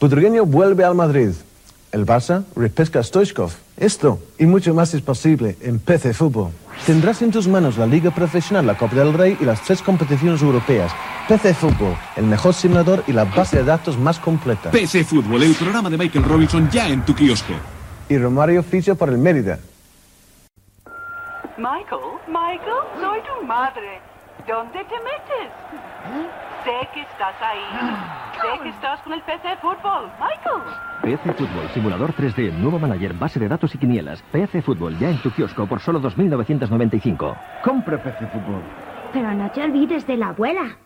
Budrigueño vuelve al Madrid. El Barça repesca a Stoichkov. Esto y mucho más es posible en PC Fútbol. Tendrás en tus manos la Liga Profesional, la Copa del Rey y las tres competiciones europeas. PC Fútbol, el mejor simulador y la base de datos más completa. PC Fútbol, el programa de Michael Robinson ya en tu kiosco. Y Romario ficha por el Mérida. Michael, Michael, soy tu madre. ¿Dónde te metes? Sé que estás ahí. Sé que estás con el PC Fútbol. Michael. PC Fútbol, simulador 3D, nuevo manager, base de datos y quinielas. PC Fútbol, ya en tu kiosco por solo 2.995. Compre PC Fútbol. Pero no te olvides de la abuela.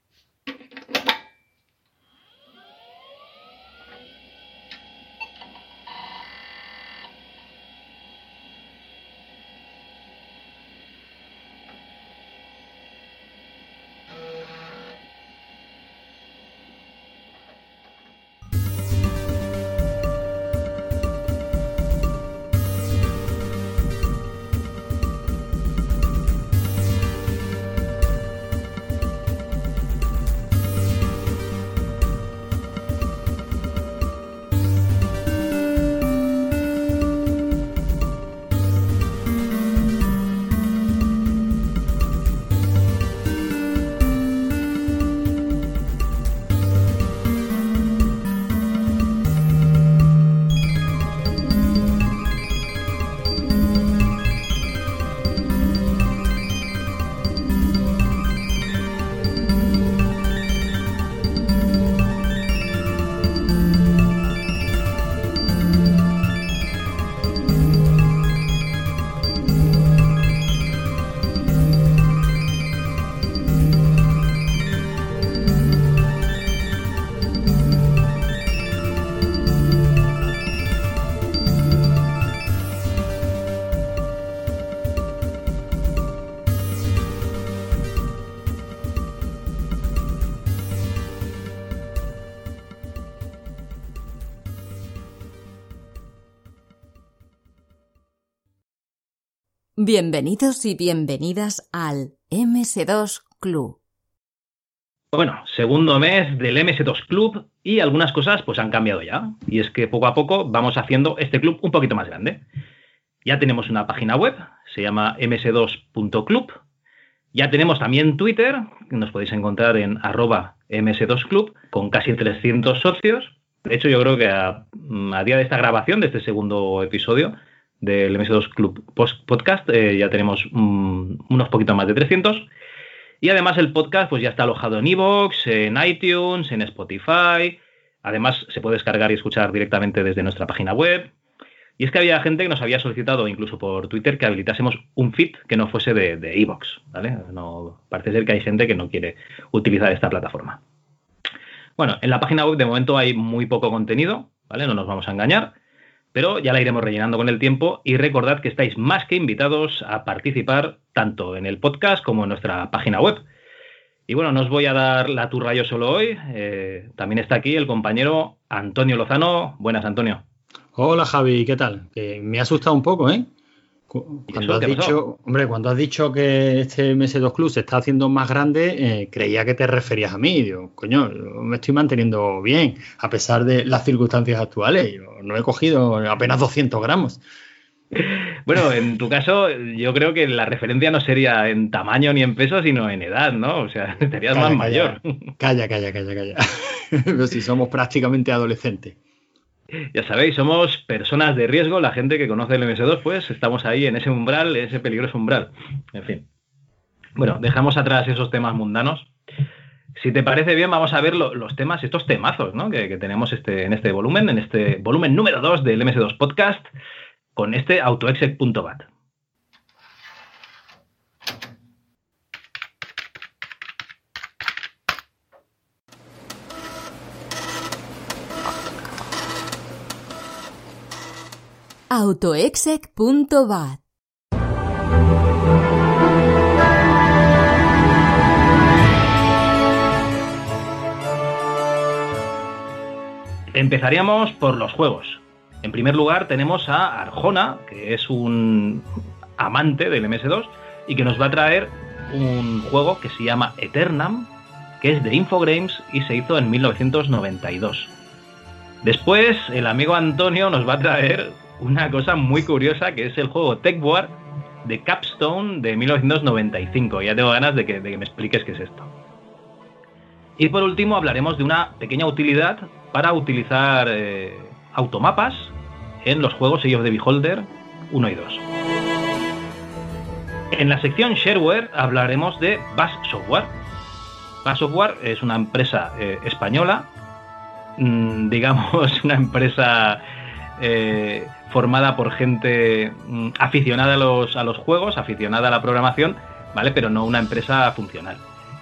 Bienvenidos y bienvenidas al MS2 Club. Bueno, segundo mes del MS2 Club y algunas cosas pues han cambiado ya. Y es que poco a poco vamos haciendo este club un poquito más grande. Ya tenemos una página web, se llama ms2.club. Ya tenemos también Twitter, nos podéis encontrar en arroba ms2club, con casi 300 socios. De hecho, yo creo que a, a día de esta grabación, de este segundo episodio, del MS2 Club Podcast. Eh, ya tenemos mm, unos poquitos más de 300. Y además el podcast pues ya está alojado en iVoox, en iTunes, en Spotify. Además se puede descargar y escuchar directamente desde nuestra página web. Y es que había gente que nos había solicitado, incluso por Twitter, que habilitásemos un feed que no fuese de iVoox. ¿vale? No, parece ser que hay gente que no quiere utilizar esta plataforma. Bueno, en la página web de momento hay muy poco contenido, ¿vale? No nos vamos a engañar pero ya la iremos rellenando con el tiempo y recordad que estáis más que invitados a participar tanto en el podcast como en nuestra página web. Y bueno, no os voy a dar la turra yo solo hoy, eh, también está aquí el compañero Antonio Lozano. Buenas, Antonio. Hola, Javi, ¿qué tal? me ha asustado un poco, ¿eh? Cuando has dicho, hombre, cuando has dicho que este MS2 Club se está haciendo más grande, eh, creía que te referías a mí. Digo, coño, me estoy manteniendo bien, a pesar de las circunstancias actuales. no he cogido apenas 200 gramos. Bueno, en tu caso, yo creo que la referencia no sería en tamaño ni en peso, sino en edad, ¿no? O sea, serías más mayor. Calla, calla, calla, calla. Pero si somos prácticamente adolescentes. Ya sabéis, somos personas de riesgo, la gente que conoce el MS2, pues estamos ahí en ese umbral, ese peligroso umbral. En fin. Bueno, dejamos atrás esos temas mundanos. Si te parece bien, vamos a ver los temas, estos temazos ¿no? que, tenemos este, en este volumen, en este volumen número 2 del MS2 Podcast, con este autoexec.bat. autoexec.bat Empezaríamos por los juegos. En primer lugar tenemos a Arjona, que es un amante del MS2 y que nos va a traer un juego que se llama Eternam, que es de Infogrames y se hizo en 1992. Después, el amigo Antonio nos va a traer una cosa muy curiosa que es el juego Tech War de Capstone de 1995. Ya tengo ganas de que, me expliques qué es esto. Y por último hablaremos de una pequeña utilidad para utilizar eh, automapas en los juegos Age of the Beholder 1 y 2. En la sección Shareware hablaremos de Bass Software. Bass Software es una empresa eh, española, mm, digamos una empresa eh, formada por gente mm, aficionada a los, a los juegos, aficionada a la programación, ¿vale? Pero no una empresa funcional.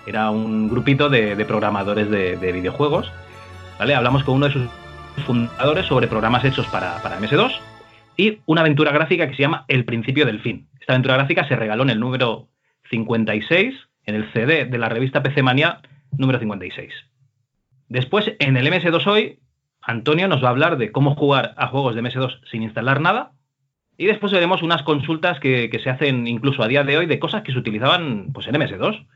Era un grupito de, programadores de, videojuegos, ¿vale? Hablamos con uno de sus fundadores sobre programas hechos para, para MS2 y una aventura gráfica que se llama El principio del fin. Esta aventura gráfica se regaló en el número 56, en el CD de la revista PC Manía número 56. Después, en el MS2 hoy, Antonio nos va a hablar de cómo jugar a juegos de MS2 sin instalar nada. Y después veremos unas consultas que, se hacen incluso a día de hoy de cosas que se utilizaban pues, en MS2,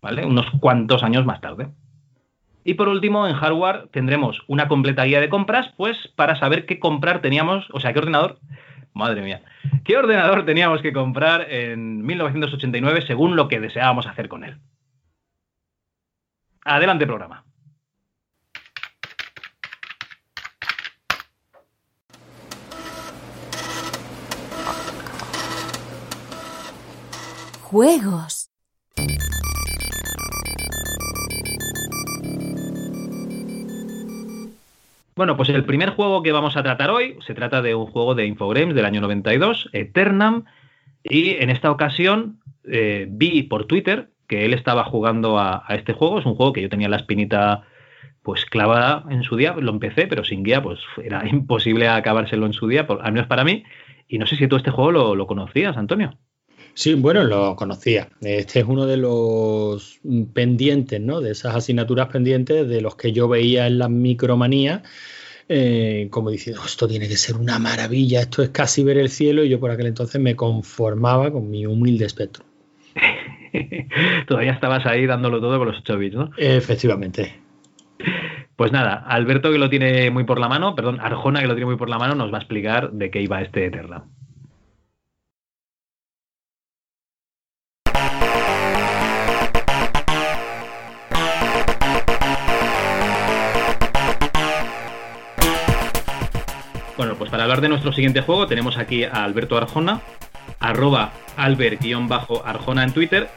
¿vale? Unos cuantos años más tarde. Y por último, en hardware tendremos una completa guía de compras, pues para saber qué comprar teníamos, o sea, qué ordenador, madre mía, qué ordenador teníamos que comprar en 1989 según lo que deseábamos hacer con él. Adelante programa. Juegos. Bueno, pues el primer juego que vamos a tratar hoy se trata de un juego de Infogrames del año 92, Eternam, y en esta ocasión eh, vi por Twitter que él estaba jugando a, este juego. Es un juego que yo tenía la espinita pues clavada en su día, lo empecé, pero sin guía, pues era imposible acabárselo en su día, al menos para mí. Y no sé si tú este juego lo conocías, Antonio. Sí, bueno, lo conocía. Este es uno de los pendientes, ¿no? De esas asignaturas pendientes de los que yo veía en la micromanía, eh, como diciendo, esto tiene que ser una maravilla, esto es casi ver el cielo, y yo por aquel entonces me conformaba con mi humilde espectro. Todavía estabas ahí dándolo todo con los 8 bits, ¿no? Efectivamente. Pues nada, Alberto que lo tiene muy por la mano, perdón, Arjona que lo tiene muy por la mano, nos va a explicar de qué iba este Eterna. Bueno, pues para hablar de nuestro siguiente juego tenemos aquí a Alberto Arjona, arroba albert-arjona en Twitter,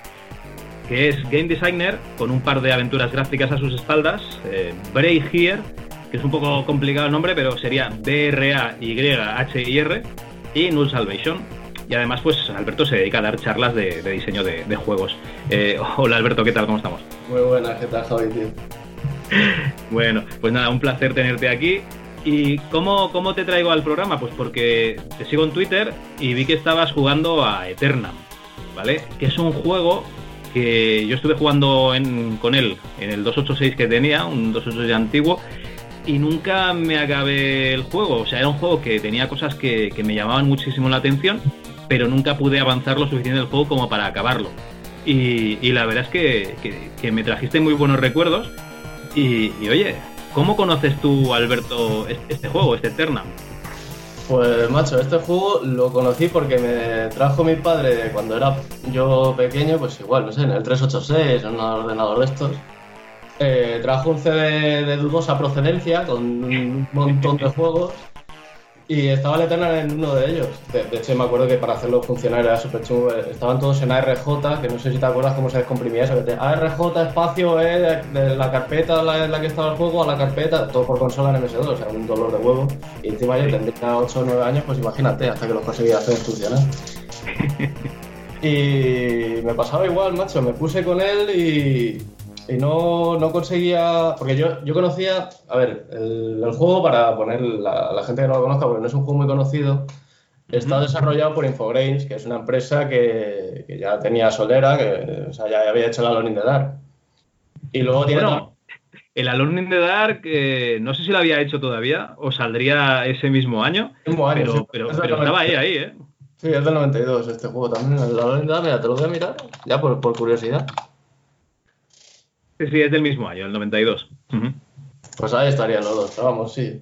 que es game designer con un par de aventuras gráficas a sus espaldas, eh, Bray Here, que es un poco complicado el nombre, pero sería B-R-A-Y-H-I-R, y Null Salvation. Y además, pues Alberto se dedica a dar charlas de, diseño de, juegos. Eh, hola Alberto, ¿qué tal? ¿Cómo estamos? Muy buenas, ¿qué tal Javi? bueno, pues nada, un placer tenerte aquí. ¿Y cómo, cómo, te traigo al programa? Pues porque te sigo en Twitter y vi que estabas jugando a Eternam, ¿vale? Que es un juego que yo estuve jugando con él en el 286 que tenía, un 286 antiguo, y nunca me acabé el juego. O sea, era un juego que tenía cosas que, me llamaban muchísimo la atención, pero nunca pude avanzar lo suficiente del juego como para acabarlo. Y, la verdad es que, me trajiste muy buenos recuerdos. y oye, ¿Cómo conoces tú, Alberto, este juego, este Eternam? Pues macho, este juego lo conocí porque me trajo mi padre cuando era yo pequeño, pues igual, no sé, en el 386, en un ordenador de estos. Eh, trajo un CD de dudosa procedencia con un montón de juegos y estaba el Eternal en uno de ellos. De, hecho, me acuerdo que para hacerlo funcionar era súper chulo. Estaban todos en ARJ, que no sé si te acuerdas cómo se descomprimía eso. Que ARJ espacio eh, de la carpeta en la, que estaba el juego a la carpeta, todo por consola en MS2, o sea, un dolor de huevo. Y encima yo tendría 8 o 9 años, pues imagínate, hasta que los conseguía hacer funcionar. y me pasaba igual, macho. Me puse con él y, y no, no, conseguía. Porque yo, yo conocía. A ver, el, juego, para poner la, la, gente que no lo conozca, porque no es un juego muy conocido, está desarrollado por Infogrames, que es una empresa que, que ya tenía Solera, que o sea, ya había hecho el Alone in the Dark. Y luego tiene. el Alone in the Dark, eh, no sé si lo había hecho todavía o saldría ese mismo año. Mismo año, pero, pero, pero estaba ahí, ahí, ¿eh? Sí, es del 92 este juego también. El Alone in the Dark, mira, te lo voy a mirar, ya por, por curiosidad. Sí, sí, es del mismo año, el 92. Pues ahí estarían los dos, vamos, sí.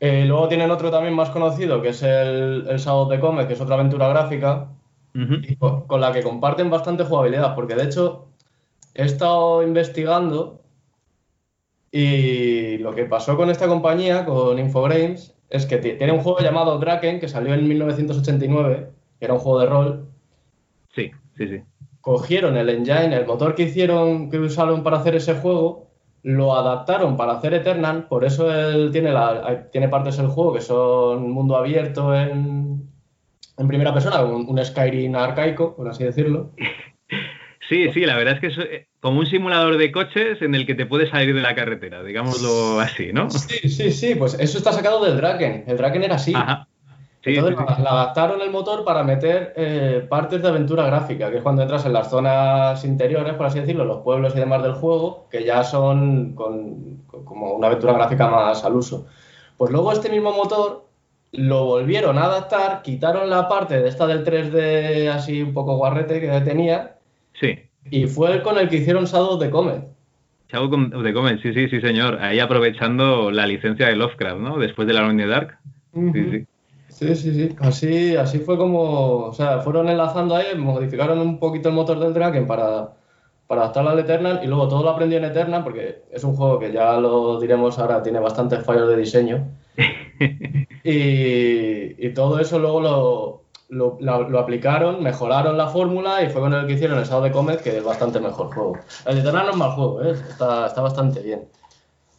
Eh, luego tienen otro también más conocido, que es el, el Shadow of the Comet, que es otra aventura gráfica, y con, con la que comparten bastante jugabilidad, porque de hecho he estado investigando y lo que pasó con esta compañía, con Infogrames, es que tiene un juego llamado Draken que salió en 1989, que era un juego de rol. Sí, sí, sí. Cogieron el engine, el motor que hicieron, que usaron para hacer ese juego, lo adaptaron para hacer Eternal, por eso él tiene, la, tiene partes del juego que son mundo abierto en, en primera persona, un, un Skyrim arcaico, por así decirlo. Sí, sí, la verdad es que es eh, como un simulador de coches en el que te puedes salir de la carretera, digámoslo así, ¿no? Sí, sí, sí, pues eso está sacado del Draken. El Draken era así. Ajá. Sí, Entonces sí, sí. la- adaptaron el motor para meter eh, partes de aventura gráfica, que es cuando entras en las zonas interiores, por así decirlo, los pueblos y demás del juego, que ya son con, con- como una aventura gráfica más al uso. Pues luego este mismo motor lo volvieron a adaptar, quitaron la parte de esta del 3D así un poco guarrete que tenía, Sí. y fue el con el que hicieron Shadow of the Comet. Shadow of the Comet, sí, sí, sí, señor. Ahí aprovechando la licencia de Lovecraft, ¿no? Después de la Alone in the Dark. Sí, sí. Sí, sí, sí. Así, así fue como, o sea, fueron enlazando ahí, modificaron un poquito el motor del Draken para, para adaptarlo al Eternal y luego todo lo aprendió en Eternal porque es un juego que ya lo diremos ahora, tiene bastantes fallos de diseño. y, y todo eso luego lo, lo, aplicaron, mejoraron la fórmula y fue con el que hicieron el Shadow de Comet, que es bastante mejor juego. El Eternal no es mal juego, ¿eh? está, está bastante bien.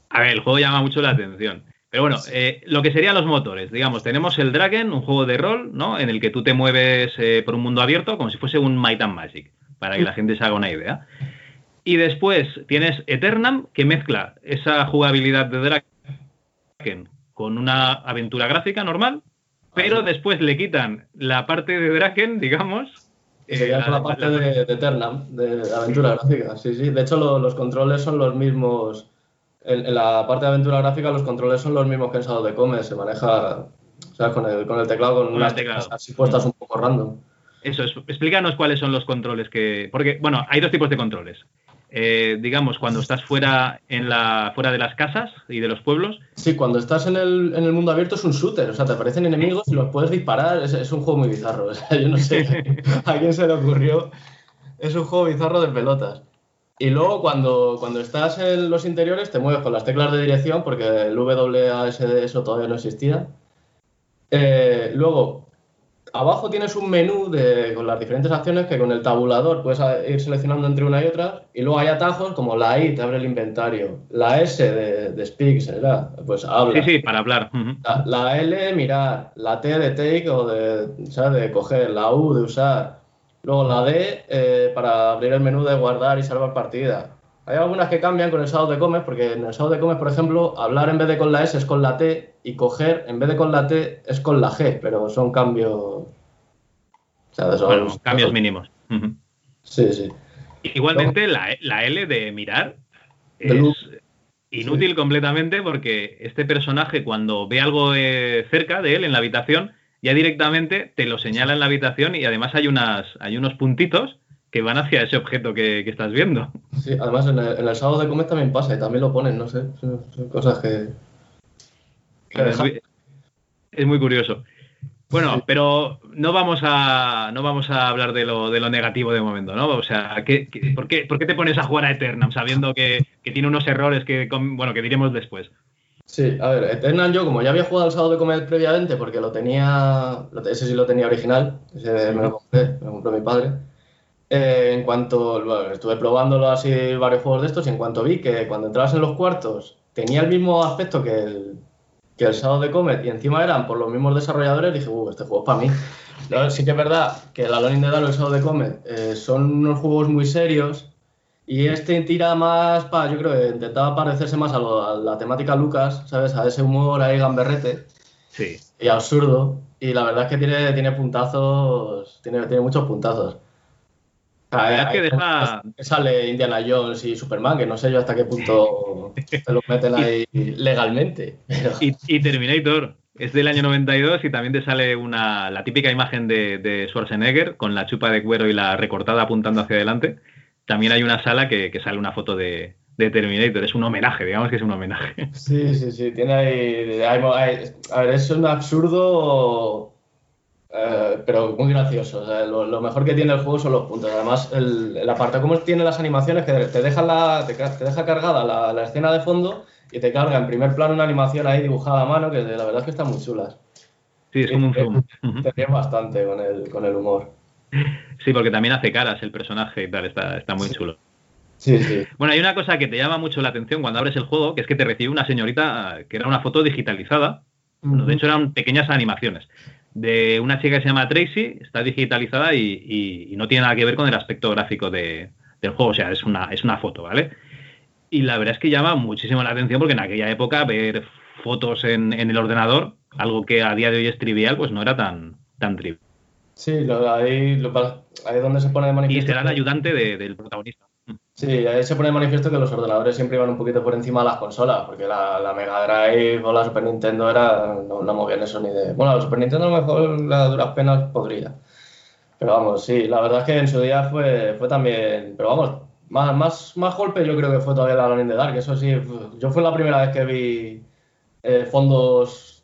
A ver, el juego llama mucho la atención. Pero bueno, eh, lo que serían los motores, digamos, tenemos el Dragon, un juego de rol, ¿no? En el que tú te mueves eh, por un mundo abierto como si fuese un Might and Magic, para que la gente se haga una idea. Y después tienes Eternam, que mezcla esa jugabilidad de Draken con una aventura gráfica normal, pero después le quitan la parte de Draken, digamos. Y eh, la parte de, de Eternam, de, de aventura gráfica, sí, sí. De hecho, lo- los controles son los mismos. En, en la parte de aventura gráfica, los controles son los mismos que en Shadow de Come. Se maneja o sea, con, el, con el teclado, con, Con unas teclas así puestas un poco random. Eso, es- explícanos cuáles son los controles que. Porque, bueno, hay dos tipos de controles. Eh, digamos, cuando estás fuera, en la, fuera de las casas y de los pueblos, Sí, cuando estás en el, en el mundo abierto es un shooter, o sea, te aparecen enemigos y los puedes disparar. Es, es un juego muy bizarro, o sea, yo no sé a quién se le ocurrió. Es un juego bizarro de pelotas. Y luego cuando, cuando estás en los interiores te mueves con las teclas de dirección porque el WASD eso todavía no existía. Eh, luego, abajo tienes un menú de, con las diferentes acciones que con el tabulador puedes ir seleccionando entre una y otra. Y luego hay atajos como la I te abre el inventario, la S de, de speak será, pues habla. sí, sí, para hablar. La, la L, mirar. La T de take o de, ¿sabes? de coger. La U de usar. Luego la D eh, para abrir el menú de guardar y salvar partida. Hay algunas que cambian con el Shadow de Comes, porque en el Shadow de Comes, por ejemplo, hablar en vez de con la S es con la T y coger en vez de con la T es con la G, pero son cambios. O sea, son- Bueno, cambios mínimos. Sí, sí. Igualmente, la, E, la L de mirar es luz. inútil completamente porque este personaje, cuando ve algo eh, cerca de él en la habitación, ya directamente te lo señala en la habitación y además hay, unas, hay unos puntitos que van hacia ese objeto que, que estás viendo. Sí, además en el, en el Shadow de Comes también pasa y también lo ponen, no sé. Son, son cosas que. que Es muy, es muy curioso. Bueno, pero no vamos a no vamos a hablar de lo, de lo negativo de momento, ¿no? O sea, ¿qué, qué- por, qué, por qué te pones a jugar a Eternam sabiendo que, que tiene unos errores que, bueno, que diremos después? Sí, a ver, Eternal yo como ya había jugado al Sábado de Comet previamente porque lo tenía, ese sí lo tenía original, ese me lo compré, me lo compró mi padre. Eh, en cuanto, bueno, estuve probándolo así varios juegos de estos y en cuanto vi que cuando entrabas en los cuartos tenía el mismo aspecto que el, que el Shadow de Comet y encima eran por los mismos desarrolladores, dije, uh, este juego es para mí. Luego, sí que es verdad que el Alone in the Dark y el Shadow de Comet eh, son unos juegos muy serios y este tira más para, yo creo que intentaba parecerse más a, lo- a la temática Lucas, ¿sabes? A ese humor ahí gamberrete Sí. y absurdo. Y la verdad es que tiene, tiene puntazos, tiene, tiene muchos puntazos. La verdad es que Hay deja- sale Indiana Jones y Superman, que no sé yo hasta qué punto se los meten ahí legalmente. pero- Y, y Terminator es del año 92 y también te sale una la típica imagen de, de Schwarzenegger con la chupa de cuero y la recortada apuntando hacia adelante. También hay una sala que, que sale una foto de, de Terminator. Es un homenaje, digamos que es un homenaje. Sí, sí, sí. Tiene ahí. a ver, es un absurdo. Eh, pero muy gracioso. lo, mejor que tiene el juego son los puntos. Además, el, el apartado como tiene las animaciones, que te deja, la, te, deja cargada la, la, escena de fondo y te carga en primer plano una animación ahí dibujada a mano, que la verdad es que están muy chulas. Sí, es como un zoom. Te, ríes bastante con el, con el humor. Sí, porque también hace caras el personaje y tal, está, está muy chulo. Sí, sí. Bueno, hay una cosa que te llama mucho la atención cuando abres el juego, que es que te recibe una señorita que era una foto digitalizada. de hecho, eran pequeñas animaciones de una chica que se llama Tracy, está digitalizada y, no tiene nada que ver con el aspecto gráfico del juego, o sea, es una, es una foto, ¿vale? Y la verdad es que llama muchísimo la atención porque en aquella época ver fotos en, el ordenador, algo que a día de hoy es trivial, pues no era tan, tan trivial. Sí, ahí, es donde se pone de manifiesto. Y será el ayudante del protagonista. Sí, ahí se pone de manifiesto que los ordenadores siempre iban un poquito por encima de las consolas, porque la, Mega Drive o la Super Nintendo era, no, no, movían eso ni de... Bueno, la Super Nintendo a lo mejor la duras penas podría. Pero vamos, sí, la verdad es que en su día fue, fue también... Pero vamos, más, más, más golpe yo creo que fue todavía la Alone in the Dark. Eso sí, yo fue la primera vez que vi eh, fondos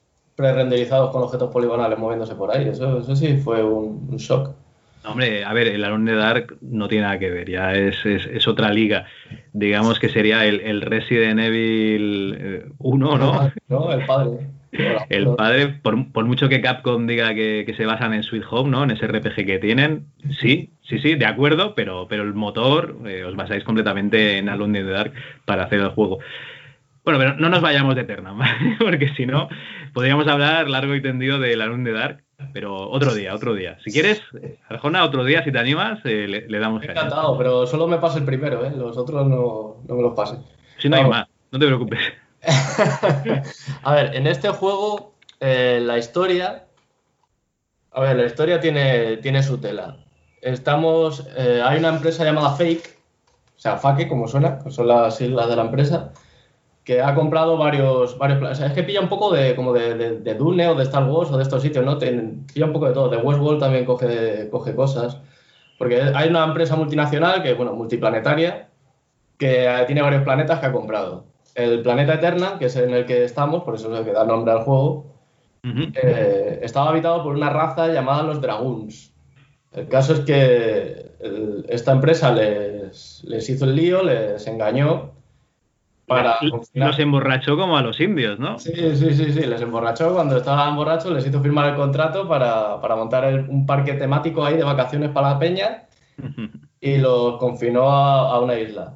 pre-renderizados con objetos poligonales moviéndose por ahí. Eso, eso sí fue un shock. Hombre, a ver, el Alone Dark no tiene nada que ver, ya es, es, otra liga. Digamos que sería el, el Resident Evil 1, eh, ¿no? No, el padre. El padre, por, por, mucho que Capcom diga que, que, se basan en Sweet Home, ¿no? En ese RPG que tienen, sí, sí, sí, de acuerdo, pero, pero el motor eh, os basáis completamente en Alone Dark para hacer el juego. Bueno, pero no nos vayamos de Eterna, porque si no, podríamos hablar largo y tendido de Alone Dark pero otro día, otro día. Si quieres, Arjona, otro día, si te animas, eh, le, damos Encantado, pero solo me pasa el primero, ¿eh? Los otros no, me los pase. Si no hay más, no te preocupes. a ver, en este juego, eh, la historia. A ver, la historia tiene, tiene su tela. Estamos. Eh, hay una empresa llamada Fake, o sea, Fake, como suena, son las siglas de la empresa que ha comprado varios, varios es que pilla un poco de como de, de, Dune o de Star Wars o de estos sitios, ¿no? pilla un poco de todo. De Westworld también coge, coge cosas. Porque hay una empresa multinacional que, bueno, multiplanetaria, que tiene varios planetas que ha comprado. El planeta Eterna, que es en el que estamos, por eso es el que da nombre al juego, eh, estaba habitado por una raza llamada los Dragoons. El caso es que esta empresa les, les hizo el lío, les engañó para Los emborrachó como a los indios, ¿no? Sí, sí, sí, sí, les emborrachó. Cuando estaban borrachos les hizo firmar el contrato para, montar un parque temático ahí de vacaciones para la peña y los confinó a, una isla.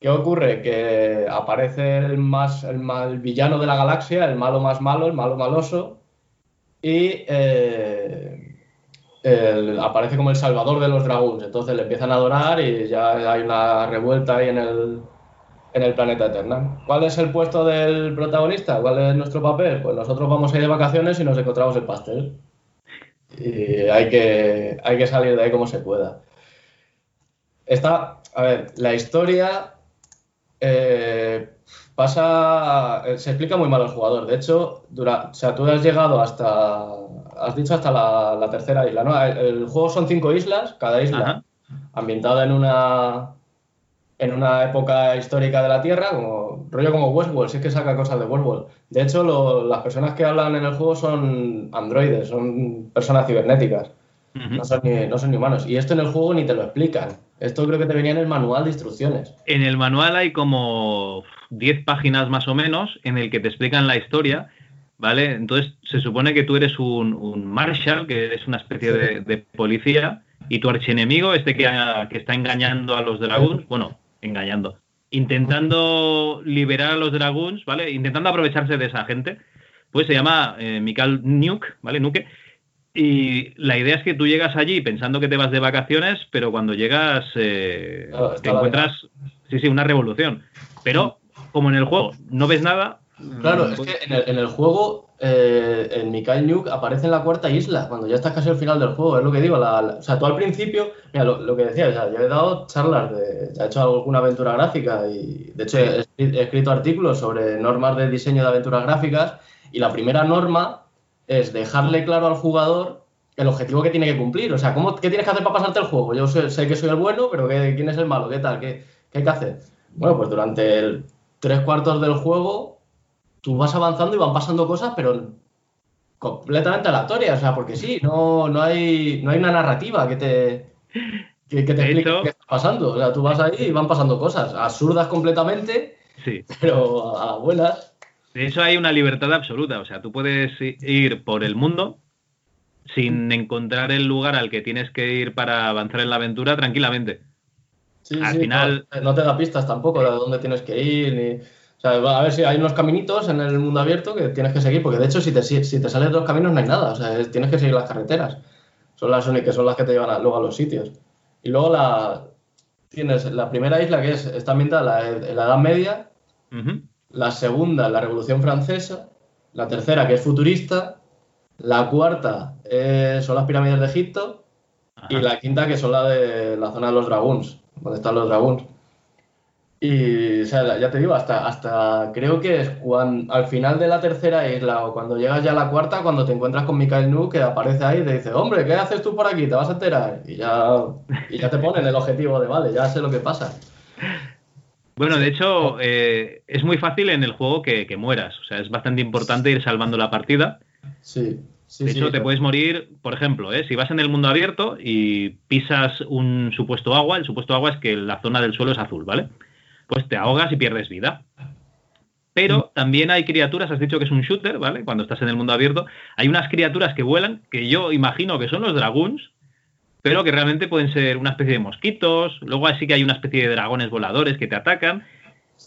¿Qué ocurre? Que aparece el más el, mal villano de la galaxia, el malo más malo, el malo maloso, y eh, aparece como el salvador de los dragones. Entonces le empiezan a adorar y ya hay una revuelta ahí en el, en el planeta Eterna. ¿Cuál es el puesto del protagonista? ¿Cuál es nuestro papel? Pues nosotros vamos a ir de vacaciones y nos encontramos el pastel. Y hay que, hay que salir de ahí como se pueda. Está, a ver, la historia eh, pasa, se explica muy mal al jugador. De hecho, dura, o sea, tú has llegado hasta, has dicho hasta la, tercera isla, ¿no? El, juego son cinco islas, cada isla ambientada en una, en una época histórica de la Tierra, como rollo como Westworld, si es que saca cosas de Westworld. De hecho, las personas que hablan en el juego son androides, son personas cibernéticas. no, son ni, no son ni humanos. Y esto en el juego ni te lo explican. Esto creo que te venía en el manual de instrucciones. En el manual hay como 10 páginas más o menos en el que te explican la historia, ¿vale? Entonces se supone que tú eres un, un Marshall, que eres una especie de, de, policía, y tu archienemigo, este que, que está engañando a los dragones, bueno, engañando. Intentando liberar a los Dragoons, ¿vale? Intentando aprovecharse de esa gente. Pues se llama eh, Mikal Nuke, ¿vale? Nuke. Y la idea es que tú llegas allí pensando que te vas de vacaciones, pero cuando llegas eh, ah, te encuentras, sí, sí, una revolución. Pero como en el juego no ves nada, Claro, es que en el, juego, eh, en Mikhail Nuke aparece en la cuarta isla, cuando ya estás casi al final del juego, es lo que digo. o sea, tú al principio, mira, lo, que decía, yo he dado charlas, de, he hecho alguna aventura gráfica y de hecho he, escrito artículos sobre normas de diseño de aventuras gráficas y la primera norma es dejarle claro al jugador el objetivo que tiene que cumplir. O sea, ¿cómo, ¿qué tienes que hacer para pasarte el juego? Yo sé, que soy el bueno, pero ¿qué, ¿quién es el malo? ¿Qué tal? ¿Qué, ¿Qué hay que hacer? Bueno, pues durante el tres cuartos del juego, tú vas avanzando y van pasando cosas, pero completamente aleatorias. O sea, porque sí, no, no, hay, no hay una narrativa que te, que, te explique qué está pasando. O sea, tú vas ahí y van pasando cosas absurdas completamente, sí. pero a buenas. De hecho, hay una libertad absoluta. O sea, tú puedes ir por el mundo sin encontrar el lugar al que tienes que ir para avanzar en la aventura tranquilamente. Sí, al final. No, te da pistas tampoco de dónde tienes que ir. Ni... Sea, a ver si hay unos caminitos en el mundo abierto que tienes que seguir, porque de hecho, si te, si te sales de los caminos no hay nada. O sea, tienes que seguir las carreteras. Son las únicas, son las que te llevan luego a los sitios. Y luego la, tienes la primera isla que es, está ambientada en la Edad Media, la segunda, la Revolución Francesa, la tercera, que es futurista, la cuarta son las pirámides de Egipto y la quinta, que son la de la zona de los dragones, donde están los dragones. Y o sea, ya te digo, hasta, hasta creo que es cuando, al final de la tercera isla o cuando llegas ya a la cuarta, cuando te encuentras con Mikael Nu, que aparece ahí y te dice, hombre, ¿qué haces tú por aquí? ¿Te vas a enterar? Y ya, y ya te ponen el objetivo de, vale, ya sé lo que pasa. Bueno, de hecho, eh, es muy fácil en el juego que, mueras. O sea, es bastante importante ir salvando la partida. Sí. de hecho, te puedes morir, por ejemplo, ¿eh? si vas en el mundo abierto y pisas un supuesto agua, el supuesto agua es que la zona del suelo es azul, ¿vale? Pues te ahogas y pierdes vida. Pero también hay criaturas, has dicho que es un shooter, ¿vale? Cuando estás en el mundo abierto, hay unas criaturas que vuelan, que yo imagino que son los dragoons, pero que realmente pueden ser una especie de mosquitos, luego así que hay una especie de dragones voladores que te atacan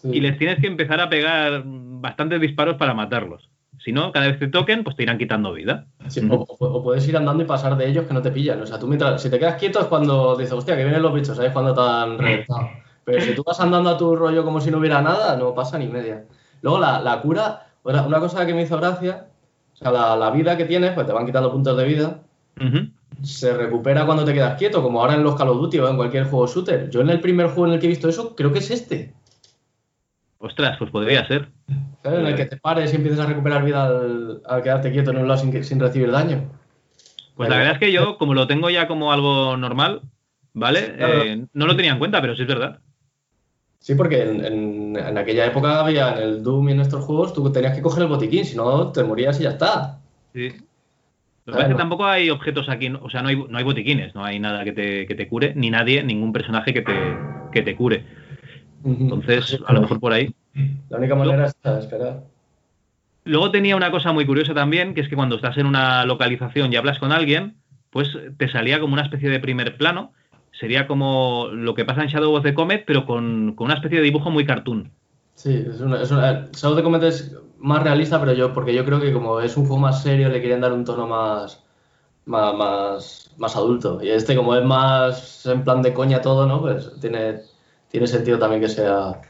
y les tienes que empezar a pegar bastantes disparos para matarlos. Si no, cada vez que te toquen, pues te irán quitando vida. o, puedes ir andando y pasar de ellos que no te pillan. O sea, tú mientras, si te quedas quieto es cuando dices, hostia, que vienen los bichos, ¿sabes? Cuando están reventados. Pero si tú vas andando a tu rollo como si no hubiera nada, no pasa ni media. Luego la, cura, una cosa que me hizo gracia, o sea, la, vida que tienes, pues te van quitando puntos de vida se recupera cuando te quedas quieto, como ahora en los Call of Duty o en cualquier juego shooter. Yo en el primer juego en el que he visto eso, creo que es este. Ostras, pues podría ser. En el que te pares y empieces a recuperar vida al, quedarte quieto en un lado sin, recibir daño. Pues la verdad es que yo, como lo tengo ya como algo normal, ¿vale? Eh, no lo tenía en cuenta, pero sí es verdad. Sí, porque en, en, aquella época había en el Doom y en estos juegos, tú tenías que coger el botiquín, si no te morías y ya está. Sí. Lo que pasa es que tampoco hay objetos aquí, o sea, no hay, no hay botiquines, no hay nada que te, que te cure, ni nadie, ningún personaje que te, que te cure. Entonces, a lo mejor por ahí. La única manera es esperar. Luego tenía una cosa muy curiosa también, que es que cuando estás en una localización y hablas con alguien, pues te salía como una especie de primer plano. Sería como lo que pasa en Shadow of the Comet, pero con, con una especie de dibujo muy cartoon. Sí, es una, es una, Shadow of the Comet es más realista, pero yo, porque yo creo que como es un juego más serio, le querían dar un tono más, más, más, adulto. Y este, como es más en plan de coña todo, ¿no? Pues tiene, tiene sentido también que sea.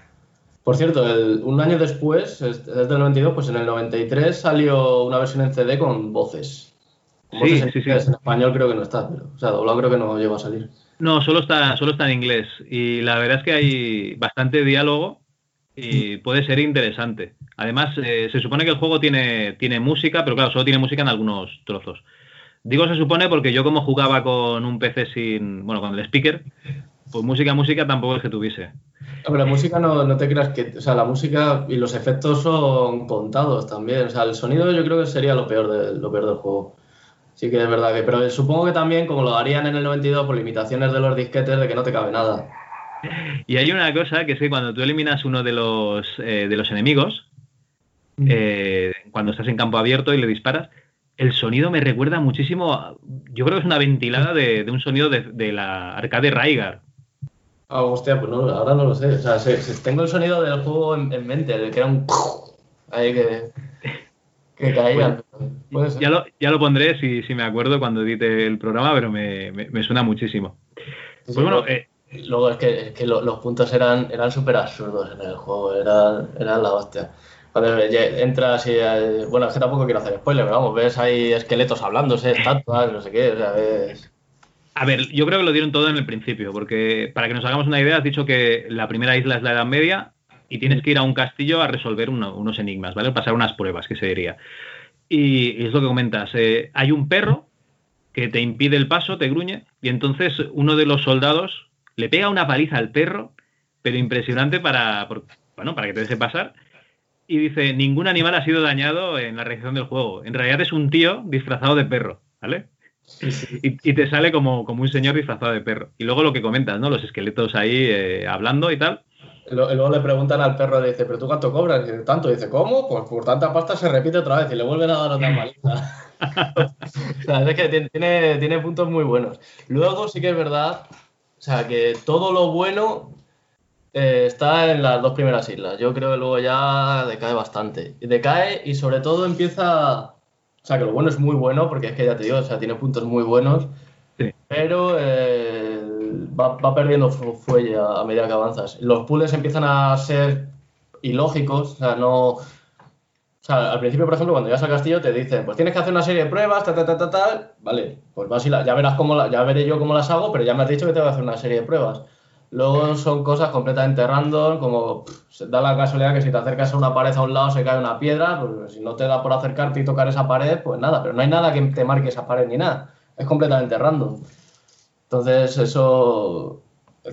Por cierto, un año después, desde el 92, pues en el 93 salió una versión en CD con voces. sí, sí, sí. En español creo que no está, pero, o sea, doblado creo que no llegó a salir. No, solo está, solo está en inglés. Y la verdad es que hay bastante diálogo y puede ser interesante. Además, eh, se supone que el juego tiene, tiene música, pero claro, solo tiene música en algunos trozos. Digo se supone porque yo como jugaba con un PC sin, bueno, con el speaker, pues música, música tampoco es que tuviese. pero la música no, no, te creas que, o sea, la música y los efectos son contados también. O sea, el sonido yo creo que sería lo peor, de, lo peor del juego. Sí que es verdad que, pero supongo que también, como lo harían en el 92 por limitaciones de los disquetes, de que no te cabe nada. Y hay una cosa que es que cuando tú eliminas uno de los, eh, de los enemigos, eh, cuando estás en campo abierto y le disparas, el sonido me recuerda muchísimo, yo creo que es una ventilada de, un sonido de, la arcade Raigar. Ah, hostia, pues no, ahora no lo sé. O sea, tengo el sonido del juego en, mente, de que era un... Ahí que, que caía. ya, lo, ya lo pondré si, si, me acuerdo cuando edite el programa, pero me, me, suena muchísimo. pues bueno, eh, Luego es que, es que los puntos eran eran súper absurdos en el juego, eran, eran la hostia. Cuando entras y. Eh, bueno, es que tampoco quiero hacer spoiler, pero vamos, ves ahí esqueletos hablándose, estatuas, no sé qué, o sea, ves. A ver, yo creo que lo dieron todo en el principio, porque para que nos hagamos una idea, has dicho que la primera isla es la Edad Media y tienes que ir a un castillo a resolver unos enigmas, ¿vale? Pasar unas pruebas, que se diría. Y, es lo que comentas, eh, hay un perro que te impide el paso, te gruñe, y entonces uno de los soldados le pega una paliza al perro, pero impresionante para, bueno, para que te deje pasar. Y dice, ningún animal ha sido dañado en la reacción del juego. En realidad es un tío disfrazado de perro, ¿vale? Y, te sale como, como un señor disfrazado de perro. Y luego lo que comentas, ¿no? Los esqueletos ahí eh, hablando y tal. Luego le preguntan al perro, le dice, ¿pero tú cuánto cobras? Y dice, tanto. dice, ¿cómo? Pues por tanta pasta se repite otra vez y le vuelven a dar otra maliza. o sea, es que tiene, tiene puntos muy buenos. Luego sí que es verdad, o sea, que todo lo bueno eh, está en las dos primeras islas. Yo creo que luego ya decae bastante. Decae y sobre todo empieza o sea, que lo bueno es muy bueno, porque es que ya te digo, o sea, tiene puntos muy buenos, pero eh, va, perdiendo fuelle a, medida que avanzas. Los puzzles empiezan a ser ilógicos, o sea, no... O sea, al principio, por ejemplo, cuando llegas al castillo te dicen, pues tienes que hacer una serie de pruebas, tal, tal, tal, tal, vale, pues vas y ya verás cómo ya veré yo cómo las hago, pero ya me has dicho que te voy a hacer una serie de pruebas. Luego son cosas completamente random, como da la casualidad que si te acercas a una pared a un lado se cae una piedra, pues si no te da por acercarte y tocar esa pared, pues nada, pero no hay nada que te marque esa pared ni nada. Es completamente random. Entonces eso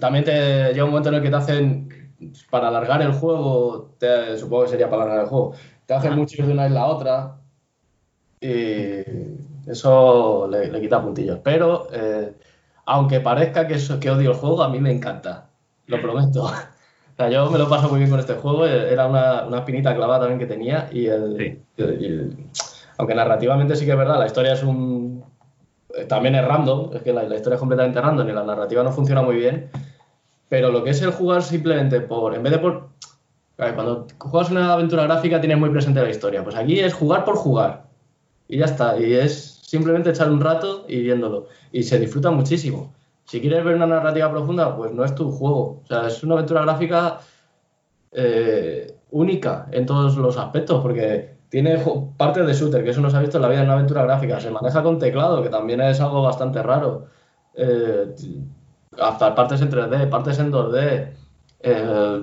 también te llega un momento en el que te hacen, para alargar el juego, supongo que sería para alargar el juego, te hacen mucho ir de una isla a otra y eso le, quita puntillos. Pero... Eh, aunque parezca que, que odio el juego, a mí me encanta. Lo prometo. O sea, yo me lo paso muy bien con este juego. Era una, una espinita clavada también que tenía. Y, el, aunque narrativamente sí que es verdad, la historia es un. También es random. Es que la, historia es completamente random y la narrativa no funciona muy bien. Pero lo que es el jugar simplemente por. En vez de por. Cuando juegas una aventura gráfica tienes muy presente la historia. Pues aquí es jugar por jugar. Y ya está. Y es simplemente echar un rato y viéndolo. Y se disfruta muchísimo. Si quieres ver una narrativa profunda, pues no es tu juego. O sea, es una aventura gráfica eh, única en todos los aspectos, porque tiene partes de shooter, que eso no se ha visto en la vida en una aventura gráfica. Se maneja con teclado, que también es algo bastante raro. Eh, hasta partes en 3D, partes en 2D. Eh,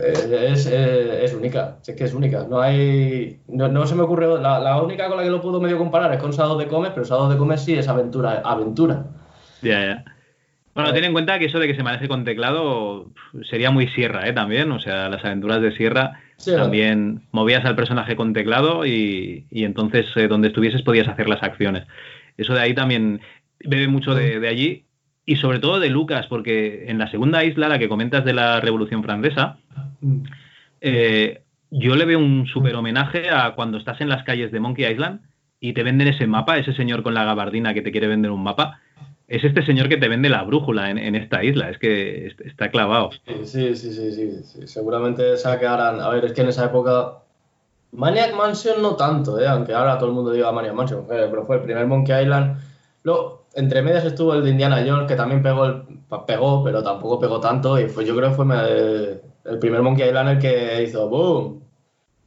es, es, única, es que es única. No hay. No, se me ocurre. La, única con la que lo puedo medio comparar es con Shadow de Comes, pero Shadow de Comes sí es aventura. aventura. Ya, ya. Bueno, ten en cuenta que eso de que se maneje con teclado sería muy sierra, ¿eh? También, o sea, las aventuras de sierra también movías al personaje con teclado y, entonces eh, donde estuvieses podías hacer las acciones. Eso de ahí también bebe mucho de, de allí y sobre todo de Lucas, porque en la segunda isla, la que comentas de la Revolución Francesa, eh, yo le veo un súper homenaje a cuando estás en las calles de Monkey Island y te venden ese mapa, ese señor con la gabardina que te quiere vender un mapa. Es este señor que te vende la brújula en, esta isla, es que está clavado. Sí, sí, sí, sí, seguramente sacarán. A ver, es que en esa época. Maniac Mansion no tanto, ¿eh? aunque ahora todo el mundo diga Maniac Mansion, pero fue el primer Monkey Island. Luego, entre medias estuvo el de Indiana Jones, que también pegó, pegó pero tampoco pegó tanto. Y pues yo creo que fue el, primer Monkey Island el que hizo ¡boom!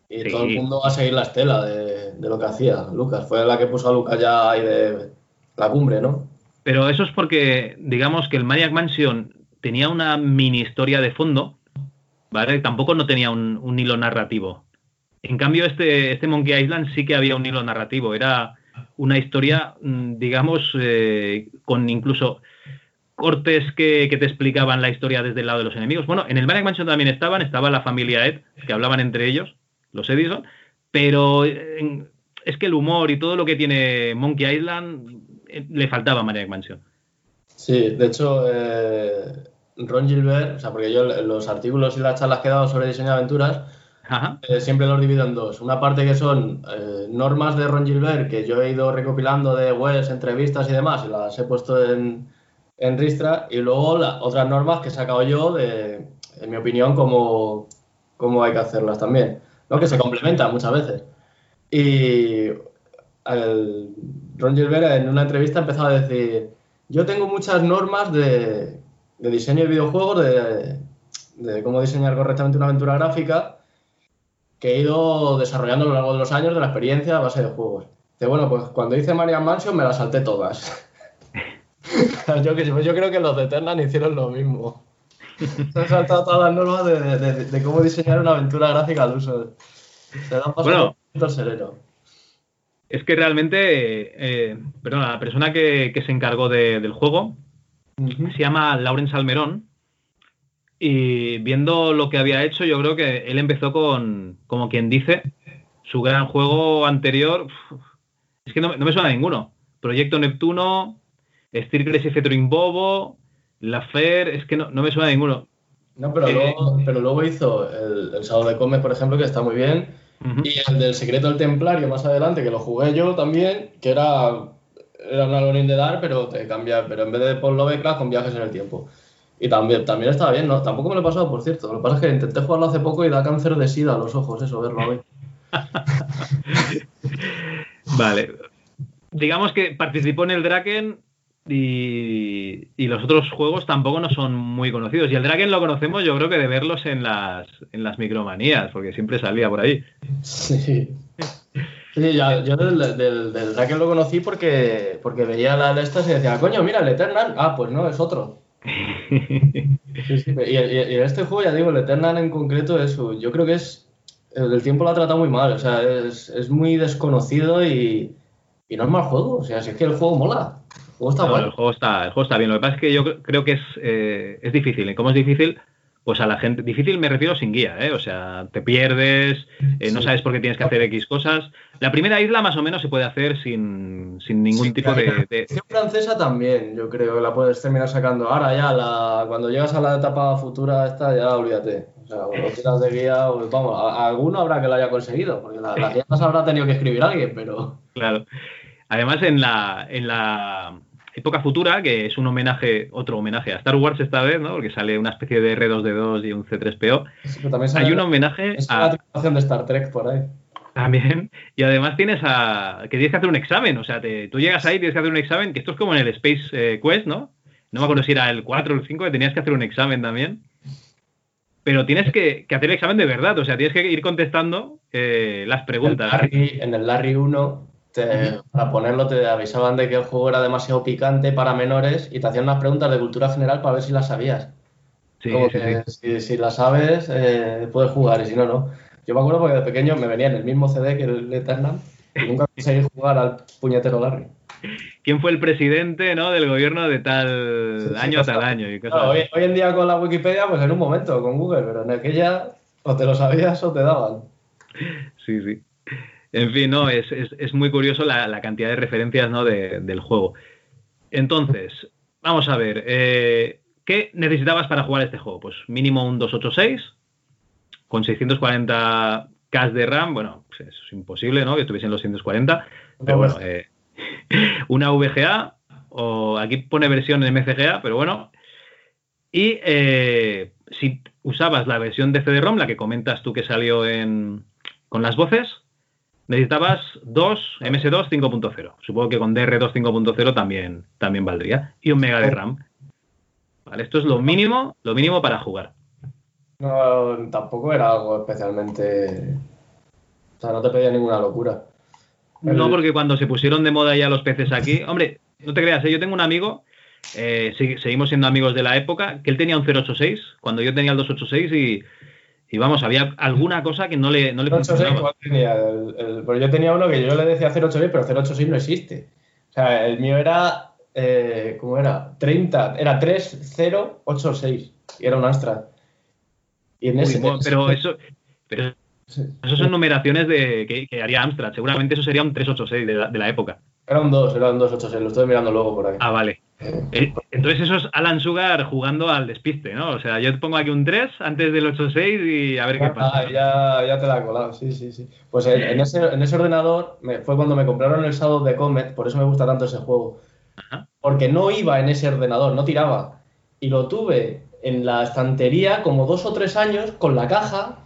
Y todo el mundo va a seguir la estela de, lo que hacía Lucas. Fue la que puso a Lucas ya ahí de la cumbre, ¿no? Pero eso es porque, digamos que el Maniac Mansion tenía una mini historia de fondo, ¿vale? Tampoco no tenía un, un hilo narrativo. En cambio, este, este Monkey Island sí que había un hilo narrativo. Era una historia, mm, digamos, eh, con incluso cortes que, te explicaban la historia desde el lado de los enemigos. Bueno, en el Maniac Mansion también estaban, estaba la familia Ed, que hablaban entre ellos, los Edison, pero es que el humor y todo lo que tiene Monkey Island eh, le faltaba a Maniac Mansion. Sí, de hecho, eh, Ron Gilbert, o sea, porque yo los artículos y las charlas que he dado sobre diseño de aventuras, eh, siempre los divido en dos. Una parte que son eh, normas de Ron Gilbert, que yo he ido recopilando de webs, entrevistas y demás, y las he puesto en, en Ristra, y luego otras normas que he sacado yo, de, en mi opinión, cómo, cómo hay que hacerlas también, ¿no? que se complementan muchas veces. Y Ron Gilbert en una entrevista empezó a decir, yo tengo muchas normas de, de diseño de videojuegos, de, de cómo diseñar correctamente una aventura gráfica, que he ido desarrollando a lo largo de los años de la experiencia a base de juegos. De, bueno, pues cuando hice Marian Mansion me las salté todas. yo, yo, creo que los de Eternal hicieron lo mismo. Se han saltado todas las normas de, cómo diseñar una aventura gráfica al uso. Se dan paso bueno, sereno. Es que realmente, eh, perdón, la persona que, se encargó del juego se llama Lauren Salmerón Y viendo lo que había hecho, yo creo que él empezó con, como quien dice, su gran juego anterior. Es que no, me suena a ninguno. Proyecto Neptuno, Steel Crazy Featuring Bobo, La Fer, es que no, me suena a ninguno. No, pero, eh, luego, hizo el, el Sábado de Comes, por ejemplo, que está muy bien. Y el del Secreto del Templario más adelante, que lo jugué yo también, que era, era un Alone de Dar, pero te cambia, pero en vez de por Lovecraft con viajes en el tiempo. Y también, también estaba bien, ¿no? Tampoco me lo he pasado, por cierto. Lo que pasa es que intenté jugarlo hace poco y da cáncer de sida a los ojos, eso, verlo hoy. vale. Digamos que participó en el Draken y, los otros juegos tampoco no son muy conocidos. Y el Draken lo conocemos, yo creo que de verlos en las, en las micromanías, porque siempre salía por ahí. Sí. Sí, yo del, del, Draken lo conocí porque, porque veía la de estas y decía, coño, mira, el Eternal. Ah, pues no, es otro. Sí, sí, y, este juego, ya digo, el Eternal en concreto, eso, yo creo que es. El tiempo lo ha tratado muy mal, o sea, es, es muy desconocido y, y no es mal juego, o sea, si es que el juego mola está El juego está, el juego está bien. Lo que pasa es que yo creo que es, eh, es difícil. ¿Y cómo es difícil? Pues a la gente. Difícil me refiero sin guía, ¿eh? O sea, te pierdes, eh, no sabes por qué tienes que hacer X cosas. La primera isla más o menos se puede hacer sin, ningún tipo de, de. francesa también, yo creo que la puedes terminar sacando. Ahora ya, la, cuando llegas a la etapa futura, esta ya olvídate. O sea, cuando tiras de guía, pues, vamos, alguno habrá que lo haya conseguido, porque las la guías habrá tenido que escribir alguien, pero. Claro. Además, en la, en la Época Futura, que es un homenaje, otro homenaje a Star Wars esta vez, ¿no? Porque sale una especie de R2D2 y un C3PO. Hay un homenaje es a... la de Star Trek por ahí. También. Y además tienes a... que tienes que hacer un examen. O sea, te... tú llegas ahí y tienes que hacer un examen, que esto es como en el Space eh, Quest, ¿no? No me acuerdo si era el 4 o el 5, que tenías que hacer un examen también. Pero tienes que, hacer el examen de verdad. O sea, tienes que ir contestando eh, las preguntas. En el Larry 1 para ponerlo te avisaban de que el juego era demasiado picante para menores y te hacían unas preguntas de cultura general para ver si las sabías. Como que Si, las sabes, eh, puedes jugar y si no, no. Yo me acuerdo porque de pequeño me venía en el mismo CD que el Eternal y nunca conseguí jugar al puñetero Larry. ¿Quién fue el presidente ¿no? del gobierno de tal año a tal año? hoy, hoy, en día con la Wikipedia, pues en un momento con Google, pero en aquella o te lo sabías o te daban. Sí, sí. En fin, no, es, es, muy curioso la, cantidad de referencias ¿no? del juego. Entonces, vamos a ver, eh, ¿qué necesitabas para jugar este juego? Pues mínimo un 286 con 640 K de RAM, bueno, pues eso es imposible, ¿no? Que estuviesen los 140, pero bueno, eh, una VGA, o aquí pone versión MCGA, pero bueno. Y eh, si usabas la versión de CD-ROM, la que comentas tú que salió en, con las voces, necesitabas dos MS2 5.0. Supongo que con DR2 5.0 también, también valdría. Y un mega de RAM. Vale, esto es lo mínimo, lo mínimo para jugar. No, tampoco era algo especialmente. O sea, no te pedía ninguna locura. No, porque cuando se pusieron de moda ya los peces aquí, hombre, no te creas, ¿eh? yo tengo un amigo, eh, seguimos siendo amigos de la época, que él tenía un 086, cuando yo tenía el 286 y y vamos, había alguna cosa que no le, no le funcionaba. Tenía? pero yo tenía uno que yo le decía 086, pero 086 no existe. O sea, el mío era, eh, ¿cómo era? 30, era 3086 y era un Astra. Y en ese, pero eso, pero eso son numeraciones de, que, haría Amstrad. Seguramente eso sería un 386 de la, de la época. Era un 2, era un 286, lo estoy mirando luego por ahí. Ah, vale. Eh, entonces eso es Alan Sugar jugando al despiste, ¿no? O sea, yo te pongo aquí un 3 antes del 8-6 y a ver qué pasa. Ah, ya, ya te la he colado, sí, sí, sí. Pues en, ese, en ese, ordenador fue cuando me compraron el Shadow de Comet, por eso me gusta tanto ese juego. Porque no iba en ese ordenador, no tiraba. Y lo tuve en la estantería como dos o tres años con la caja,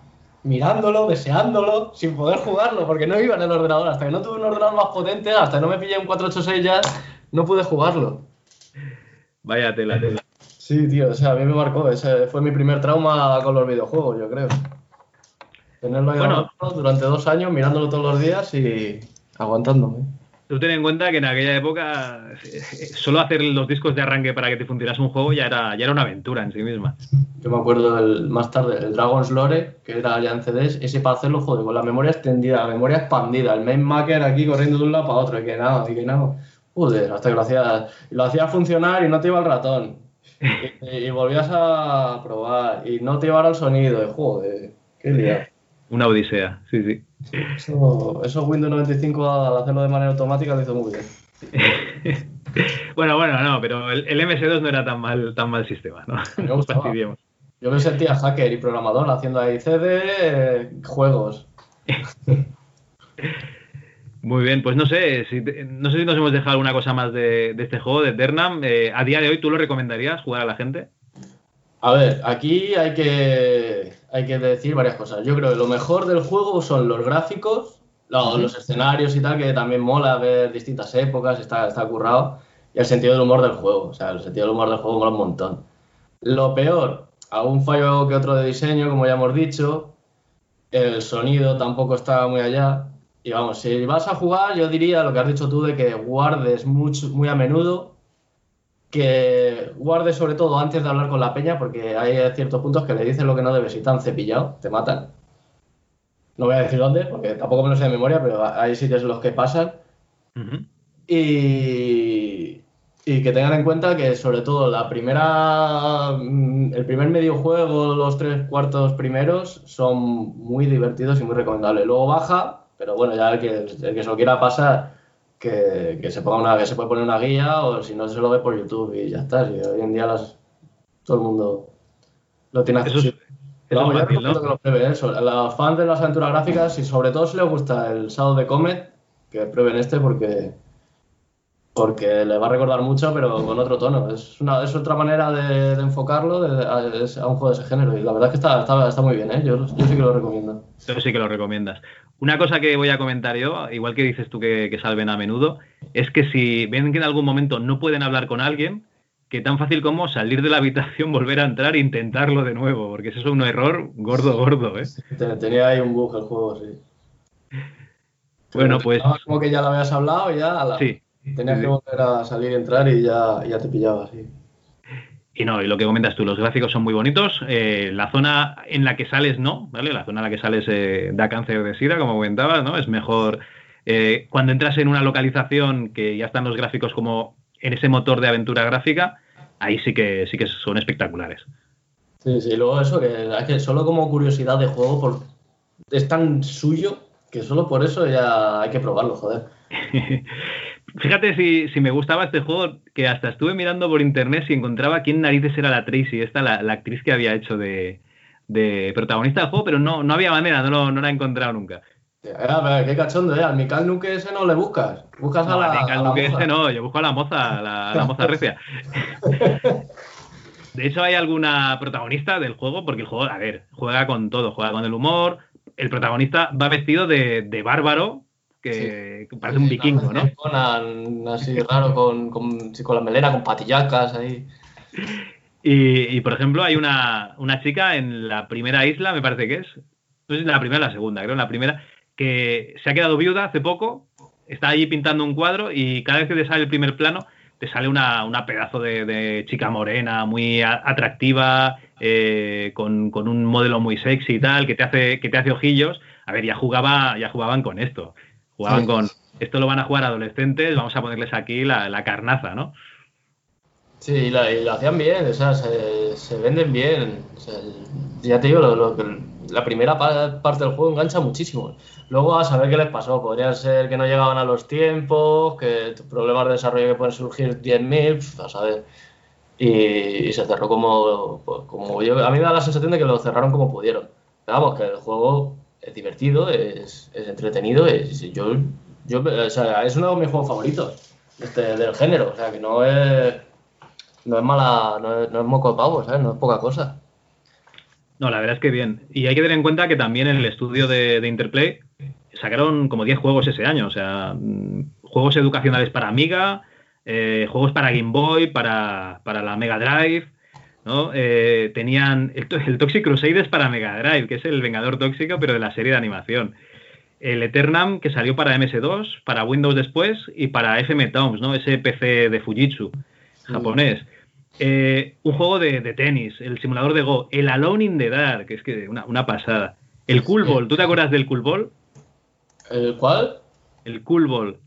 mirándolo, deseándolo, sin poder jugarlo, porque no iba en el ordenador. Hasta que no tuve un ordenador más potente, hasta que no me pillé un 486 ya, no pude jugarlo. Vaya tela, tela. Sí, tío, o sea, a mí me marcó. Ese fue mi primer trauma con los videojuegos, yo creo. Tenerlo ahí bueno, durante dos años, mirándolo todos los días y aguantándome. Tú ten en cuenta que en aquella época eh, solo hacer los discos de arranque para que te funcionase un juego ya era, ya era una aventura en sí misma. Yo me acuerdo del, más tarde, el Dragon's Lore, que era ya en CDs, ese para hacerlo, joder, con la memoria extendida, la memoria expandida, el main maker aquí corriendo de un lado para otro, y que nada, y que nada. Joder, hasta que lo hacía, lo hacía funcionar y no te iba el ratón. y, volvías a probar y no te llevara el sonido. Y, joder, qué día. Una odisea, sí, sí. Eso, eso Windows 95 al hacerlo de manera automática lo hizo muy bien. bueno, bueno, no, pero el, MS2 no era tan mal, tan mal sistema, ¿no? Me Yo me sentía hacker y programador haciendo ahí CD, eh, juegos. Muy bien, pues no sé, si, no sé si nos hemos dejado alguna cosa más de, este juego, de Eternam. Eh, a día de hoy, ¿tú lo recomendarías jugar a la gente? A ver, aquí hay que, hay que decir varias cosas. Yo creo que lo mejor del juego son los gráficos, los, escenarios y tal, que también mola ver distintas épocas, está, está currado, y el sentido del humor del juego. O sea, el sentido del humor del juego mola un montón. Lo peor, algún fallo que otro de diseño, como ya hemos dicho, el sonido tampoco está muy allá. Y vamos, si vas a jugar, yo diría lo que has dicho tú de que guardes mucho, muy a menudo, que guardes sobre todo antes de hablar con la peña, porque hay ciertos puntos que le dices lo que no debes y están cepillado, te matan. No voy a decir dónde, porque tampoco me lo sé de memoria, pero hay sitios en los que pasan. Y, y que tengan en cuenta que sobre todo la primera el primer medio juego los tres cuartos primeros son muy divertidos y muy recomendables luego baja pero bueno, ya el que, el que se lo quiera pasar, que, que, se ponga una, que se puede poner una guía o si no se lo ve por YouTube y ya está. Si hoy en día las, todo el mundo lo tiene accesible. Eso es, fácil, ¿no? que lo prueben eso. A los fans de las aventuras gráficas y sobre todo si les gusta el Shadow de Comet, que prueben este porque porque le va a recordar mucho, pero con otro tono. Es, una, es otra manera de, enfocarlo a, un juego de ese género. Y la verdad es que está, está, está muy bien, ¿eh? yo, yo, sí que lo recomiendo. Yo sí que lo recomiendas. Una cosa que voy a comentar yo, igual que dices tú que, salven a menudo, es que si ven que en algún momento no pueden hablar con alguien, que tan fácil como salir de la habitación, volver a entrar e intentarlo de nuevo, porque eso es un error gordo, gordo, ¿eh? Tenía ahí un bug el juego, sí. Bueno, pues... Como que ya lo habías hablado ya... Sí. Tenías que volver a salir y entrar y ya, ya te pillaba, sí. Y no, y lo que comentas tú, los gráficos son muy bonitos. Eh, la zona en la que sales no, ¿vale? La zona en la que sales eh, da cáncer de sida, como comentabas, ¿no? Es mejor eh, cuando entras en una localización que ya están los gráficos como en ese motor de aventura gráfica, ahí sí que sí que son espectaculares. Sí, sí, luego eso, que, que solo como curiosidad de juego, por, es tan suyo que solo por eso ya hay que probarlo, joder. Fíjate si, me gustaba este juego, que hasta estuve mirando por internet si encontraba quién narices era la Tracy, esta, la, actriz que había hecho de, protagonista del juego, pero no, no había manera, no, no la he encontrado nunca. qué cachondo, ¿eh? Al Mikal Nuke ese no le buscas. Buscas a la. Al Mikal Nuke ese no, yo busco a la moza, a la, moza recia. De hecho, hay alguna protagonista del juego, porque el juego, a ver, juega con todo, juega con el humor. El protagonista va vestido de, de bárbaro, que parece un vikingo, ¿no? así raro, con, con, con, la melena, con patillacas ahí. Y, por ejemplo, hay una, chica en la primera isla, me parece que es, no sé si la primera o la segunda, creo, en la primera, que se ha quedado viuda hace poco, está allí pintando un cuadro y cada vez que te sale el primer plano, te sale una, pedazo de, chica morena, muy atractiva, eh, con, con, un modelo muy sexy y tal, que te hace, que te hace ojillos. A ver, ya jugaba, ya jugaban con esto. Jugaban con, esto lo van a jugar adolescentes, vamos a ponerles aquí la, carnaza, ¿no? Sí, y, lo hacían bien, o sea, se, venden bien. ya te digo, lo, la primera parte del juego engancha muchísimo. Luego a saber qué les pasó. Podría ser que no llegaban a los tiempos, que problemas de desarrollo que pueden surgir 10.000, a saber. Y, se cerró como, pues, como yo, a mí me da la sensación de que lo cerraron como pudieron. Vamos, que el juego es divertido, es, entretenido. Es, yo, yo, o sea, es uno de mis juegos favoritos este, del género. O sea, que no es, no es mala, no es, no es moco de pavo, ¿sabes? No es poca cosa. No, la verdad es que bien. Y hay que tener en cuenta que también en el estudio de, Interplay sacaron como 10 juegos ese año. O sea, mm, juegos educacionales para Amiga, eh, juegos para Game Boy, para, para la Mega Drive. ¿No? Eh, tenían el, Toxic Crusaders para Mega Drive, que es el Vengador Tóxico, pero de la serie de animación. El Eternam, que salió para MS2, para Windows después, y para FM Toms, ¿no? Ese PC de Fujitsu, japonés. Eh, un juego de, tenis, el simulador de Go, el Alone in the Dark, que es que una, pasada. El Cool Ball, ¿tú te acuerdas del Cool Ball? ¿El cuál? El Cool Ball.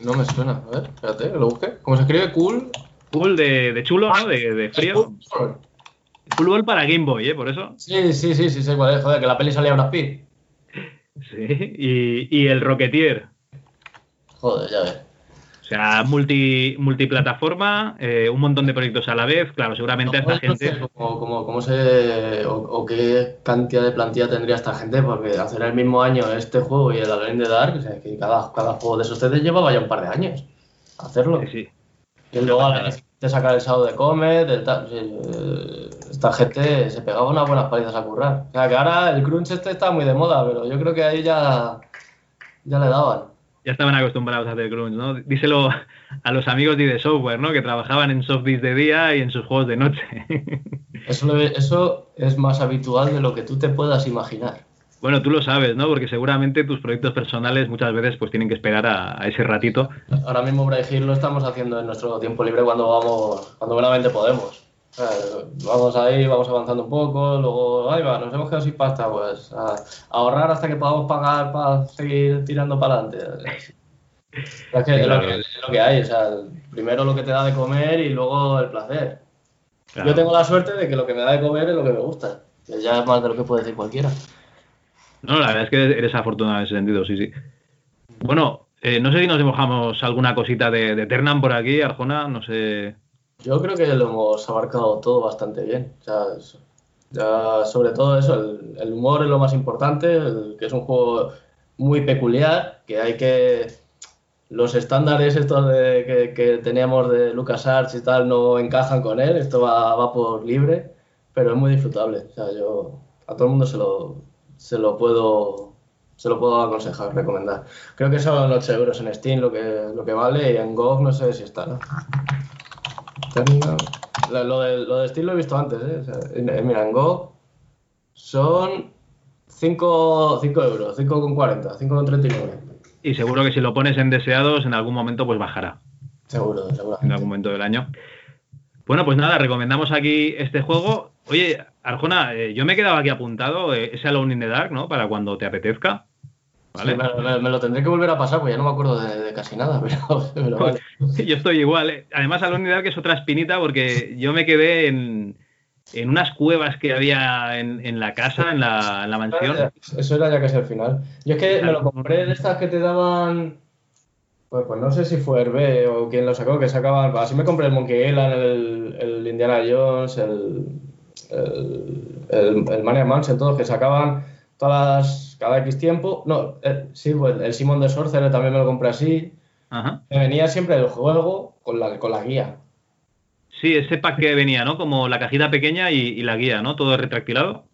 No me suena. A ver, espérate, lo busqué. ¿Cómo se escribe? Cool. Full de, chulo, ¿no? De, frío. Fútbol para Game Boy, ¿eh? Por eso. Sí, sí, sí, sí, sí, joder, que la peli salía una Pitt. Sí, y, y el Rocketeer. Joder, ya ves. O sea, multi, multiplataforma, eh, un montón de proyectos a la vez. Claro, seguramente esta gente. Como, como, se, o, qué cantidad de plantilla tendría esta gente, porque hacer el mismo año este juego y el Alone de Dark, o sea, que cada, cada juego de esos te llevaba ya un par de años hacerlo. Sí, Y luego a la de sacar el sábado de Comet, eh, esta gente se pegaba unas buenas palizas a currar. O sea, que ahora el crunch este está muy de moda, pero yo creo que ahí ya, ya le daban ya estaban acostumbrados a hacer crunch, ¿no? Díselo a los amigos de Software, ¿no? Que trabajaban en Softdisk de día y en sus juegos de noche. Eso, eso es más habitual de lo que tú te puedas imaginar. Bueno, tú lo sabes, ¿no? Porque seguramente tus proyectos personales muchas veces pues tienen que esperar a, ese ratito. Ahora mismo Braille lo estamos haciendo en nuestro tiempo libre cuando vamos, cuando buenamente podemos. vamos ahí, vamos avanzando un poco, luego, ahí va, nos hemos quedado sin pasta, pues a, ahorrar hasta que podamos pagar para seguir tirando para adelante. Es, que, es, lo que, hay, o sea, primero lo que te da de comer y luego el placer. Yo tengo la suerte de que lo que me da de comer es lo que me gusta, que ya es más de lo que puede decir cualquiera. No, la verdad es que eres afortunado en ese sentido, sí, sí. Bueno, eh, no sé si nos dibujamos alguna cosita de, Ternan por aquí, Arjona, no sé. Yo creo que lo hemos abarcado todo bastante bien. ya sobre todo eso, el, humor es lo más importante, que es un juego muy peculiar, que hay que... Los estándares estos de, que, teníamos de LucasArts y tal no encajan con él, esto va, va por libre, pero es muy disfrutable. O sea, yo a todo el mundo se lo, se lo puedo se lo puedo aconsejar, recomendar. Creo que son 8 euros en Steam lo que, lo que vale y en GOG no sé si está. ¿no? Lo, de, lo de Steam lo he visto antes, ¿eh? mira, en GOG son 5, 5 euros, 5,40, 5,39. Y seguro que si lo pones en deseados, en algún momento pues bajará. Seguro, seguro. En algún momento del año. Bueno, pues nada, recomendamos aquí este juego. Oye, Arjona, eh, yo me he quedado aquí apuntado eh, ese Alone in the Dark, ¿no? Para cuando te apetezca. ¿vale? me, lo tendré que volver a pasar, porque ya no me acuerdo de, casi nada, pero, vale. yo estoy igual. ¿eh? Además, Alone in the Dark es otra espinita porque yo me quedé en, unas cuevas que había en, la casa, en la, mansión. Eso era ya que es el final. Yo es que me lo compré de estas que te daban pues, pues no sé si fue Hervé o quien lo sacó, que sacaban. Así me compré el Monkey Island, el, el Indiana Jones, el, el, el, el Mania Mansion, todos que sacaban todas cada X tiempo. No, eh, sí, pues el Simon de Sorcerer también me lo compré así. Me venía siempre el juego con la, con la guía. Sí, ese pack que venía, ¿no? Como la cajita pequeña y, la guía, ¿no? Todo retractilado.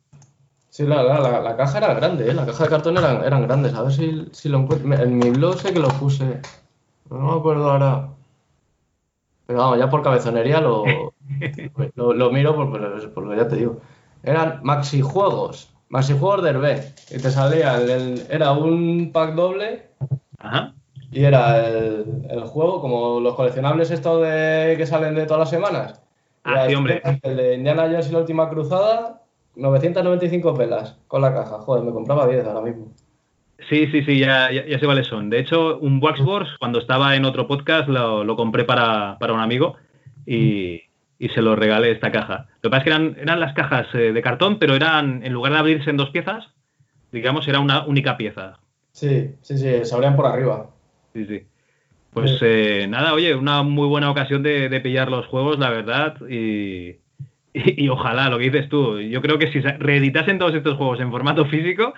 Sí, la, la, la, caja era grande, ¿eh? La caja de cartón eran, eran grandes. A ver si, si lo encuentro. En mi blog sé que lo puse. No me acuerdo ahora. Pero vamos, ya por cabezonería lo, lo, miro por, por, ya te digo. Eran maxi juegos. Maxi juegos de Hervé. Y te salía, el, era un pack doble. Ajá. Y era el, el, juego, como los coleccionables estos de, que salen de todas las semanas. Ah, sí, hombre. El de Indiana Jones y la última cruzada, 995 pelas con la caja. Joder, me compraba 10 ahora mismo. Sí, sí, sí, ya, ya, sé cuáles son. De hecho, un Waxworks, cuando estaba en otro podcast, lo, compré para, un amigo y, se lo regalé esta caja. Lo que pasa es que eran, eran las cajas eh, de cartón, pero eran, en lugar de abrirse en dos piezas, digamos, era una única pieza. Sí, sí, sí, se abrían por arriba. Sí, sí. Pues eh, nada, oye, una muy buena ocasión de, pillar los juegos, la verdad, y, y, ojalá, lo que dices tú, yo creo que si reeditasen todos estos juegos en formato físico,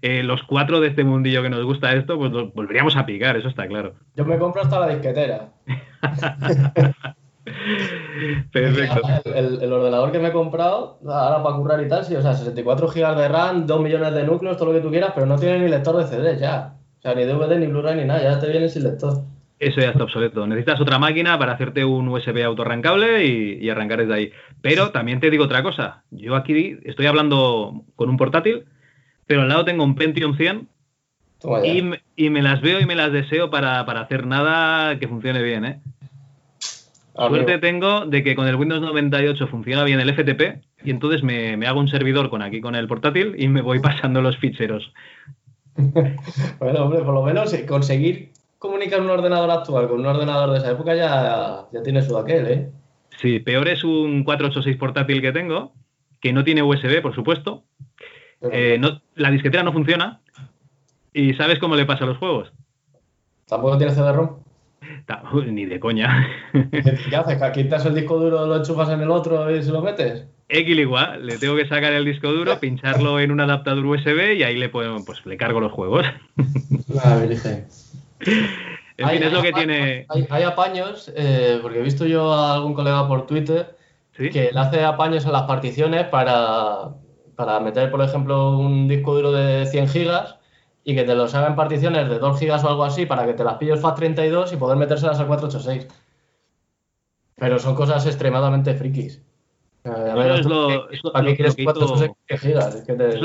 eh, los cuatro de este mundillo que nos gusta esto, pues volveríamos a picar, eso está claro. Yo me compro hasta la disquetera. Perfecto. El, ordenador que me he comprado, ahora para currar y tal, sí, o sea, 64 GB de RAM, 2 millones de núcleos, todo lo que tú quieras, pero no tiene ni lector de CD ya. O sea, ni DVD, ni Blu-ray, ni nada, ya te viene sin lector. Eso ya está obsoleto. Necesitas otra máquina para hacerte un USB autorrancable y, y arrancar desde ahí. Pero también te digo otra cosa. Yo aquí estoy hablando con un portátil pero al lado tengo un Pentium 100 y, me las veo y me las deseo para, hacer nada que funcione bien, ¿eh? Suerte tengo de que con el Windows 98 funciona bien el FTP y entonces me, hago un servidor con aquí con el portátil y me voy pasando los ficheros. bueno, hombre, por lo menos conseguir comunicar un ordenador actual con un ordenador de esa época ya, ya tiene su aquel, ¿eh? Sí, peor es un 486 portátil que tengo, que no tiene USB, por supuesto. Eh, la disquetera no funciona. ¿Y sabes cómo le pasa a los juegos? ¿Tampoco tiene CD-ROM? Ni de coña. ¿Qué haces? ¿Quitas el disco duro, lo enchufas en el otro y se lo metes? X igual, le tengo que sacar el disco duro, pincharlo en un adaptador USB y ahí le puedo, pues le cargo los juegos. La virgen. En fin, es lo que tiene. Hay, apaños, eh, porque he visto yo a algún colega por Twitter que le hace apaños en las particiones para, para meter, por ejemplo, un disco duro de 100 gigas y que te los haga en particiones de 2 gigas o algo así para que te las pilles FAT32 y poder metérselas al 486. Pero son cosas extremadamente frikis. Eso es lo, es lo,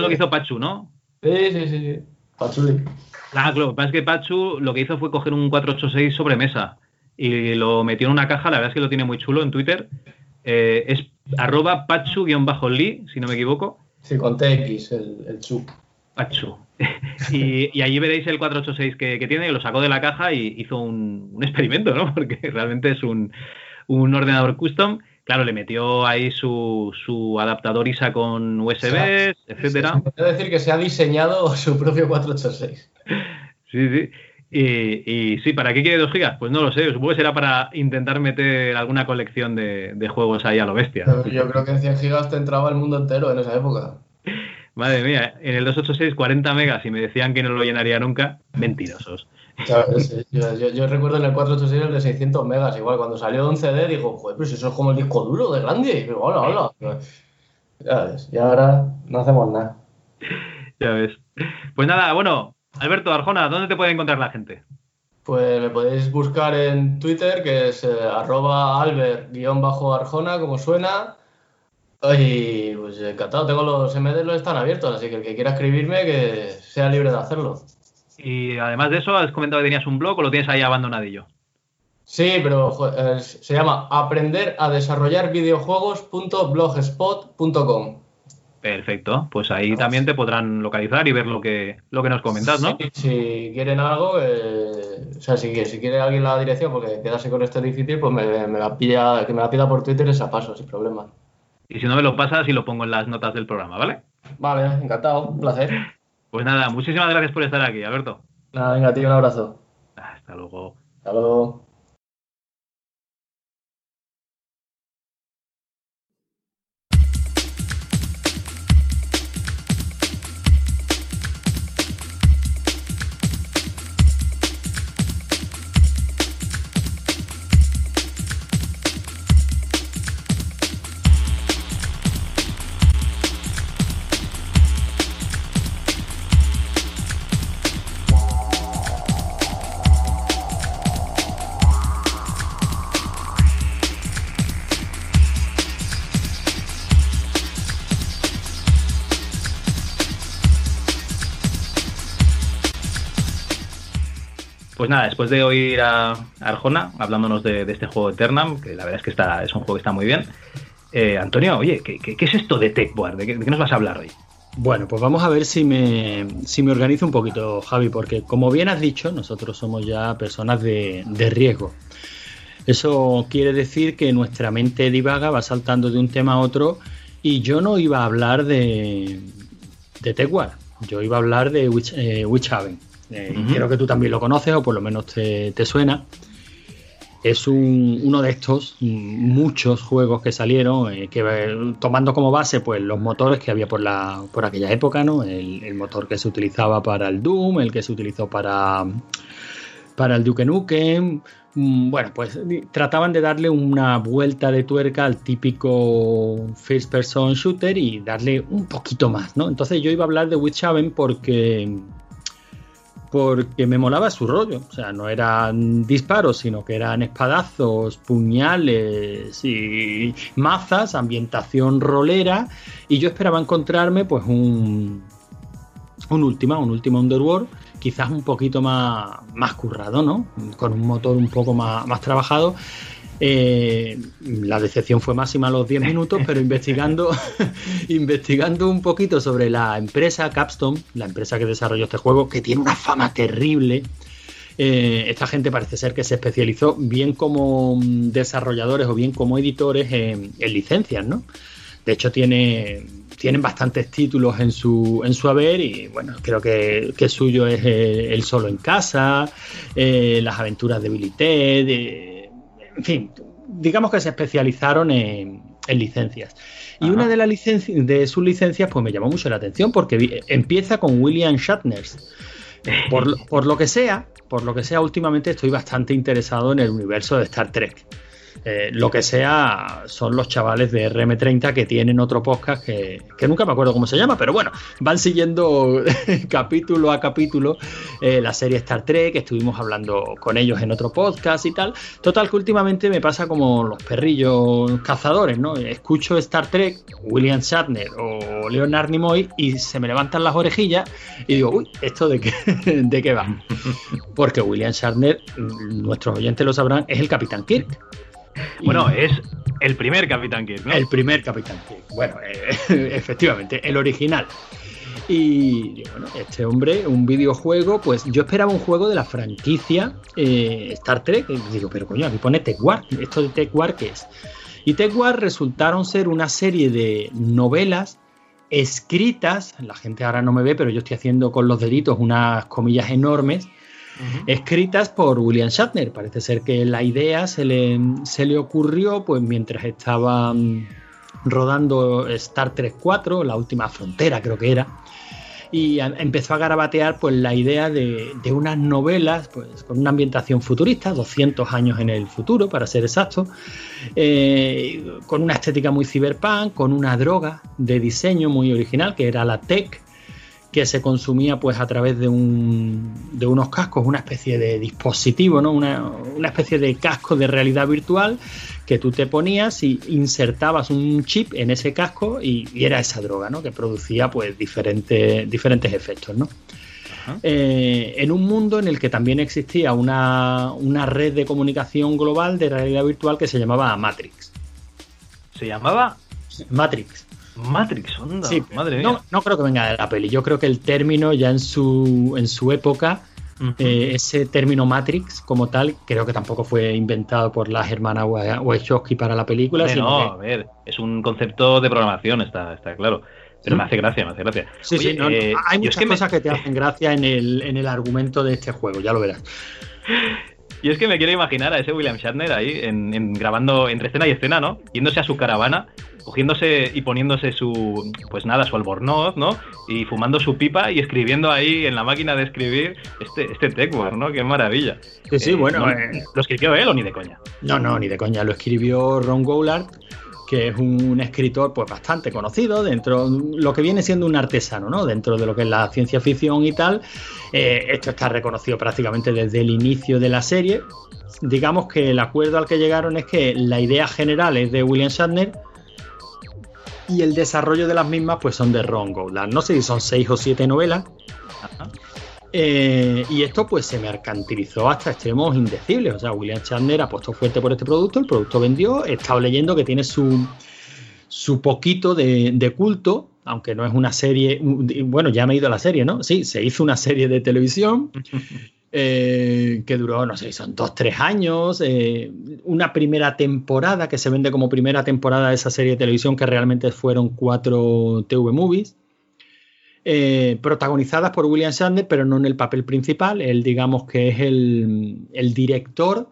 que hizo Pachu, ¿no? Sí, sí, sí. sí. Pachuli. Claro, lo que pasa es que Pachu lo que hizo fue coger un 486 sobre mesa y lo metió en una caja, la verdad es que lo tiene muy chulo en Twitter. Eh, es arroba pachu-li, si no me equivoco. Sí, con TX, el, el chu. Pachu. y, allí veréis el 486 que, que, tiene, lo sacó de la caja y hizo un, un experimento, ¿no? Porque realmente es un, un ordenador custom Claro, le metió ahí su, su adaptador ISA con USB, etcétera. Se decir que se ha diseñado su propio 486. Sí, sí. Y, sí, ¿para qué quiere 2 gigas? Pues no lo sé, supongo que será para intentar meter alguna colección de, juegos ahí a lo bestia. Yo creo que en 100 gigas te entraba el mundo entero en esa época. Madre mía, en el 286 40 megas y me decían que no lo llenaría nunca, mentirosos. Yo, recuerdo en el 486 el de 600 megas, igual cuando salió de un CD digo, joder, pero si eso es como el disco duro de grande. Y digo, hola, hola. Ya ves, y ahora no hacemos nada. Ya ves. Pues nada, bueno, Alberto Arjona, ¿dónde te puede encontrar la gente? Pues me podéis buscar en Twitter, que es eh, arroba albert-arjona, como suena. Y pues encantado, tengo los MDs, los están abiertos, así que el que quiera escribirme, que sea libre de hacerlo. Y además de eso, has comentado que tenías un blog o lo tienes ahí abandonadillo. Sí, pero se llama aprender a desarrollar videojuegos.blogspot.com. Perfecto, pues ahí también te podrán localizar y ver lo que, lo que nos comentas, ¿no? Sí, si quieren algo, eh, o sea, si, si quiere alguien la dirección porque quedarse con esto difícil, pues me, la pilla, que me la pida por Twitter esa paso, sin problema. Y si no me lo pasas y lo pongo en las notas del programa, ¿vale? Vale, encantado, un placer. Pues nada, muchísimas gracias por estar aquí, Alberto. Nada, venga, tío, un abrazo. Hasta luego. Hasta luego. Nada, después de oír a Arjona hablándonos de, este juego Eternam, que la verdad es que está, es un juego que está muy bien. Eh, Antonio, oye, ¿qué, es esto de TechBoard? ¿De qué, nos vas a hablar hoy? Bueno, pues vamos a ver si me, si me organizo un poquito, Javi, porque como bien has dicho, nosotros somos ya personas de, riesgo. Eso quiere decir que nuestra mente divaga, va saltando de un tema a otro, y yo no iba a hablar de, de yo iba a hablar de Witch, eh, Witchhaven. Eh, Creo que tú también lo conoces o por lo menos te, suena. Es uno de estos muchos juegos que salieron, eh, que eh, tomando como base pues los motores que había por, la, por aquella época, ¿no? El, motor que se utilizaba para el Doom, el que se utilizó para, para el Duke Nukem. Mm, bueno, pues trataban de darle una vuelta de tuerca al típico first person shooter y darle un poquito más, ¿no? Entonces yo iba a hablar de Witchhaven porque porque me molaba su rollo. O sea, no eran disparos, sino que eran espadazos, puñales y mazas, ambientación rolera. Y yo esperaba encontrarme, pues, un, un última, un último Underworld, quizás un poquito más, más currado, ¿no? Con un motor un poco más, más trabajado. Eh, la decepción fue máxima a los 10 minutos, pero investigando, investigando un poquito sobre la empresa Capstone, la empresa que desarrolló este juego, que tiene una fama terrible, eh, esta gente parece ser que se especializó bien como desarrolladores o bien como editores en, licencias, ¿no? De hecho, tiene, tienen bastantes títulos en su, en su haber y bueno, creo que, que suyo es eh, El Solo en Casa, Las Aventuras de Billy en fin, digamos que se especializaron en, en licencias. Y una de, las de sus licencias pues me llamó mucho la atención porque empieza con William Shatner. Por, por, lo que sea, por lo que sea, últimamente estoy bastante interesado en el universo de Star Trek. Eh, lo que sea son los chavales de RM30 que tienen otro podcast que, nunca me acuerdo cómo se llama, pero bueno, van siguiendo capítulo a capítulo eh, la serie Star Trek, estuvimos hablando con ellos en otro podcast y tal. Total que últimamente me pasa como los perrillos cazadores, ¿no? Escucho Star Trek, William Shatner o Leonard Nimoy y se me levantan las orejillas y digo, uy, ¿esto de qué, de qué va? Porque William Shatner, nuestros oyentes lo sabrán, es el Capitán Kirk. Bueno, es el primer Capitán Kirk, El primer Capitán Kirk. Bueno, eh, efectivamente, el original. Y bueno, este hombre, un videojuego, pues yo esperaba un juego de la franquicia eh, Star Trek. Y digo, pero coño, aquí pone Tech War. ¿Esto de Tech War qué es? Y Tech War resultaron ser una serie de novelas escritas. La gente ahora no me ve, pero yo estoy haciendo con los deditos unas comillas enormes escritas por William Shatner. Parece ser que la idea se le, se le ocurrió pues mientras estaba mm, rodando Star Trek 4, La Última Frontera creo que era, y empezó a garabatear pues la idea de, unas novelas pues con una ambientación futurista, 200 años en el futuro para ser exacto, eh, con una estética muy cyberpunk, con una droga de diseño muy original que era la tech que se consumía pues a través de, un, de unos cascos, una especie de dispositivo, ¿no? Una, especie de casco de realidad virtual que tú te ponías y insertabas un chip en ese casco y, era esa droga, ¿no? Que producía pues diferentes, diferentes efectos, ¿no? Eh, en un mundo en el que también existía una, una red de comunicación global de realidad virtual que se llamaba Matrix. ¿Se llamaba? Matrix. Matrix, onda. madre mía. No, creo que venga de la peli. Yo creo que el término ya en su, en su época, eh, ese término Matrix como tal, creo que tampoco fue inventado por las hermanas Wachowski para la película. no, a ver, es un concepto de programación, está, está claro. Pero me hace gracia, me hace gracia. Sí, sí, eh, hay muchas cosas que te hacen gracia en el, en el argumento de este juego, ya lo verás. Y es que me quiero imaginar a ese William Shatner ahí en, grabando entre escena y escena, ¿no? Yéndose a su caravana, cogiéndose y poniéndose su, pues nada, su albornoz, ¿no? Y fumando su pipa y escribiendo ahí en la máquina de escribir este, este Techware, ¿no? Qué maravilla. Sí, sí, bueno. Eh, ¿Lo escribió él o ni de coña? No, no, ni de coña. Lo escribió Ron Goulart que es un escritor pues bastante conocido dentro lo que viene siendo un artesano, ¿no? Dentro de lo que es la ciencia ficción y tal. Eh, esto está reconocido prácticamente desde el inicio de la serie. Digamos que el acuerdo al que llegaron es que la idea general es de William Shatner y el desarrollo de las mismas pues son de Ron Goldar. No sé si son seis o siete novelas. Eh, y esto pues se mercantilizó hasta extremos indecibles. O sea, William Chandler apostó fuerte por este producto, el producto vendió. He estado leyendo que tiene su, su poquito de, culto, aunque no es una serie. Bueno, ya me he ido a la serie, ¿no? Sí, se hizo una serie de televisión. Eh, que duró, no sé, son dos, tres años, eh, una primera temporada que se vende como primera temporada de esa serie de televisión que realmente fueron cuatro TV movies. Eh, protagonizadas por William Shatner, pero no en el papel principal. Él, digamos que es el, director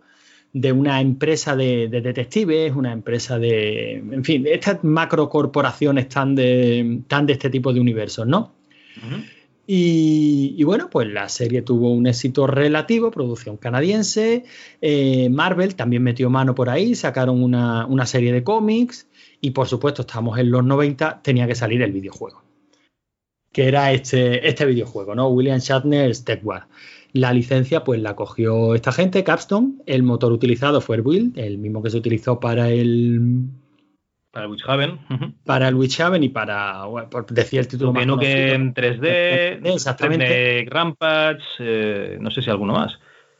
de una empresa de, detectives, una empresa de. En fin, estas macrocorporaciones tan de, tan de este tipo de universos, ¿no? y, bueno, pues la serie tuvo un éxito relativo, producción canadiense. Eh, Marvel también metió mano por ahí, sacaron una, una serie de cómics. Y por supuesto, estamos en los 90, tenía que salir el videojuego que era este, este videojuego, ¿no? William Shatner War. La licencia, pues la cogió esta gente, Capstone. El motor utilizado fue el Build, el mismo que se utilizó para el. Para el Witchhaven. Para el Witchhaven y para. por decir el título más que en 3D. Exactamente. Rampage, eh, no sé si alguno más.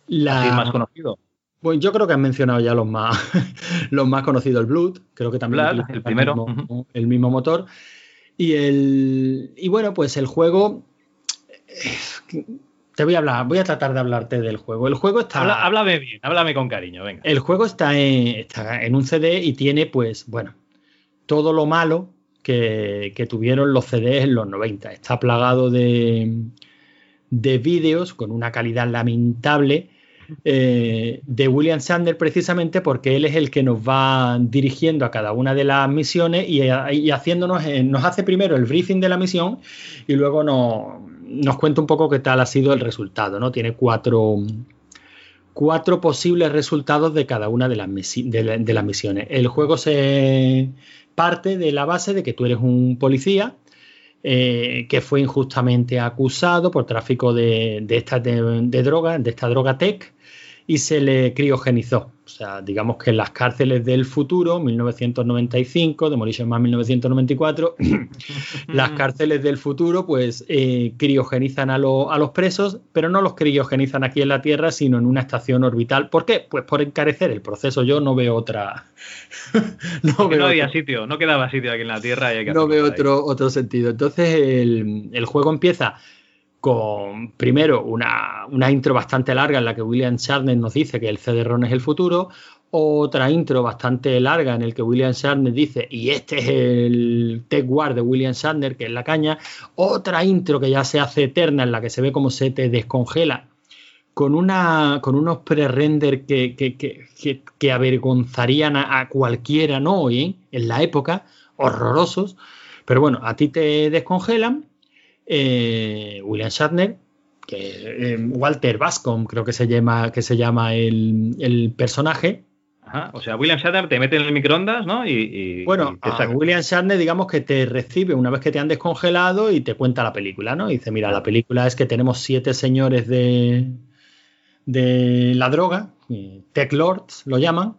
La... más conocido. Bueno, yo creo que han mencionado ya los más, los más conocidos, el Blood, creo que también el primero. el mismo motor. Y, el, y bueno, pues el juego te voy a hablar, voy a tratar de hablarte del juego. El juego está. háblame bien, háblame con cariño, venga. El juego está en, está en un CD y tiene, pues, bueno, todo lo malo que, tuvieron los CDs en los 90. Está plagado de, de vídeos con una calidad lamentable. Eh, de William Sander precisamente porque él es el que nos va dirigiendo a cada una de las misiones y, haciéndonos, eh, nos hace primero el briefing de la misión y luego nos, nos cuenta un poco qué tal ha sido el resultado, ¿no? Tiene cuatro, cuatro posibles resultados de cada una de las, de, las misiones. El juego se parte de la base de que tú eres un policía eh, que fue injustamente acusado por tráfico de, de, de, de droga, de esta droga tech, y se le criogenizó. O sea, digamos que en las cárceles del futuro, 1995, Demolition Man 1994, las cárceles del futuro pues eh, criogenizan a, los presos, pero no los criogenizan aquí en la Tierra, sino en una estación orbital. ¿Por qué? Pues por encarecer el proceso. Yo no veo otra... no, no había sitio, no quedaba sitio aquí en la Tierra. Y no veo otro, otro sentido. Entonces el, el juego empieza con primero una, intro bastante larga en la que William Shatner nos dice que el CD-ROM es el futuro, otra intro bastante larga en el que William Shatner dice, y este es el Tech War de William Shatner, que es la caña, otra intro que ya se hace eterna en la que se ve cómo se te descongela, con, una, con unos pre-render que, que, avergonzarían a, cualquiera, ¿no? Hoy, ¿eh? en la época, horrorosos, pero bueno, a ti te descongelan eh, William Shatner, que, eh, Walter Bascom, creo que se llama, que se llama el, personaje. o sea, William Shatner te mete en el microondas, ¿no? Y, bueno, William Shatner, digamos que te recibe una vez que te han descongelado y te cuenta la película, ¿no? Y dice, mira, la película es que tenemos siete señores de, de la droga, Tech Lords lo llaman,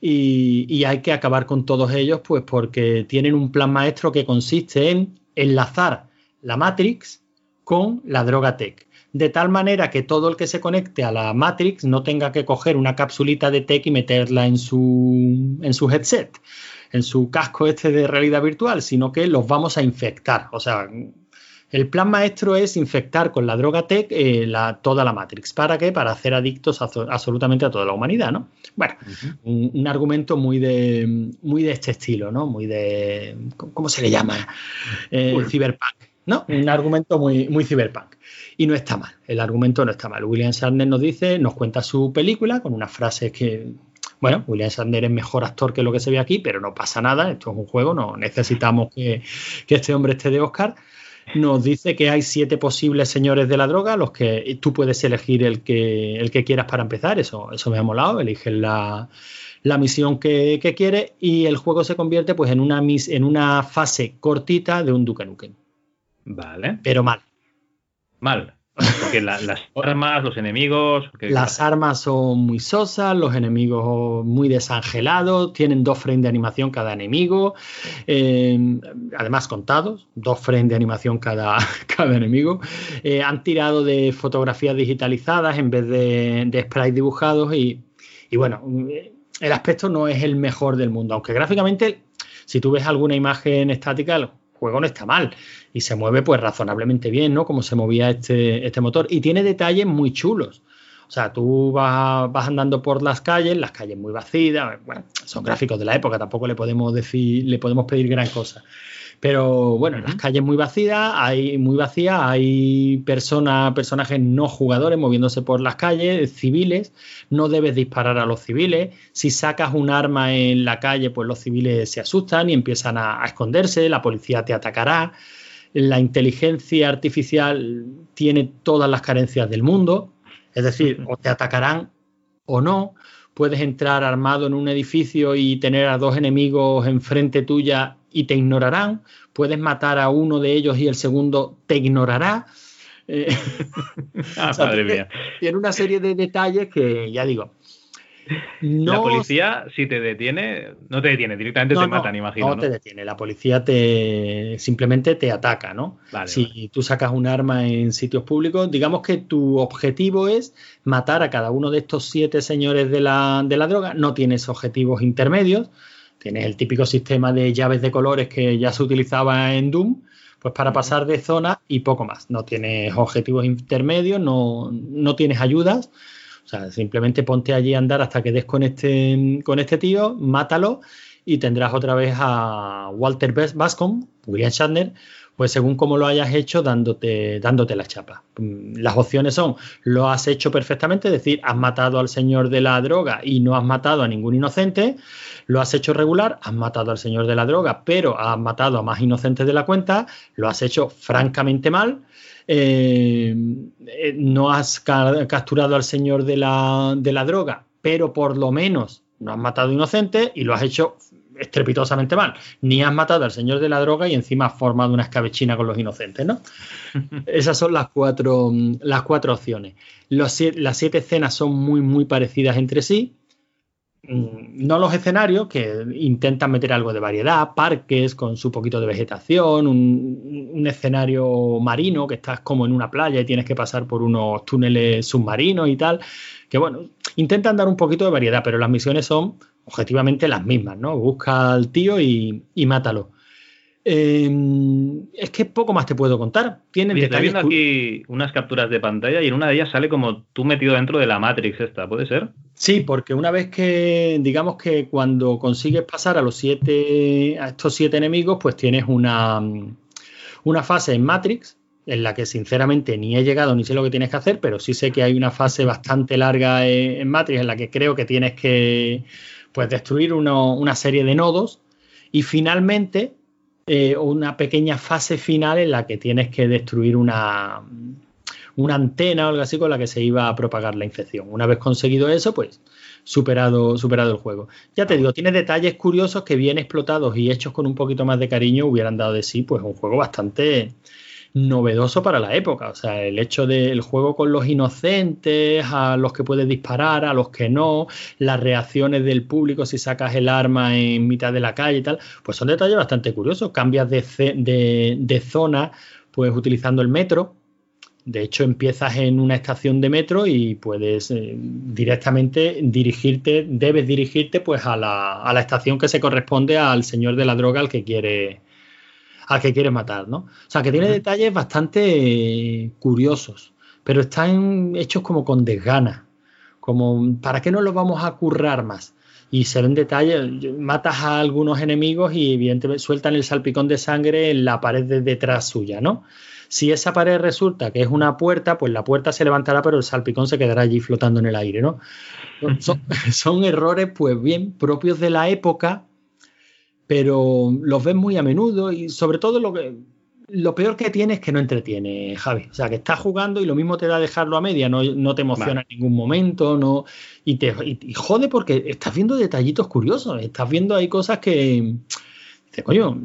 y, y, hay que acabar con todos ellos, pues porque tienen un plan maestro que consiste en enlazar la Matrix con la droga Tech. De tal manera que todo el que se conecte a la Matrix no tenga que coger una capsulita de Tech y meterla en su, en su headset, en su casco este de realidad virtual, sino que los vamos a infectar. O sea, el plan maestro es infectar con la droga tech eh, la, toda la Matrix. ¿Para qué? Para hacer adictos absolutamente a toda la humanidad, ¿no? Bueno, un, argumento muy de, muy de este estilo, ¿no? Muy de, ¿cómo se le llama? Eh, Cyberpunk. ¿No? Un argumento muy, muy cyberpunk. Y no está mal, el argumento no está mal. William Shatner nos dice, nos cuenta su película con unas frases que, bueno, William Shatner es mejor actor que lo que se ve aquí, pero no pasa nada, esto es un juego, no necesitamos que, este hombre esté de Oscar. Nos dice que hay siete posibles señores de la droga, los que tú puedes elegir el que, el que quieras para empezar, eso, eso me ha molado, eliges la, misión que, que quieres y el juego se convierte pues en una, en una fase cortita de un Duke Nukem. Vale. Pero mal. Mal. Porque las armas, los enemigos. Las armas son muy sosas, los enemigos muy desangelados, tienen dos frames de animación cada enemigo, eh, además contados, dos frames de animación cada, cada enemigo. Eh, han tirado de fotografías digitalizadas en vez de, de sprites dibujados y, y bueno, el aspecto no es el mejor del mundo, aunque gráficamente, si tú ves alguna imagen estática, juego no está mal y se mueve pues razonablemente bien, ¿no? Como se movía este, este motor. Y tiene detalles muy chulos. O sea, tú vas, vas, andando por las calles, las calles muy vacías, bueno, son gráficos de la época, tampoco le podemos decir, le podemos pedir gran cosa. Pero bueno, las calles muy vacías, hay muy vacías, hay personas, personajes no jugadores moviéndose por las calles, civiles, no debes disparar a los civiles. Si sacas un arma en la calle, pues los civiles se asustan y empiezan a, esconderse, la policía te atacará. La inteligencia artificial tiene todas las carencias del mundo, es decir, o te atacarán o no puedes entrar armado en un edificio y tener a dos enemigos enfrente tuya y te ignorarán, puedes matar a uno de ellos y el segundo te ignorará. Eh, ah, madre mía. Tiene una serie de detalles que, ya digo, la policía, si te detiene, no te detiene, directamente te matan, imagino. No, te detiene, la policía te simplemente te ataca, ¿no? si tú sacas un arma en sitios públicos, digamos que tu objetivo es matar a cada uno de estos siete señores de la, de la droga, no tienes objetivos intermedios, Tienes el típico sistema de llaves de colores que ya se utilizaba en Doom, pues para pasar de zona y poco más. No tienes objetivos intermedios, no, no tienes ayudas. O sea, simplemente ponte allí a andar hasta que des con este, con este tío, mátalo y tendrás otra vez a Walter Bascom, William Shatner, pues según como lo hayas hecho, dándote, dándote la chapa. Mm, las opciones son, lo has hecho perfectamente, es decir, has matado al señor de la droga y no has matado a ningún inocente, lo has hecho regular, has matado al señor de la droga, pero has matado a más inocentes de la cuenta, lo has hecho francamente mal, eh, eh, no has capturado al señor de la, de la droga, pero por lo menos no has matado inocentes y lo has hecho estrepitosamente mal. Ni has matado al señor de la droga y encima has formado una escabechina con los inocentes, ¿no? Esas son las cuatro, las cuatro opciones. las siete escenas son muy, muy parecidas entre sí. Mm, no los escenarios, que intentan meter algo de variedad, parques con su poquito de vegetación, un, un, escenario marino, que estás como en una playa y tienes que pasar por unos túneles submarinos y tal, que bueno, intentan dar un poquito de variedad, pero las misiones son objetivamente las mismas, ¿no? Busca al tío y, mátalo. Em, es que poco más te puedo contar. Tiene Estoy viendo aquí unas capturas de pantalla y en una de ellas sale como tú metido dentro de la Matrix esta, ¿puede ser? Sí, porque una vez que, digamos que cuando consigues pasar a los siete, a estos siete enemigos, pues tienes una, una fase en Matrix en la que sinceramente ni he llegado ni sé lo que tienes que hacer, pero sí sé que hay una fase bastante larga en Matrix en la que creo que tienes que pues destruir una serie de nodos y finalmente eh, una pequeña fase final en la que tienes que destruir una, una antena o algo así con la que se iba a propagar la infección. Una vez conseguido eso, pues superado, superado el juego. Ya te digo, tiene detalles curiosos que bien explotados y hechos con un poquito más de cariño hubieran dado de sí, pues un juego bastante, novedoso para la época. O sea, el hecho del juego con los inocentes, a los que puedes disparar, a los que no, las reacciones del público si sacas el arma en mitad de la calle y tal, pues son detalles bastante curiosos. Cambias de, zona, pues utilizando el metro. De hecho, empiezas en una estación de metro y puedes eh, directamente dirigirte, debes dirigirte pues a la, a la estación que se corresponde al señor de la droga al que quiere al que quiere matar, ¿no? O sea, que tiene detalles bastante curiosos, pero están hechos como con desgana, como ¿para qué no los vamos a currar más? Y se ven detalles, matas a algunos enemigos y evidentemente sueltan el salpicón de sangre en la pared de detrás suya, ¿no? Si esa pared resulta que es una puerta, pues la puerta se levantará, pero el salpicón se quedará allí flotando en el aire, ¿no? Son, son errores, pues bien, propios de la época, pero los ves muy a menudo y sobre todo lo que lo peor que tiene es que no entretiene, Javi. O sea, que estás jugando y lo mismo te da dejarlo a media, no, te emociona en ningún momento, no y te y, jode porque estás viendo detallitos curiosos, estás viendo ahí cosas que coño,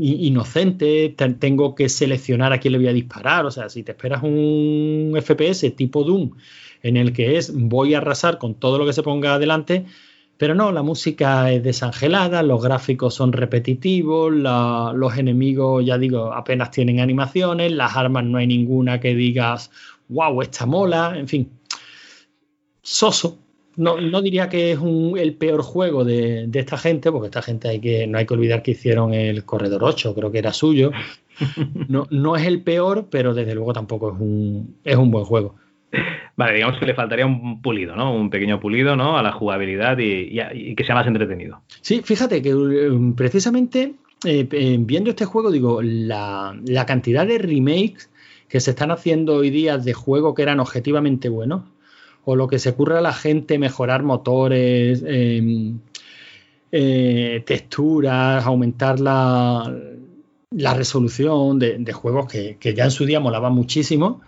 inocente, tengo que seleccionar a quién le voy a disparar, o sea, si te esperas un FPS tipo Doom en el que es voy a arrasar con todo lo que se ponga adelante, pero no, la música es desangelada, los gráficos son repetitivos, los enemigos, ya digo, apenas tienen animaciones, las armas no hay ninguna que digas, wow, esta mola, en fin. Soso. No, diría que es el peor juego de, esta gente, porque esta gente hay que, no hay que olvidar que hicieron el Corredor 8, creo que era suyo. No, no es el peor, pero desde luego tampoco es un, es un buen juego. Vale, digamos que le faltaría un pulido, ¿no? Un pequeño pulido, ¿no? A la jugabilidad y, que sea más entretenido. Sí, fíjate que um, precisamente eh, eh, viendo este juego, digo, la, cantidad de remakes que se están haciendo hoy día de juegos que eran objetivamente buenos, o lo que se ocurre a la gente mejorar motores, em, eh, texturas, aumentar la, resolución de, juegos que, que, ya en su día molaban muchísimo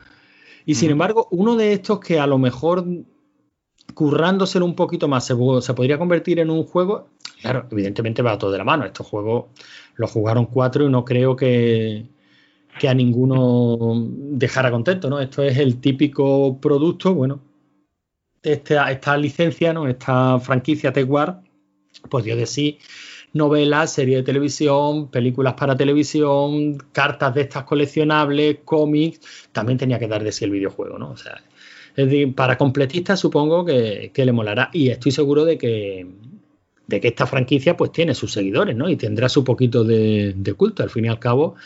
y sin embargo, uno de estos que a lo mejor currándoselo un poquito más se, podría convertir en un juego, claro, evidentemente va todo de la mano. Estos juegos los jugaron cuatro y no creo que, a ninguno dejara contento, ¿no? Esto es el típico producto, bueno, esta, esta licencia, ¿no? Esta franquicia Tech pues dio de sí novelas, series de televisión, películas para televisión, cartas de estas coleccionables, cómics, también tenía que dar de sí el videojuego, ¿no? O sea, para completistas supongo que, le molará y estoy seguro de que, de que esta franquicia pues tiene sus seguidores, ¿no? Y tendrá su poquito de, culto. Al fin y al cabo,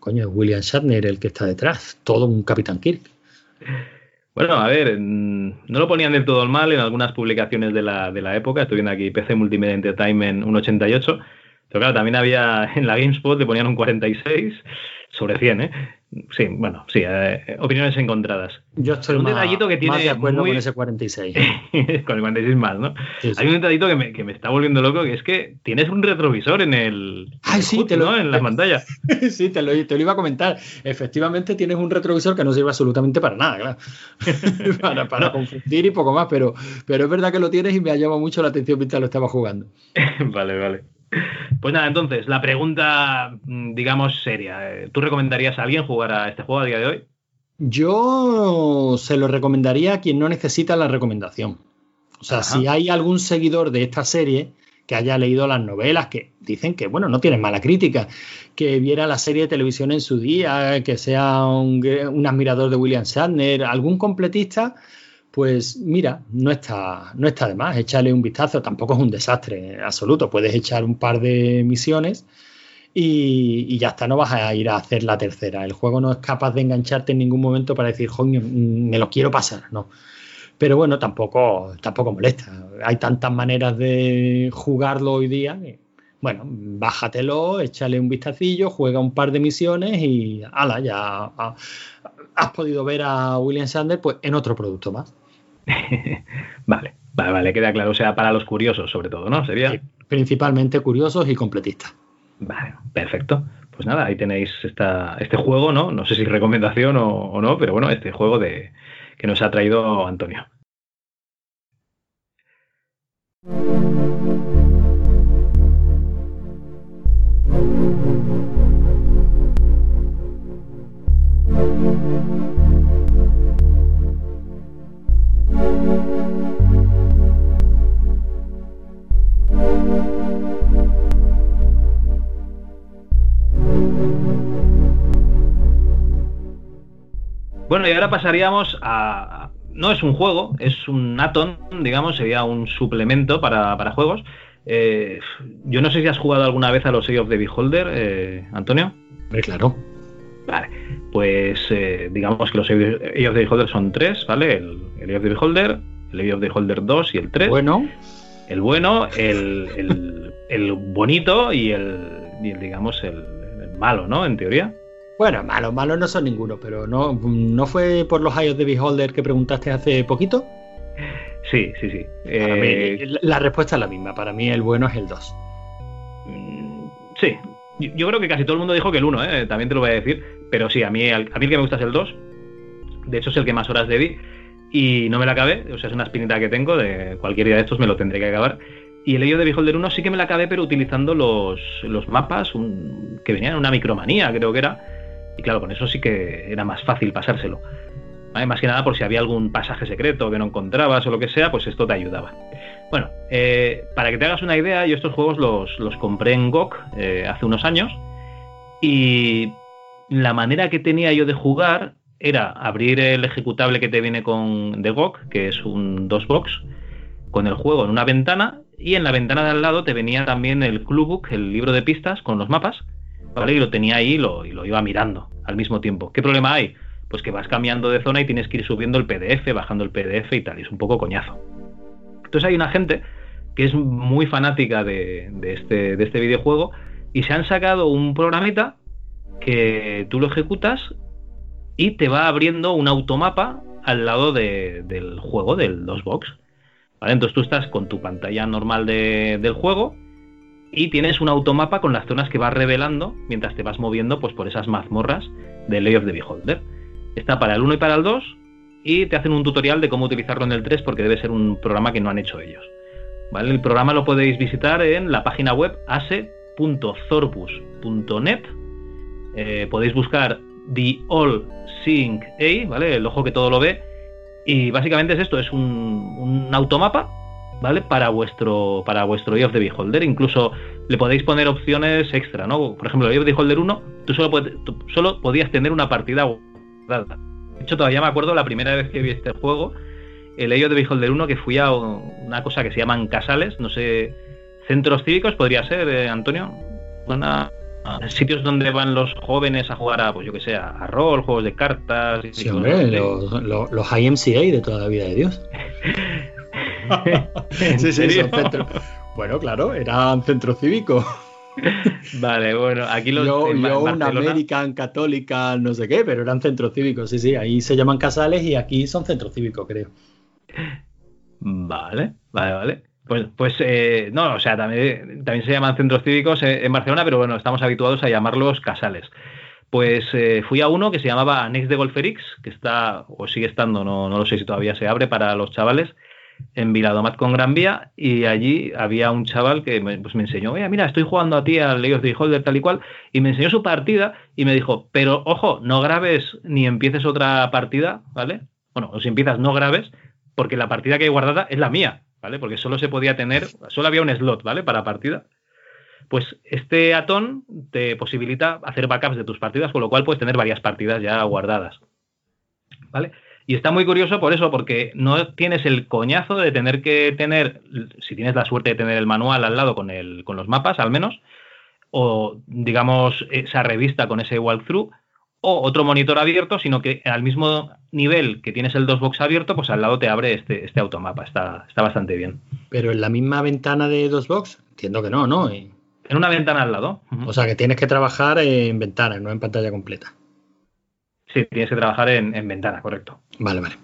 coño, es William Shatner el que está detrás, todo un Capitán Kirk. Bueno, a ver, no lo ponían del todo mal en algunas publicaciones de la, de la época. Estoy viendo aquí PC Multimedia Entertainment 1.88. Pero claro, también había en la GameSpot le ponían un 46 sobre 100, ¿eh? Sí, bueno, sí, eh, opiniones encontradas. Yo estoy un más, detallito que tiene de acuerdo con ese 46. con el 46 más, ¿no? Hay un detallito que me, que me, está volviendo loco, que es que tienes un retrovisor en el, Ay, sí, te lo, ¿no? en la pantalla. sí, te lo, te lo, iba a comentar. Efectivamente tienes un retrovisor que no sirve absolutamente para nada, claro. para, para confundir y poco más, pero, pero es verdad que lo tienes y me ha llamado mucho la atención mientras lo estaba jugando. vale, vale. Pues nada, entonces, la pregunta, mm, digamos, seria. Eh, ¿Tú recomendarías a alguien jugar a este juego a día de hoy? Yo se lo recomendaría a quien no necesita la recomendación. O sea, Ajá. si hay algún seguidor de esta serie que haya leído las novelas, que dicen que, bueno, no tienen mala crítica, que viera la serie de televisión en su día, que sea un, un admirador de William Shatner, algún completista, pues mira, no está, no está de más, échale un vistazo, tampoco es un desastre absoluto, puedes echar un par de misiones y, ya está, no vas a ir a hacer la tercera. El juego no es capaz de engancharte en ningún momento para decir, coño, me lo quiero pasar, no. Pero bueno, tampoco, tampoco molesta. Hay tantas maneras de jugarlo hoy día bueno, bájatelo, échale un vistacillo, juega un par de misiones y ala, ya has podido ver a William Sanders pues, en otro producto más. vale, vale, vale, queda claro. O sea, para los curiosos, sobre todo, ¿no? Sería. Sí, principalmente curiosos y completistas. Vale, perfecto. Pues nada, ahí tenéis esta, este juego, ¿no? No sé si recomendación o, o, no, pero bueno, este juego de que nos ha traído Antonio. Bueno, y ahora pasaríamos a... No es un juego, es un atom, digamos, sería un suplemento para, para juegos. Eh, yo no sé si has jugado alguna vez a los Age of the Beholder, eh, Antonio. Claro. Vale, pues eh, digamos que los Age of the Beholder son tres, ¿vale? El, el Age of the Beholder, el Age of the Beholder 2 y el 3. Bueno. El bueno, el, el, el bonito y el, y el digamos, el, el malo, ¿no? En teoría. Bueno, malos, malos no son ninguno, pero no, ¿no fue por los of the Beholder que preguntaste hace poquito? Sí, sí, sí. Eh... Mí, la respuesta es la misma. Para mí el bueno es el 2. Mm, sí. Yo creo que casi todo el mundo dijo que el 1, ¿eh? también te lo voy a decir. Pero sí, a mí, a mí el que me gusta es el 2. De hecho, es el que más horas le di. Y no me la acabé. O sea, es una espinita que tengo. De cualquier día de estos me lo tendré que acabar. Y el of the Beholder 1 sí que me la acabé, pero utilizando los, los mapas un, que venían en una micromanía, creo que era y claro, con eso sí que era más fácil pasárselo. ¿Vale? Más que nada por si había algún pasaje secreto que no encontrabas o lo que sea, pues esto te ayudaba. Bueno, eh, para que te hagas una idea, yo estos juegos los, los compré en GOG eh, hace unos años y la manera que tenía yo de jugar era abrir el ejecutable que te viene con de GOG, que es un DOSBox, con el juego en una ventana y en la ventana de al lado te venía también el Clubbook, el libro de pistas con los mapas ¿vale? Y lo tenía ahí y lo, y lo iba mirando al mismo tiempo. ¿Qué problema hay? Pues que vas cambiando de zona y tienes que ir subiendo el PDF, bajando el PDF y tal, y es un poco coñazo. Entonces hay una gente que es muy fanática de, de, este, de este videojuego y se han sacado un programita que tú lo ejecutas y te va abriendo un automapa al lado de, del juego, del DOSBox. ¿Vale? Entonces tú estás con tu pantalla normal de, del juego y tienes un automapa con las zonas que vas revelando mientras te vas moviendo pues, por esas mazmorras de Lay of the Beholder. Está para el 1 y para el 2 y te hacen un tutorial de cómo utilizarlo en el 3 porque debe ser un programa que no han hecho ellos. ¿Vale? El programa lo podéis visitar en la página web ase.zorbus.net. Eh, podéis buscar The All Seeing A, ¿vale? El ojo que todo lo ve. Y básicamente es esto, es un, un automapa ¿vale? Para vuestro, para vuestro Eye of the Beholder. Incluso le podéis poner opciones extra, ¿no? Por ejemplo, el Eye of the Beholder 1, tú solo, tú solo podías tener una partida guardada. De hecho, todavía me acuerdo la primera vez que vi este juego, el Eye of the Beholder 1, que fui a una cosa que se llaman casales, no sé, centros cívicos, podría ser, eh, Antonio. Una, sitios donde van los jóvenes a jugar a, pues yo que sé, a rol, juegos de cartas. Sí, hombre, los, los, los IMCA de toda la vida de Dios. sí. Bueno, claro, eran centro cívico. Vale, bueno, aquí los. Yo, yo una American católica, no sé qué, pero eran centros cívicos, sí, sí. Ahí se llaman casales y aquí son centros cívicos, creo. Vale, vale, vale. Pues, pues eh, no, o sea, también, también se llaman centros cívicos en Barcelona, pero bueno, estamos habituados a llamarlos casales. Pues eh, fui a uno que se llamaba Next de Golferix, que está, o sigue estando, no, no lo sé si todavía se abre para los chavales, en Viladomat con Gran Vía y allí había un chaval que me, pues enseñó, mira, estoy jugando a ti al League of the Beholder tal y cual, y me enseñó su partida y me dijo, pero ojo, no grabes ni empieces otra partida, ¿vale? Bueno, o si empiezas no grabes, porque la partida que hay guardada es la mía, ¿vale? Porque solo se podía tener, solo había un slot, ¿vale? Para partida. Pues este atón te posibilita hacer backups de tus partidas, con lo cual puedes tener varias partidas ya guardadas. ¿Vale? Y está muy curioso por eso, porque no tienes el coñazo de tener que tener, si tienes la suerte de tener el manual al lado con, el, con los mapas al menos, o digamos esa revista con ese walkthrough, o otro monitor abierto, sino que al mismo nivel que tienes el DOSBox abierto, pues al lado te abre este, este automapa. Está, está bastante bien. Pero en la misma ventana de DOSBox, entiendo que no, ¿no? En una ventana al lado. O sea que tienes que trabajar en ventana, no en pantalla completa. Sí, tienes que trabajar en, ventana, correcto. Vale, vale.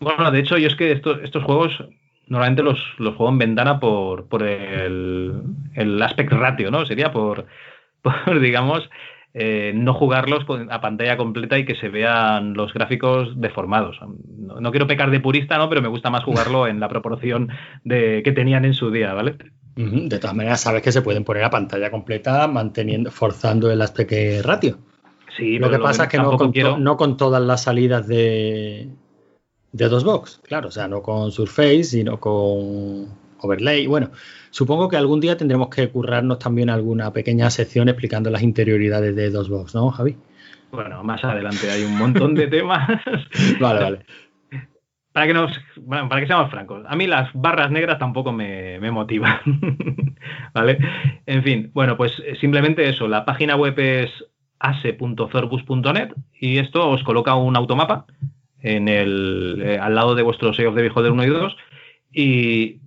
Bueno, de hecho, yo es que estos, estos juegos normalmente los, los, juego en ventana por, por el, el, aspect ratio, ¿no? Sería por, por digamos, eh, no jugarlos a pantalla completa y que se vean los gráficos deformados. No, no, quiero pecar de purista, ¿no? Pero me gusta más jugarlo en la proporción de, que tenían en su día, ¿vale? De todas maneras, sabes que se pueden poner a pantalla completa manteniendo, forzando el aspect ratio lo que pasa es que no con, no con, todas las salidas de, de DOSBox, claro, o sea, no con Surface, sino con Overlay. Bueno, supongo que algún día tendremos que currarnos también alguna pequeña sección explicando las interioridades de DOSBox, ¿no, Javi? Bueno, más adelante hay un montón de temas. vale, vale. Para que, nos, bueno, para que seamos francos, a mí las barras negras tampoco me, me motivan. ¿Vale? En fin, bueno, pues simplemente eso. La página web es ase.zorbus.net y esto os coloca un automapa en el, eh, al lado de vuestro of the Beholder 1 y 2 y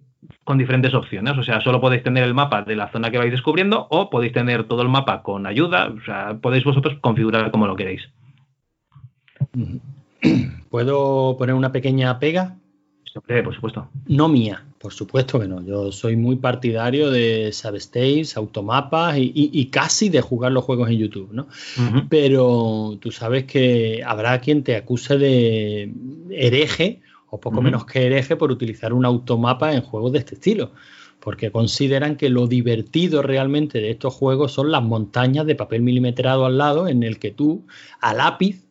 con diferentes opciones. O sea, solo podéis tener el mapa de la zona que vais descubriendo o podéis tener todo el mapa con ayuda. O sea, podéis vosotros configurar como lo queréis. ¿Puedo poner una pequeña pega? Por supuesto. No mía, por supuesto que no. Yo soy muy partidario de substaves, automapas y, casi de jugar los juegos en YouTube, ¿no? Pero tú sabes que habrá quien te acuse de hereje o poco menos que hereje por utilizar un automapa en juegos de este estilo. Porque consideran que lo divertido realmente de estos juegos son las montañas de papel milimetrado al lado en el que tú a lápiz,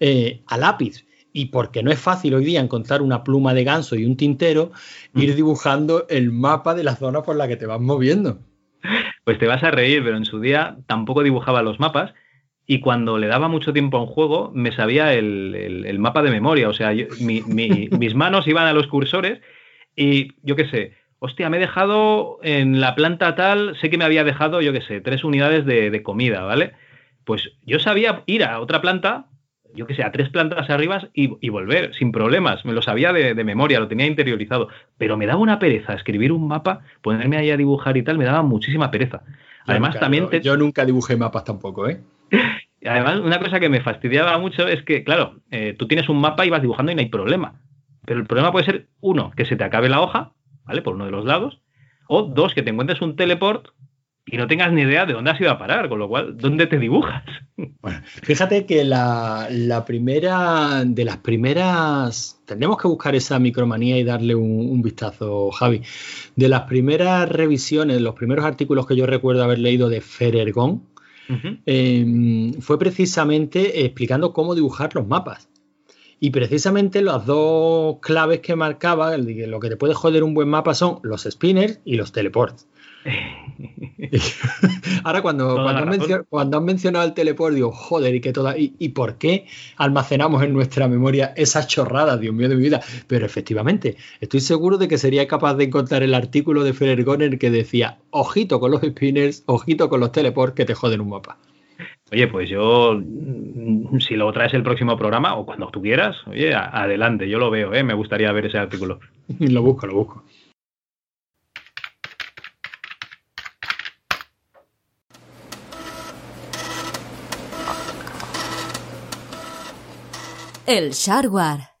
eh, a lápiz y porque no es fácil hoy día encontrar una pluma de ganso y un tintero, mm. ir dibujando el mapa de la zona por la que te vas moviendo. Pues te vas a reír, pero en su día tampoco dibujaba los mapas y cuando le daba mucho tiempo a un juego me sabía el, mapa de memoria. O sea, mis manos iban a los cursores y yo qué sé, hostia, me he dejado en la planta tal, sé que me había dejado, yo qué sé, tres unidades de, de comida, ¿vale? Pues yo sabía ir a otra planta yo que sé, a tres plantas arriba y, volver sin problemas. Me lo sabía de, memoria, lo tenía interiorizado. Pero me daba una pereza escribir un mapa, ponerme ahí a dibujar y tal, me daba muchísima pereza. Además, también. Yo, nunca dibujé mapas tampoco, ¿eh? Además, una cosa que me fastidiaba mucho es que, claro, eh, tú tienes un mapa y vas dibujando y no hay problema. Pero el problema puede ser, uno, que se te acabe la hoja, ¿vale? Por uno de los lados. O dos, que te encuentres un teleport y no tengas ni idea de dónde has ido a parar, con lo cual, ¿dónde te dibujas? Bueno, fíjate que la, primera, de las primeras, tendremos que buscar esa micromanía y darle un, vistazo, Javi. De las primeras revisiones, los primeros artículos que yo recuerdo haber leído de Ferergón, em, fue precisamente explicando cómo dibujar los mapas. Y precisamente las dos claves que marcaba, lo que te puede joder un buen mapa son los spinners y los teleports. Ahora cuando, cuando han, mencionado el teleport, digo, joder, y que toda. Y, por qué almacenamos en nuestra memoria esas chorradas, Dios mío de mi vida? Pero efectivamente, estoy seguro de que sería capaz de encontrar el artículo de Feller Goner que decía, ojito con los spinners, ojito con los teleports que te joden un mapa. Oye, pues yo, mm, si lo traes el próximo programa o cuando tú quieras, oye, adelante, yo lo veo, ¿eh? me gustaría ver ese artículo. lo busco, lo busco. El Sharwar.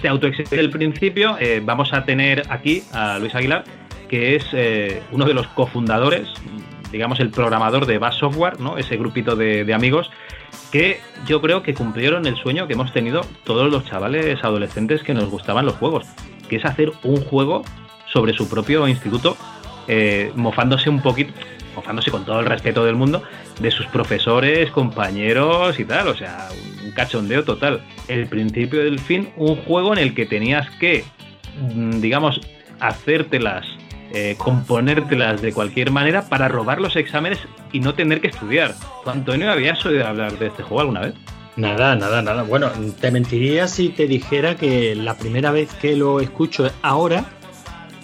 Este AutoExcel del principio, eh, vamos a tener aquí a Luis Aguilar, que es eh, uno de los cofundadores, digamos el programador de Bass Software, ¿no? ese grupito de, amigos, que yo creo que cumplieron el sueño que hemos tenido todos los chavales adolescentes que nos gustaban los juegos, que es hacer un juego sobre su propio instituto, eh, mofándose un poquito, mofándose con todo el respeto del mundo, de sus profesores, compañeros y tal, o sea, un cachondeo total. El principio del fin, un juego en el que tenías que, mm, digamos, hacértelas, eh, componértelas de cualquier manera para robar los exámenes y no tener que estudiar. Antonio, ¿habías oído hablar de este juego alguna vez? Nada, nada, nada. Bueno, te mentiría si te dijera que la primera vez que lo escucho ahora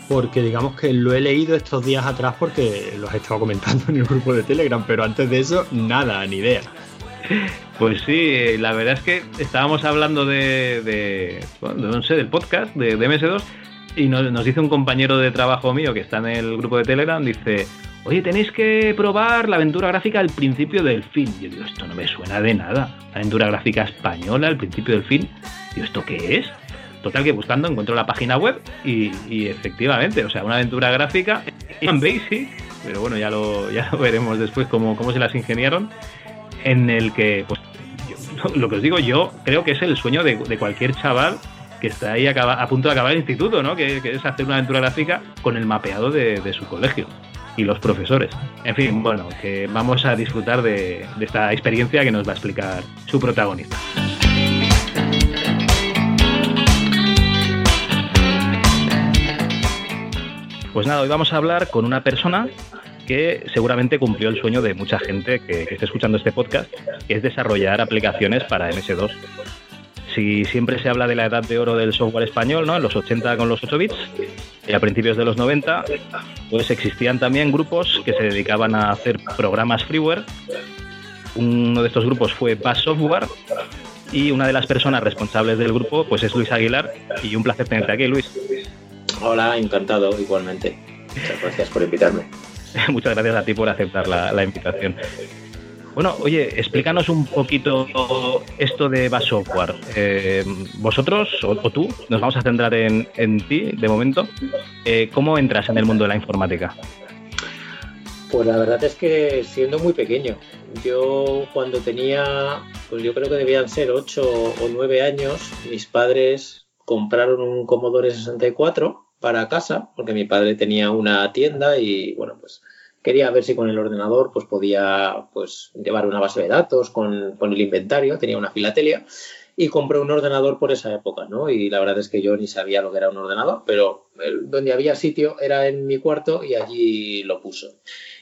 porque digamos que lo he leído estos días atrás porque los he estado comentando en el grupo de Telegram, pero antes de eso, nada, ni idea. Pues sí, la verdad es que estábamos hablando de, no sé, del podcast de, MS2 y nos, dice un compañero de trabajo mío que está en el grupo de Telegram, dice, oye, tenéis que probar la aventura gráfica al principio del fin. Yo digo, esto no me suena de nada. aventura gráfica española al principio del fin. Digo, ¿esto qué es? Total que buscando encontró la página web y, efectivamente, o sea, una aventura gráfica en Basic, pero bueno, ya lo, ya veremos después cómo, cómo se las ingeniaron, en el que, pues, lo que os digo, yo creo que es el sueño de, cualquier chaval que está ahí a, punto de acabar el instituto, ¿no? Que, es hacer una aventura gráfica con el mapeado de, su colegio y los profesores. En fin, bueno, que vamos a disfrutar de esta experiencia que nos va a explicar su protagonista. Pues nada, hoy vamos a hablar con una persona que seguramente cumplió el sueño de mucha gente que, esté escuchando este podcast, que es desarrollar aplicaciones para MS2. Si siempre se habla de la edad de oro del software español, ¿no? En los 80 con los 8 bits y a principios de los 90, pues existían también grupos que se dedicaban a hacer programas freeware. Uno de estos grupos fue Bass Software y una de las personas responsables del grupo pues es Luis Aguilar y un placer tenerte aquí, Luis. Hola, encantado igualmente. Muchas gracias por invitarme. Muchas gracias a ti por aceptar la, invitación. Bueno, oye, explícanos un poquito esto de Bass Software. Eh, vosotros o, tú, nos vamos a centrar en, ti de momento. Eh, ¿Cómo entras en el mundo de la informática? Pues la verdad es que siendo muy pequeño. Yo cuando tenía, pues yo creo que debían ser 8 o 9 años, mis padres compraron un Commodore 64 para casa, porque mi padre tenía una tienda y bueno, pues quería ver si con el ordenador pues podía pues llevar una base de datos con, con el inventario, tenía una filatelia y compré un ordenador por esa época, ¿no? Y la verdad es que yo ni sabía lo que era un ordenador, pero donde había sitio era en mi cuarto y allí lo puso.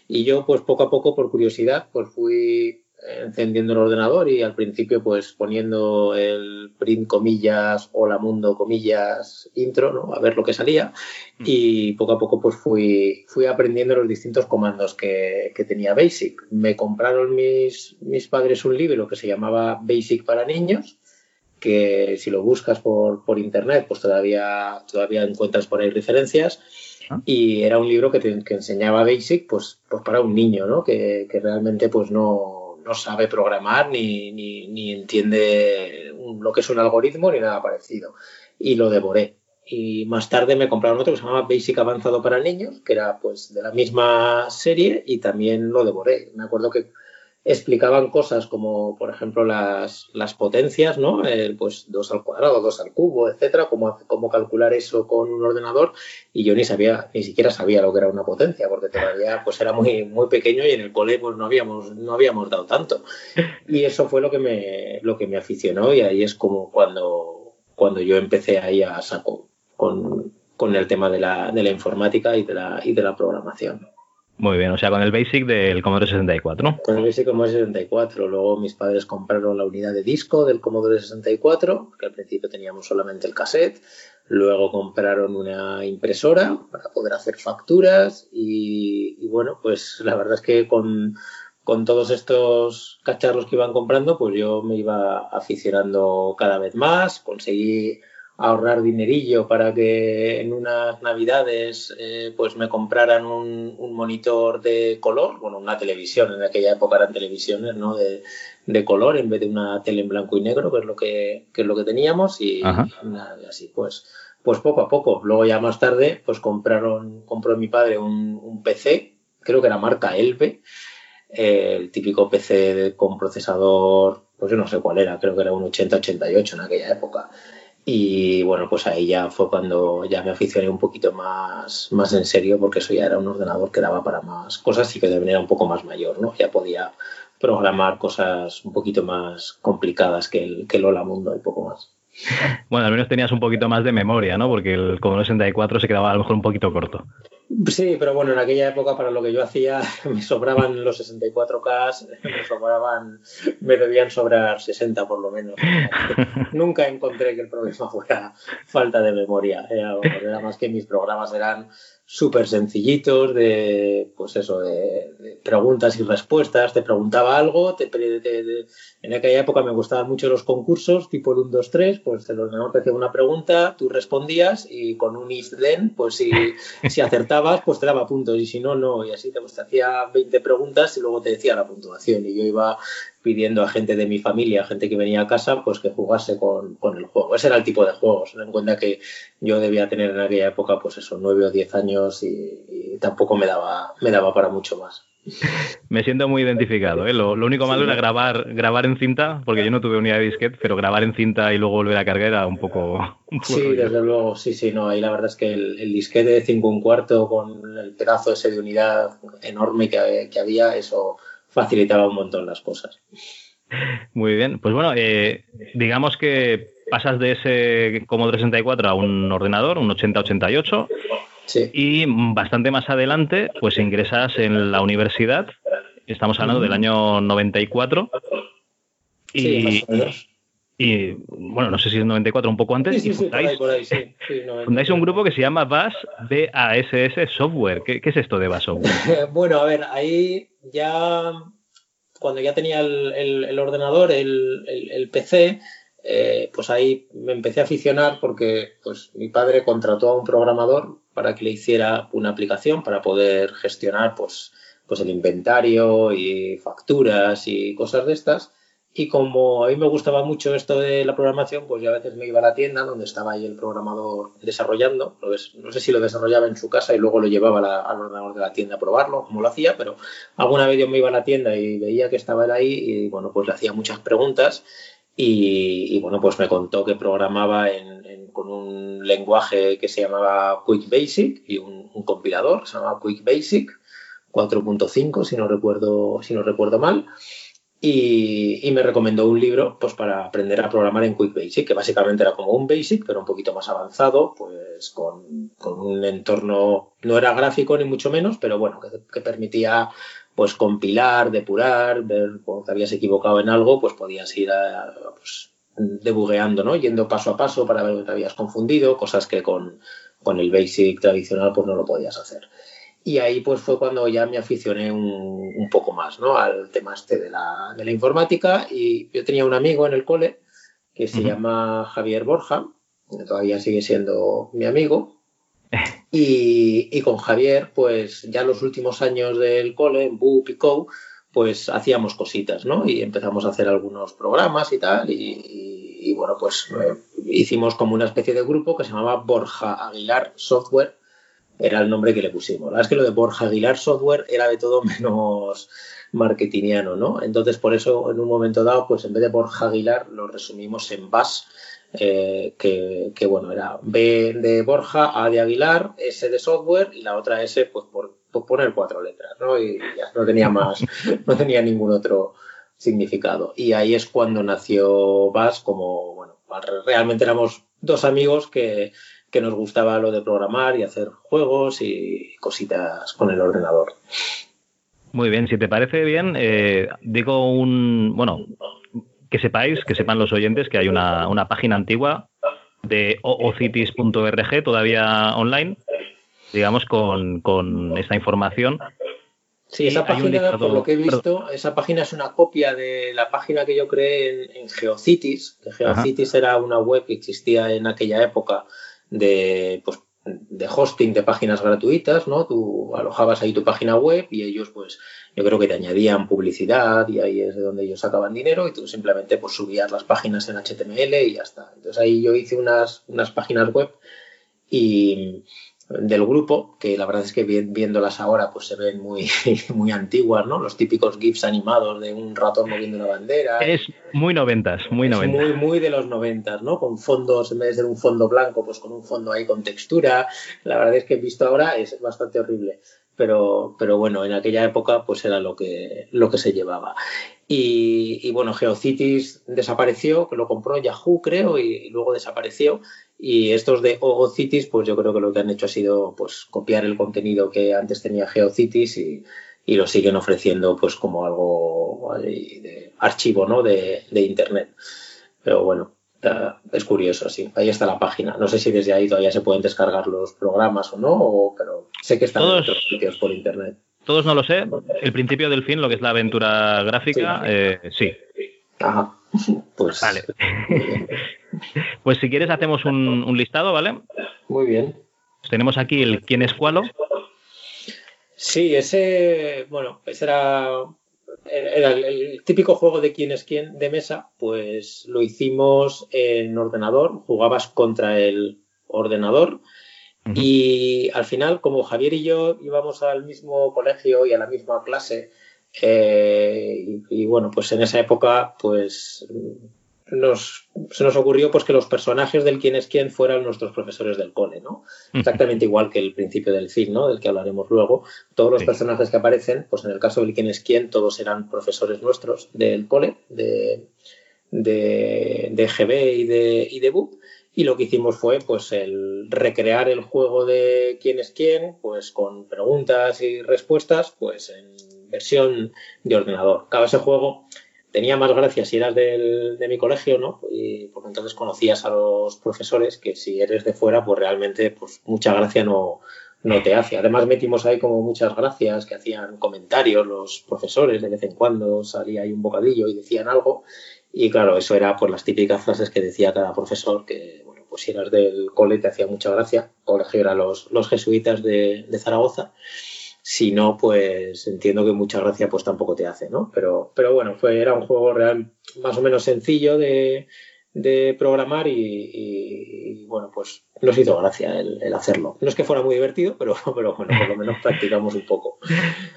Y yo pues poco a poco por curiosidad pues fui encendiendo el ordenador y al principio pues poniendo el print comillas hola mundo comillas intro, ¿no? A ver lo que salía mm. y poco a poco pues fui, fui aprendiendo los distintos comandos que, que, tenía Basic. Me compraron mis, mis padres un libro que se llamaba Basic para niños que si lo buscas por, por internet pues todavía, todavía encuentras por ahí referencias Ah. Y era un libro que, que, enseñaba Basic pues, pues para un niño, ¿no? Que, que realmente pues no, no sabe programar ni, ni, ni, entiende lo que es un algoritmo ni nada parecido. Y lo devoré. Y más tarde me compraron otro que se llamaba Basic Avanzado para Niños, que era pues de la misma serie y también lo devoré. Me acuerdo que explicaban cosas como, por ejemplo, las, las potencias, ¿no? pues 2 al cuadrado, 2 al cubo, etcétera, cómo, cómo calcular eso con un ordenador y yo ni sabía, ni siquiera sabía lo que era una potencia porque todavía pues era muy, muy pequeño y en el cole pues no habíamos, no habíamos dado tanto. Y eso fue lo que me, lo que me aficionó y ahí es como cuando, cuando yo empecé ahí a saco con, con el tema de la, de la informática y de la, y de la programación. Muy bien, o sea, con el Basic del Commodore 64, ¿no? Con el Basic Commodore 64. Luego mis padres compraron la unidad de disco del Commodore 64, que al principio teníamos solamente el cassette. Luego compraron una impresora para poder hacer facturas y, bueno, pues la verdad es que con, con todos estos cacharros que iban comprando, pues yo me iba aficionando cada vez más, conseguí ahorrar dinerillo para que en unas navidades eh, pues me compraran un, un, monitor de color, bueno, una televisión, en aquella época eran televisiones ¿no? de, de, color en vez de una tele en blanco y negro, que es lo que, que es lo que teníamos y, y así pues pues poco a poco. Luego ya más tarde pues compraron, compró mi padre un, un PC, creo que era marca Elbe, eh, el típico PC con procesador, pues yo no sé cuál era, creo que era un 8088 en aquella época. Y bueno, pues ahí ya fue cuando ya me aficioné un poquito más, más en serio, porque eso ya era un ordenador que daba para más cosas y que de manera un poco más mayor, ¿no? Ya podía programar cosas un poquito más complicadas que el, que el Hola Mundo y poco más. Bueno, al menos tenías un poquito más de memoria, ¿no? Porque el Commodore 64 se quedaba a lo mejor un poquito corto. Sí, pero bueno, en aquella época para lo que yo hacía me sobraban los 64K, me sobraban, me debían sobrar 60 por lo menos. Nunca encontré que el problema fuera falta de memoria. Era, era más que mis programas eran súper sencillitos de, pues eso, de, preguntas y respuestas. Te preguntaba algo, te, en aquella época me gustaban mucho los concursos, tipo el 1, 2, 3, pues el ordenador te hacía una pregunta, tú respondías y con un if then, pues si, si acertabas, pues te daba puntos y si no, no. Y así te, pues, te hacía 20 preguntas y luego te decía la puntuación. Y yo iba pidiendo a gente de mi familia, a gente que venía a casa, pues que jugase con, con el juego. Ese era el tipo de juegos. Ten en cuenta que yo debía tener en aquella época, pues eso, nueve o diez años y, tampoco me daba, me daba para mucho más. Me siento muy identificado. ¿eh? Lo, único malo era grabar, grabar en cinta, porque yo no tuve unidad de disquete, pero grabar en cinta y luego volver a cargar era un poco. sí, desde luego, sí, sí, no. Ahí la verdad es que el, disquete de 5 un cuarto con el pedazo ese de unidad enorme que, que había, eso facilitaba un montón las cosas. Muy bien, pues bueno, eh, digamos que pasas de ese Commodore 64 a un ordenador, un 8088, sí. y bastante más adelante, pues ingresas en la universidad, estamos hablando del año 94, y, sí, y bueno, no sé si es 94 un poco antes, sí, sí, fundáis, por ahí, sí, fundáis, un grupo que se llama BAS BASS Software. ¿Qué, qué es esto de BAS Software? bueno, a ver, ahí ya cuando ya tenía el, el, ordenador, el, el PC, eh, pues ahí me empecé a aficionar porque pues mi padre contrató a un programador para que le hiciera una aplicación para poder gestionar pues, pues el inventario y facturas y cosas de estas y como a mí me gustaba mucho esto de la programación, pues yo a veces me iba a la tienda donde estaba ahí el programador desarrollando. No sé si lo desarrollaba en su casa y luego lo llevaba al ordenador de la tienda a probarlo, como lo hacía, pero alguna vez yo me iba a la tienda y veía que estaba él ahí y bueno, pues le hacía muchas preguntas y, bueno, pues me contó que programaba con un lenguaje que se llamaba Quick Basic y un, un compilador, se llamaba Quick Basic 4.5 si no recuerdo, si no recuerdo mal. Y, me recomendó un libro pues para aprender a programar en Quick Basic, que básicamente era como un Basic, pero un poquito más avanzado, pues con, un entorno, no era gráfico ni mucho menos, pero bueno, que, permitía pues compilar, depurar, ver cuando te habías equivocado en algo, pues podías ir a, pues, debugueando, ¿no? Yendo paso a paso para ver dónde te habías confundido, cosas que con, con el Basic tradicional pues no lo podías hacer. Y ahí pues fue cuando ya me aficioné un, un poco más ¿no? al tema este de la, de la, informática. Y yo tenía un amigo en el cole que se llama Javier Borja, todavía sigue siendo mi amigo. Y, con Javier, pues ya los últimos años del cole, en BUP y CO, pues hacíamos cositas, ¿no? Y empezamos a hacer algunos programas y tal, y, bueno, pues eh, hicimos como una especie de grupo que se llamaba Borja Aguilar Software, era el nombre que le pusimos. La verdad es que lo de Borja Aguilar Software era de todo menos marketingiano, ¿no? Entonces, por eso, en un momento dado, pues en vez de Borja Aguilar, lo resumimos en BAS, eh, que, bueno, era B de Borja, A de Aguilar, S de software y la otra S, pues por, poner cuatro letras, ¿no? Y ya no tenía más, no tenía ningún otro significado. Y ahí es cuando nació BAS como, bueno, realmente éramos dos amigos que, que nos gustaba lo de programar y hacer juegos y cositas con el ordenador. Muy bien, si te parece bien, eh, digo un, bueno, que sepáis, que sepan los oyentes que hay una, página antigua de oocities.org todavía online, digamos, con, esta información. Sí, esa página, por lo que he visto, esa página es una copia de la página que yo creé en, GeoCities, que GeoCities era una web que existía en aquella época de, pues, de hosting de páginas gratuitas, ¿no? Tú alojabas ahí tu página web y ellos, pues, yo creo que te añadían publicidad y ahí es de donde ellos sacaban dinero y tú simplemente pues subías las páginas en HTML y ya está. Entonces ahí yo hice unas, unas páginas web y del grupo, que la verdad es que viéndolas ahora pues se ven muy, muy antiguas, ¿no? Los típicos GIFs animados de un ratón moviendo una bandera. Es muy noventas, muy noventas. Muy, muy de los noventas, ¿no? Con fondos, en vez de un fondo blanco, pues con un fondo ahí con textura. La verdad es que visto ahora es bastante horrible pero, pero bueno, en aquella época pues era lo que, lo que se llevaba. Y, bueno, GeoCities desapareció, que lo compró Yahoo, creo, y, luego desapareció. Y estos de OOCities, pues yo creo que lo que han hecho ha sido pues copiar el contenido que antes tenía GeoCities y, y lo siguen ofreciendo pues como algo de archivo, ¿no? De, de internet. Pero bueno, es curioso, sí. Ahí está la página. No sé si desde ahí todavía se pueden descargar los programas o no, pero sé que están en otros sitios por internet. Todos no lo sé. El principio del fin, lo que es la aventura gráfica, sí. Eh, Ajá. Pues, vale. pues si quieres hacemos un, listado, ¿vale? Muy bien. tenemos aquí el quién es cualo. Sí, ese, bueno, ese era era el, típico juego de quién es quién de mesa, pues lo hicimos en ordenador, jugabas contra el ordenador y al final, como Javier y yo íbamos al mismo colegio y a la misma clase, eh, y, bueno, pues en esa época, pues nos, se nos ocurrió pues que los personajes del quién es quién fueran nuestros profesores del cole, ¿no? Exactamente igual que el principio del film, ¿no? Del que hablaremos luego. Todos los personajes que aparecen, pues en el caso del quién es quién, todos eran profesores nuestros del cole, de, de, de GB y de, y de BUP. Y lo que hicimos fue pues el recrear el juego de quién es quién, pues con preguntas y respuestas, pues en versión de ordenador. Cada ese juego tenía más gracia si eras del, de mi colegio, ¿no? Y porque entonces conocías a los profesores que si eres de fuera, pues realmente pues mucha gracia no, no te hace. Además metimos ahí como muchas gracias que hacían comentarios los profesores, de vez en cuando salía ahí un bocadillo y decían algo. Y claro, eso era por las típicas frases que decía cada profesor, que bueno, pues si eras del cole te hacía mucha gracia. Colegio era los, los jesuitas de Zaragoza. Si no, pues entiendo que mucha gracia pues tampoco te hace, ¿no? Pero, pero bueno, fue, era un juego real más o menos sencillo de, programar y, bueno, pues nos hizo gracia el, hacerlo. No es que fuera muy divertido, pero, pero bueno, por lo menos practicamos un poco.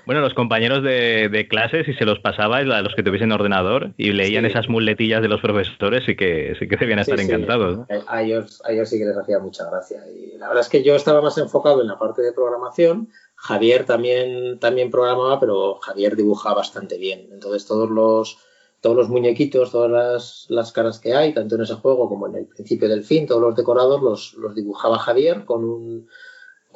Bueno, los compañeros de, de clase, si se los pasaba, a los que tuviesen ordenador y leían esas muletillas de los profesores, sí que, sí que debían estar encantados. A, ellos, a ellos sí que les hacía mucha gracia. Y la verdad es que yo estaba más enfocado en la parte de programación Javier también, también programaba, pero Javier dibuja bastante bien. Entonces todos los, todos los muñequitos, todas las, las, caras que hay, tanto en ese juego como en el principio del fin, todos los decorados los, los dibujaba Javier con un,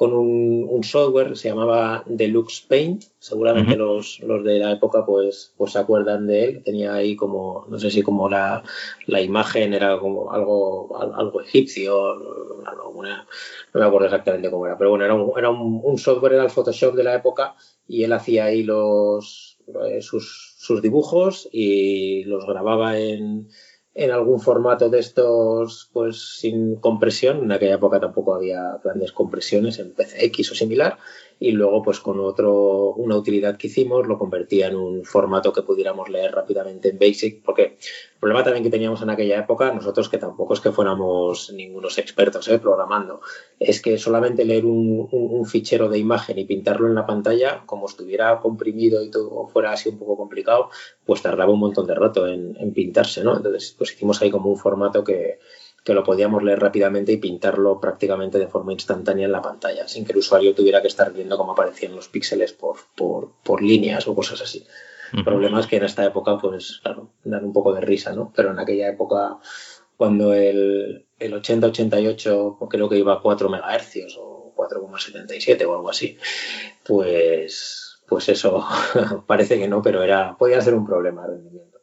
con un, software que se llamaba Deluxe Paint. Seguramente los, los, de la época pues, pues se acuerdan de él. Tenía ahí como, no sé si como la, la imagen era como algo, algo egipcio, no, me acuerdo exactamente cómo era, pero bueno, era un, era un, software, era el Photoshop de la época y él hacía ahí los, eh, sus, sus dibujos y los grababa en, en algún formato de estos, pues sin compresión. En aquella época tampoco había grandes compresiones en PCX o similar. Y luego, pues con otro, una utilidad que hicimos, lo convertía en un formato que pudiéramos leer rápidamente en Basic. Porque el problema también que teníamos en aquella época, nosotros que tampoco es que fuéramos ningunos expertos ¿eh? programando, es que solamente leer un, un, fichero de imagen y pintarlo en la pantalla, como estuviera comprimido y todo fuera así un poco complicado, pues tardaba un montón de rato en, en pintarse, ¿no? Entonces, pues hicimos ahí como un formato que, que lo podíamos leer rápidamente y pintarlo prácticamente de forma instantánea en la pantalla, sin que el usuario tuviera que estar viendo cómo aparecían los píxeles por, por, por líneas o cosas así. El problema es que en esta época, pues, claro, dan un poco de risa, ¿no? Pero en aquella época, cuando el, el 80-88 creo que iba a 4 MHz o 4,77 o algo así, pues, pues eso parece que no, pero era, podía ser un problema de rendimiento.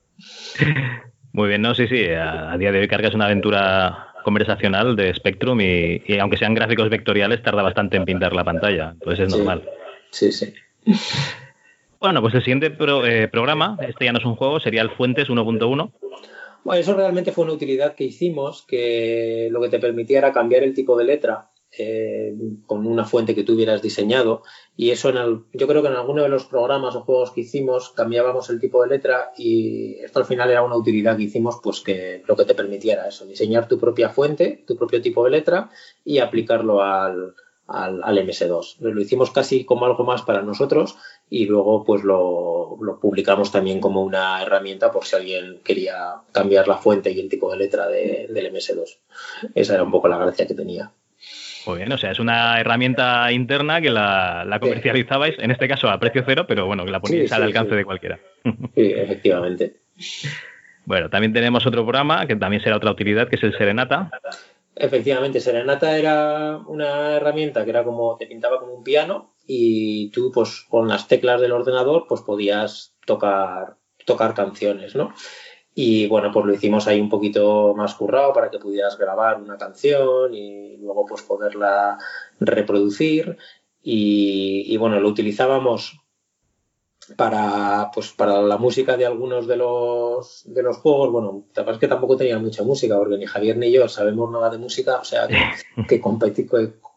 Muy bien, no, sí, sí. A, día de hoy cargas una aventura conversacional de Spectrum y, aunque sean gráficos vectoriales tarda bastante en pintar la pantalla, entonces es normal. Sí, sí. Bueno, pues el siguiente eh, programa, este ya no es un juego, sería el Fuentes 1.1. Bueno, eso realmente fue una utilidad que hicimos, que lo que te permitía era cambiar el tipo de letra eh, con una fuente que tú hubieras diseñado y eso en el, yo creo que en alguno de los programas o juegos que hicimos cambiábamos el tipo de letra y esto al final era una utilidad que hicimos pues que lo que te permitiera eso, diseñar tu propia fuente, tu propio tipo de letra y aplicarlo al, al, MS2. Lo hicimos casi como algo más para nosotros y luego pues lo, lo, publicamos también como una herramienta por si alguien quería cambiar la fuente y el tipo de letra de, del MS2. Esa era un poco la gracia que tenía. Muy bien, o sea, es una herramienta interna que la, comercializabais, en este caso a precio cero, pero bueno, que la poníais al alcance de cualquiera. Sí, efectivamente. Bueno, también tenemos otro programa que también será otra utilidad, que es el Serenata. Efectivamente, Serenata era una herramienta que era como, te pintaba como un piano y tú, pues, con las teclas del ordenador, pues podías tocar, tocar canciones, ¿no? Y bueno, pues lo hicimos ahí un poquito más currado para que pudieras grabar una canción y luego pues poderla reproducir. Y, bueno, lo utilizábamos para pues para la música de algunos de los de los juegos bueno la es que tampoco tenía mucha música porque ni Javier ni yo sabemos nada de música o sea que, que,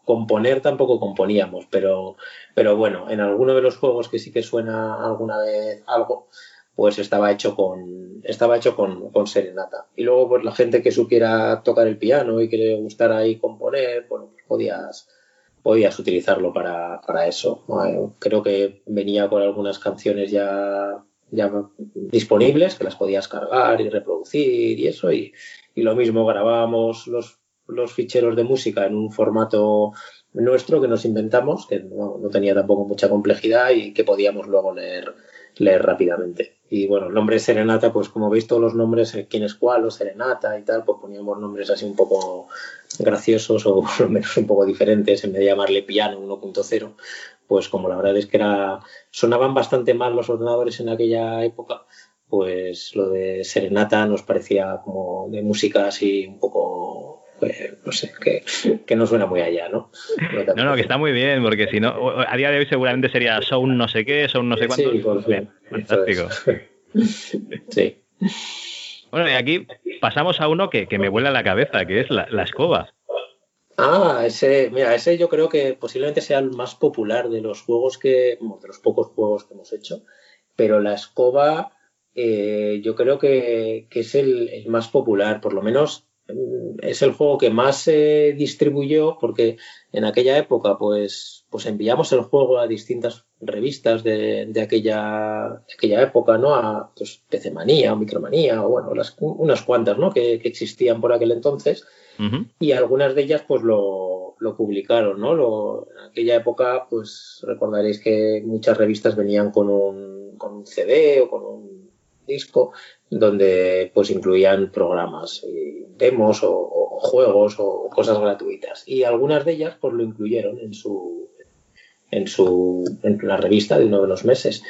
componer tampoco componíamos pero pero bueno en alguno de los juegos que sí que suena alguna vez algo pues estaba hecho con estaba hecho con, con, serenata. Y luego pues la gente que supiera tocar el piano y que le gustara ahí componer bueno pues podías podías utilizarlo para, para eso. Creo que venía con algunas canciones ya ya disponibles que las podías cargar y reproducir y eso y, y lo mismo grabábamos los los ficheros de música en un formato nuestro que nos inventamos que no, no tenía tampoco mucha complejidad y que podíamos luego leer leer rápidamente. Y bueno, el nombre Serenata, pues como veis todos los nombres, eh, quién es cuál o Serenata y tal, pues poníamos nombres así un poco graciosos o por lo menos un poco diferentes, en vez de llamarle piano 1.0, pues como la verdad es que era sonaban bastante mal los ordenadores en aquella época, pues lo de Serenata nos parecía como de música así un poco pues, no sé, que, no suena muy allá, ¿no? No, no, que está muy bien, porque si no, a día de hoy seguramente sería Sound no sé qué, Sound no sé cuánto. Sí, por bien, fantástico. sí. Bueno, y aquí pasamos a uno que, me vuela la cabeza, que es la, escoba. Ah, ese, mira, ese yo creo que posiblemente sea el más popular de los juegos que, de los pocos juegos que hemos hecho, pero la escoba eh, yo creo que, es el, más popular, por lo menos es el juego que más se distribuyó porque en aquella época pues, pues enviamos el juego a distintas revistas de, de aquella, aquella época, ¿no? A pues, PC Manía o Micromanía o bueno, las, unas cuantas, ¿no? Que, existían por aquel entonces y algunas de ellas pues lo, lo publicaron, ¿no? Lo, en aquella época pues recordaréis que muchas revistas venían con un, con un CD o con un disco donde pues incluían programas, demos o, juegos o cosas gratuitas. Y algunas de ellas pues lo incluyeron en su en su en la revista de uno de los meses.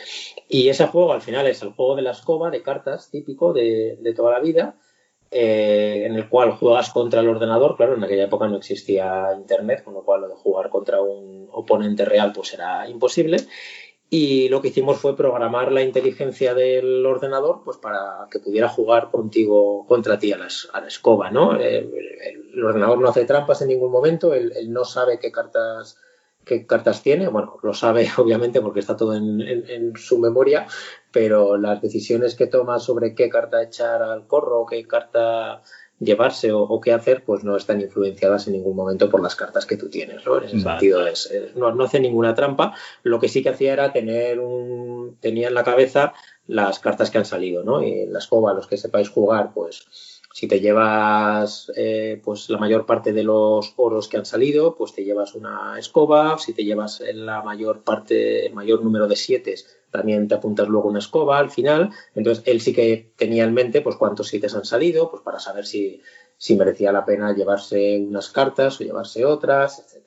Y ese juego al final es el juego de la escoba de cartas típico de, de toda la vida, eh, en el cual juegas contra el ordenador. Claro, en aquella época no existía internet, con lo cual lo de jugar contra un oponente real pues era imposible y lo que hicimos fue programar la inteligencia del ordenador pues para que pudiera jugar contigo contra ti a la, escoba, ¿no? El, ordenador no hace trampas en ningún momento, él, no sabe qué cartas qué cartas tiene, bueno, lo sabe obviamente porque está todo en, su memoria, pero las decisiones que toma sobre qué carta echar al corro, qué carta llevarse o, qué hacer, pues no están influenciadas en ningún momento por las cartas que tú tienes, ¿no? En ese sentido es, no, no, hace ninguna trampa. Lo que sí que hacía era tener un, tenía en la cabeza las cartas que han salido, ¿no? Y la escoba, los que sepáis jugar, pues si te llevas eh, pues la mayor parte de los oros que han salido, pues te llevas una escoba. Si te llevas la mayor parte, el mayor número de siete, también te apuntas luego una escoba al final. Entonces él sí que tenía en mente pues cuántos siete han salido, pues para saber si, si merecía la pena llevarse unas cartas o llevarse otras, etc.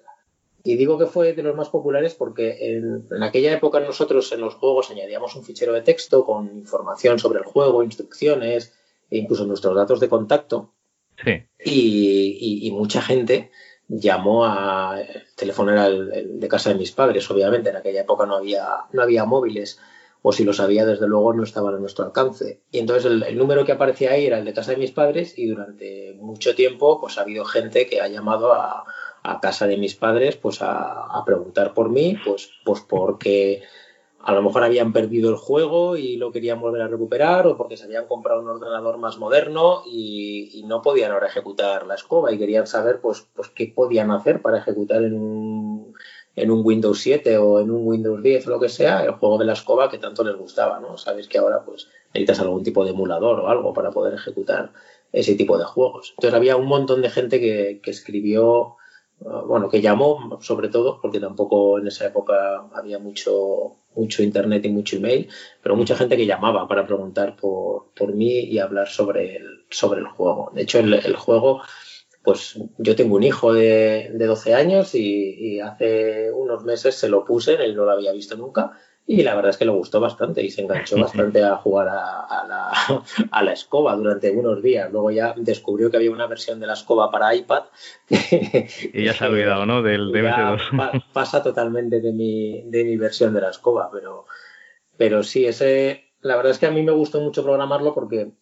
Y digo que fue de los más populares porque en, en, aquella época nosotros en los juegos añadíamos un fichero de texto con información sobre el juego, instrucciones, e incluso nuestros datos de contacto. Y, mucha gente llamó a. El teléfono era el, de casa de mis padres, obviamente. En aquella época no había, no había móviles, o si los había, desde luego no estaban a nuestro alcance. Y entonces el, número que aparecía ahí era el de casa de mis padres, y durante mucho tiempo, pues ha habido gente que ha llamado a, casa de mis padres, pues a, a preguntar por mí, pues, pues porque a lo mejor habían perdido el juego y lo querían volver a recuperar o porque se habían comprado un ordenador más moderno y, no podían ahora ejecutar la escoba y querían saber pues, pues qué podían hacer para ejecutar en un, en un Windows 7 o en un Windows 10 o lo que sea el juego de la escoba que tanto les gustaba, ¿no? Sabéis que ahora pues necesitas algún tipo de emulador o algo para poder ejecutar ese tipo de juegos. Entonces había un montón de gente que, que escribió bueno, que llamó sobre todo, porque tampoco en esa época había mucho, mucho internet y mucho email, pero mucha gente que llamaba para preguntar por, por mí y hablar sobre el, sobre el juego. De hecho, el, juego, pues yo tengo un hijo de, de 12 años y, y, hace unos meses se lo puse, él no lo había visto nunca, y la verdad es que le gustó bastante y se enganchó bastante a jugar a, la, escoba durante unos días. Luego ya descubrió que había una versión de la escoba para iPad. y ya se ha olvidado, ¿no? Del DS2. pasa totalmente de mi, de mi versión de la escoba, pero, pero sí, ese, la verdad es que a mí me gustó mucho programarlo porque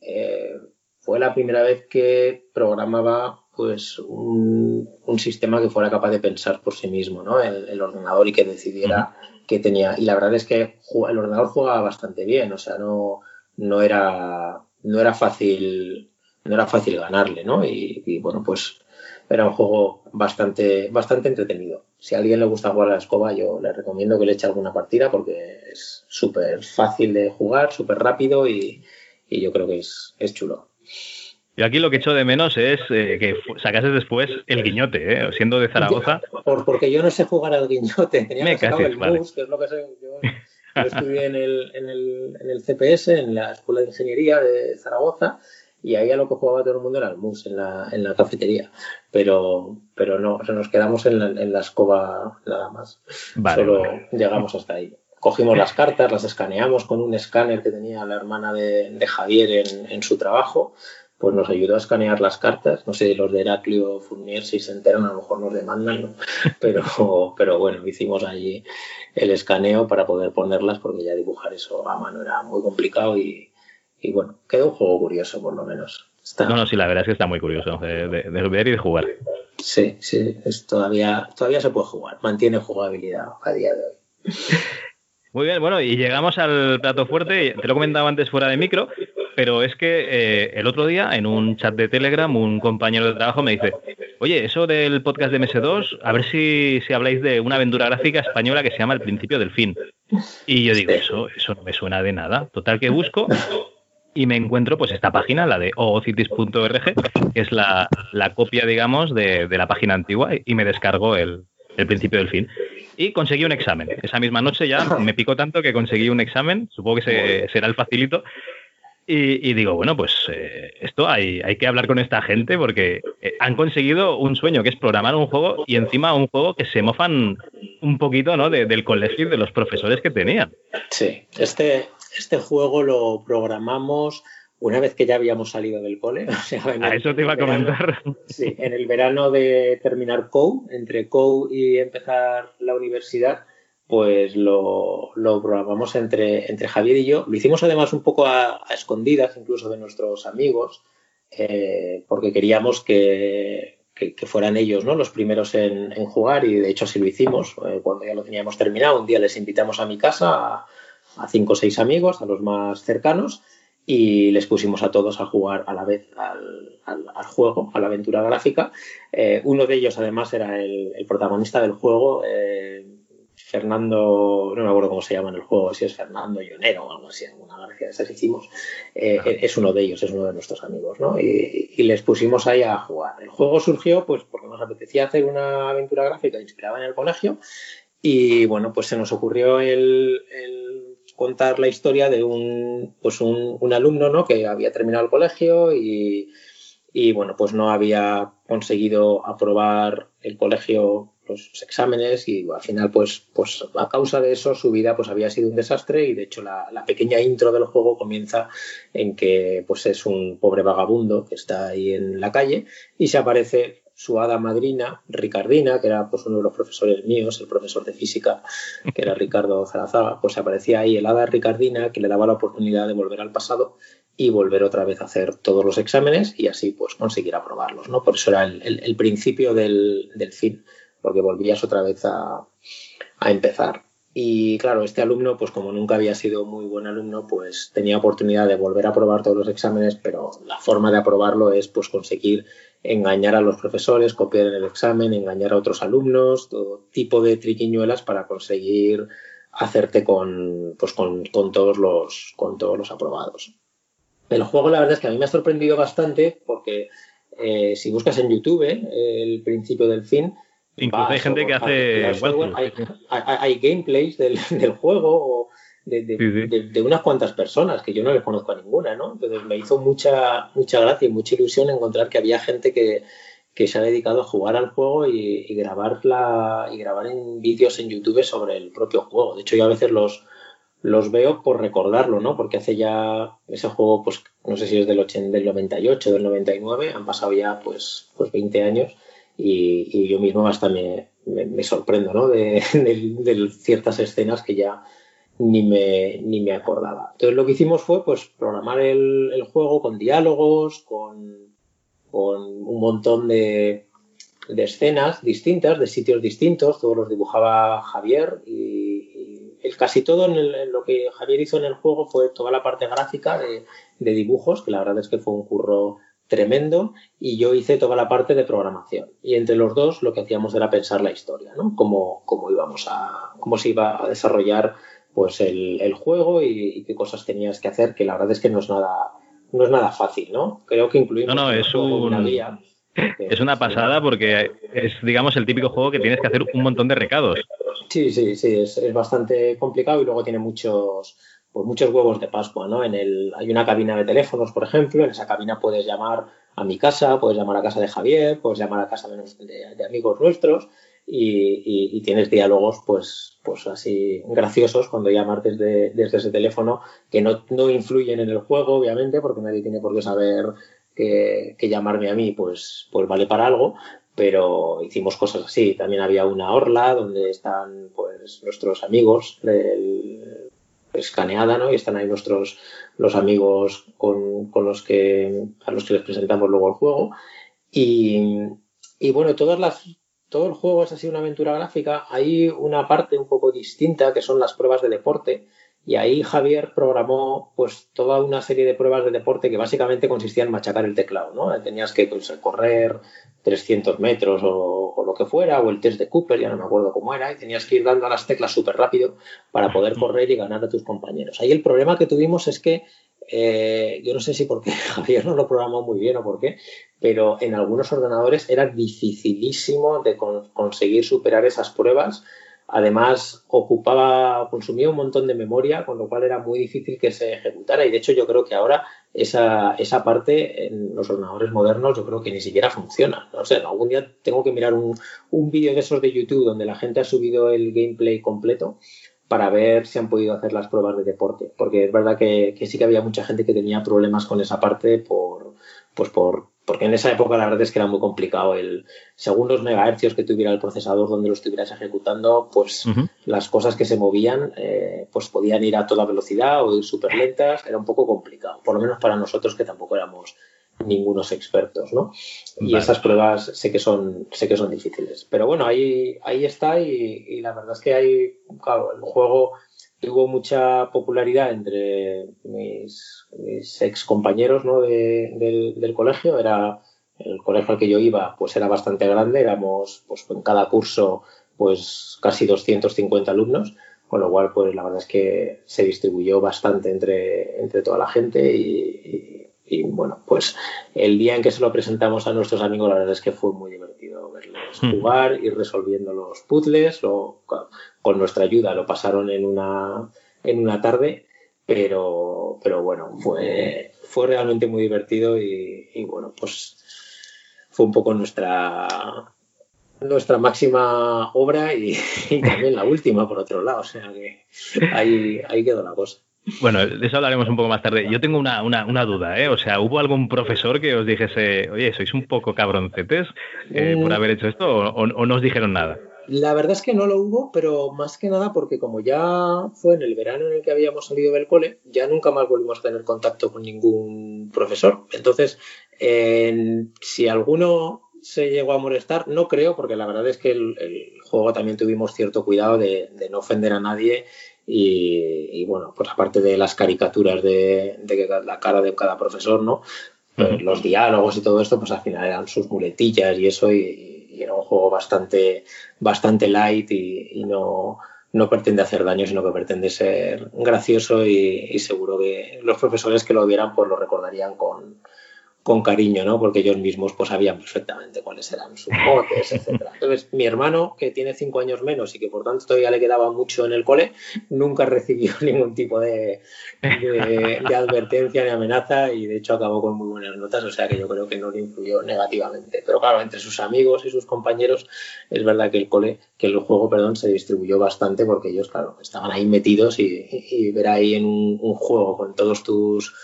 eh, fue la primera vez que programaba pues un, sistema que fuera capaz de pensar por sí mismo, ¿no? El, ordenador y que decidiera que tenía. Y la verdad es que el ordenador jugaba bastante bien, o sea, no, no era no era fácil no era fácil ganarle, ¿no? Y, bueno, pues era un juego bastante bastante entretenido. Si a alguien le gusta jugar a la escoba, yo le recomiendo que le eche alguna partida porque es súper fácil de jugar, súper rápido y, y, yo creo que es, es chulo. Yo aquí lo que echo de menos es eh, que sacases después el guiñote, ¿eh? siendo de Zaragoza. Por, porque yo no sé jugar al guiñote, tenía que sacar el vale. que es lo que sé. Yo, estudié en el, en, el, en el CPS, en la Escuela de Ingeniería de Zaragoza, y ahí a lo que jugaba todo el mundo era el mus en la, en la cafetería. Pero, pero no, o sea, nos quedamos en la, en la escoba nada más. Solo llegamos hasta ahí cogimos las cartas, las escaneamos con un escáner que tenía la hermana de, de Javier en, en, su trabajo pues nos ayudó a escanear las cartas. No sé, los de Heraclio Fournier, si se enteran, a lo mejor nos demandan, ¿no? pero, pero bueno, hicimos allí el escaneo para poder ponerlas, porque ya dibujar eso a mano era muy complicado y, bueno, quedó un juego curioso, por lo menos. No, no, sí, la verdad es que está muy curioso de, ver y de jugar. Sí, sí, es, todavía, todavía se puede jugar, mantiene jugabilidad a día de hoy. Muy bien, bueno, y llegamos al plato fuerte, te lo comentaba antes fuera de micro, pero es que eh, el otro día en un chat de Telegram un compañero de trabajo me dice, oye, eso del podcast de MS2, a ver si, si habláis de una aventura gráfica española que se llama El principio del fin. Y yo digo, eso, eso no me suena de nada. Total que busco y me encuentro pues esta página, la de oocities.org, que es la, la, copia, digamos, de, de, la página antigua y me descargo el, el principio del fin. Y conseguí un examen. Esa misma noche ya me picó tanto que conseguí un examen, supongo que será el facilito, y, digo, bueno, pues eh, esto hay, hay, que hablar con esta gente porque eh, han conseguido un sueño que es programar un juego y encima un juego que se mofan un poquito ¿no? del colegio y de los profesores que tenían. Sí, este, este juego lo programamos una vez que ya habíamos salido del cole. a eso te iba a comentar. sí, en el verano de terminar COU, entre COU y empezar la universidad, pues lo, lo programamos entre, entre Javier y yo. Lo hicimos además un poco a, escondidas incluso de nuestros amigos, eh, porque queríamos que, que, fueran ellos ¿no? los primeros en, jugar y de hecho así lo hicimos. Eh, cuando ya lo teníamos terminado, un día les invitamos a mi casa a, cinco o seis amigos, a los más cercanos, y les pusimos a todos a jugar a la vez al, al, juego, a la aventura gráfica. Eh, uno de ellos además era el, el protagonista del juego. Eh, Fernando, no me acuerdo cómo se llama en el juego, si es Fernando Ionero o algo así, alguna gracia de esas hicimos, eh, es uno de ellos, es uno de nuestros amigos, ¿no? Y, les pusimos ahí a jugar. El juego surgió pues porque nos apetecía hacer una aventura gráfica inspirada en el colegio y bueno, pues se nos ocurrió el, contar la historia de un, pues un, un, alumno, ¿no? Que había terminado el colegio y, y bueno, pues no había conseguido aprobar el colegio los exámenes y al final pues, pues a causa de eso su vida pues había sido un desastre y de hecho la, pequeña intro del juego comienza en que pues es un pobre vagabundo que está ahí en la calle y se aparece su hada madrina, Ricardina, que era pues uno de los profesores míos, el profesor de física, que era Ricardo Zarazaga, pues aparecía ahí el hada Ricardina que le daba la oportunidad de volver al pasado y volver otra vez a hacer todos los exámenes y así pues conseguir aprobarlos, ¿no? Por eso era el, principio del, del fin porque volvías otra vez a, empezar. Y claro, este alumno, pues como nunca había sido muy buen alumno, pues tenía oportunidad de volver a aprobar todos los exámenes, pero la forma de aprobarlo es pues conseguir engañar a los profesores, copiar en el examen, engañar a otros alumnos, todo tipo de triquiñuelas para conseguir hacerte con, pues con, todos los, con todos los aprobados. El juego, la verdad es que a mí me ha sorprendido bastante porque eh, si buscas en YouTube el principio del fin, Incluso hay gente que hace. hay, gameplays del, juego de, unas cuantas personas que yo no les conozco a ninguna, ¿no? Entonces me hizo mucha, mucha gracia y mucha ilusión encontrar que había gente que, se ha dedicado a jugar al juego y, grabarla y grabar en vídeos en YouTube sobre el propio juego. De hecho, yo a veces los, los veo por recordarlo, ¿no? Porque hace ya ese juego, pues no sé si es del, 80, del 98, del 99, han pasado ya pues, pues 20 años y, yo mismo hasta me, me, sorprendo ¿no? de, ciertas escenas que ya ni me, ni me acordaba. Entonces lo que hicimos fue pues programar el, juego con diálogos, con, con un montón de, de, escenas distintas, de sitios distintos, todos los dibujaba Javier y, el, casi todo en, lo que Javier hizo en el juego fue toda la parte gráfica de, de dibujos, que la verdad es que fue un curro tremendo y yo hice toda la parte de programación. Y entre los dos lo que hacíamos era pensar la historia, ¿no? Cómo, cómo íbamos a, cómo se iba a desarrollar pues el, juego y, qué cosas tenías que hacer, que la verdad es que no es nada, no es nada fácil, ¿no? Creo que incluimos no, no, es una guía. Es una pasada porque es, digamos, el típico juego que tienes que hacer un montón de recados. Sí, sí, sí, es, es bastante complicado y luego tiene muchos, pues muchos huevos de Pascua, ¿no? En el, hay una cabina de teléfonos, por ejemplo, en esa cabina puedes llamar a mi casa, puedes llamar a casa de Javier, puedes llamar a casa de, amigos nuestros y, tienes diálogos, pues, pues así graciosos cuando llamas desde, desde ese teléfono que no, no, influyen en el juego, obviamente, porque nadie tiene por qué saber que, llamarme a mí, pues, pues vale para algo, pero hicimos cosas así. También había una orla donde están pues nuestros amigos, el, escaneada, ¿no? Y están ahí nuestros los amigos con, los que a los que les presentamos luego el juego. Y, y bueno, todas las todo el juego es así una aventura gráfica. Hay una parte un poco distinta que son las pruebas de deporte. Y ahí Javier programó pues toda una serie de pruebas de deporte que básicamente consistían en machacar el teclado, ¿no? Tenías que pues, correr 300 metros o, lo que fuera, o el test de Cooper, ya no me acuerdo cómo era, y tenías que ir dando a las teclas súper rápido para poder correr y ganar a tus compañeros. Ahí el problema que tuvimos es que eh, yo no sé si porque Javier no lo programó muy bien o por qué, pero en algunos ordenadores era dificilísimo de conseguir superar esas pruebas Además, ocupaba, consumía un montón de memoria, con lo cual era muy difícil que se ejecutara. Y de hecho, yo creo que ahora esa, esa parte en los ordenadores modernos, yo creo que ni siquiera funciona. No sé, algún día tengo que mirar un, un vídeo de esos de YouTube donde la gente ha subido el gameplay completo para ver si han podido hacer las pruebas de deporte. Porque es verdad que, que sí que había mucha gente que tenía problemas con esa parte por, pues por, porque en esa época la verdad es que era muy complicado el según los megahercios que tuviera el procesador donde lo estuvieras ejecutando pues las cosas que se movían eh, pues podían ir a toda velocidad o ir súper lentas era un poco complicado por lo menos para nosotros que tampoco éramos ningunos expertos no y esas pruebas sé que son sé que son difíciles pero bueno ahí ahí está y, la verdad es que hay claro el juego tuvo mucha popularidad entre mis, ex compañeros ¿no? del, colegio. Era el colegio al que yo iba, pues era bastante grande. Éramos, pues en cada curso, pues casi 250 alumnos. Con lo cual, pues la verdad es que se distribuyó bastante entre, entre toda la gente y, y bueno, pues el día en que se lo presentamos a nuestros amigos, la verdad es que fue muy divertido verles hmm. jugar, ir resolviendo los puzzles, o con nuestra ayuda lo pasaron en una, en una tarde, pero, pero bueno, fue, fue realmente muy divertido y, bueno, pues fue un poco nuestra, nuestra máxima obra y, también la última, por otro lado. O sea que ahí, ahí quedó la cosa. Bueno, de eso hablaremos un poco más tarde. Yo tengo una, una, duda, ¿eh? O sea, ¿hubo algún profesor que os dijese, oye, sois un poco cabroncetes eh, por mm. haber hecho esto o, o, no os dijeron nada? La verdad es que no lo hubo, pero más que nada porque como ya fue en el verano en el que habíamos salido del cole, ya nunca más volvimos a tener contacto con ningún profesor. Entonces, si alguno se llegó a molestar, no creo, porque la verdad es que el, juego también tuvimos cierto cuidado de, de no ofender a nadie y, bueno, pues aparte de las caricaturas de, la cara de cada profesor, ¿no? Pues los diálogos y todo esto, pues al final eran sus muletillas y eso, y, era un juego bastante, bastante light y, no, no pretende hacer daño, sino que pretende ser gracioso y, y, seguro que los profesores que lo vieran pues lo recordarían con, con cariño, ¿no? Porque ellos mismos pues sabían perfectamente cuáles eran sus motes, etcétera. Entonces, mi hermano, que tiene cinco años menos y que por tanto todavía le quedaba mucho en el cole, nunca recibió ningún tipo de, de, advertencia ni amenaza y de hecho acabó con muy buenas notas, o sea que yo creo que no le influyó negativamente. Pero claro, entre sus amigos y sus compañeros, es verdad que el cole, que el juego, perdón, se distribuyó bastante porque ellos, claro, estaban ahí metidos y, ver ahí en un juego con todos tus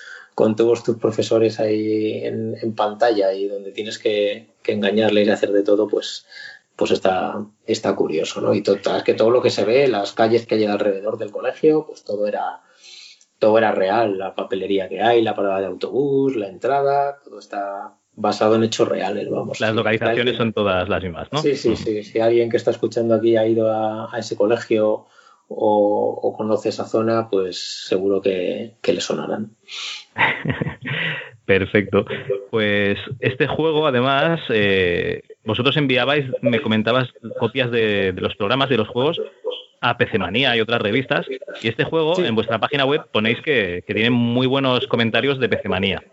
con todos tus profesores ahí en, pantalla y donde tienes que, engañarles y hacer de todo, pues, pues está, está curioso, ¿no? Y todo, que todo lo que se ve, las calles que hay alrededor del colegio, pues todo era, todo era real, la papelería que hay, la parada de autobús, la entrada, todo está basado en hechos reales, vamos. Las localizaciones son todas las mismas, ¿no? Sí, sí, sí. Si alguien que está escuchando aquí ha ido a ese colegio o, conoce esa zona, pues seguro que, le sonarán. Perfecto. Pues este juego, además, eh, vosotros enviabais, me comentabas, copias de, los programas de los juegos a PC Manía y otras revistas. Y este juego, en vuestra página web, ponéis que, que tiene muy buenos comentarios de PC Manía.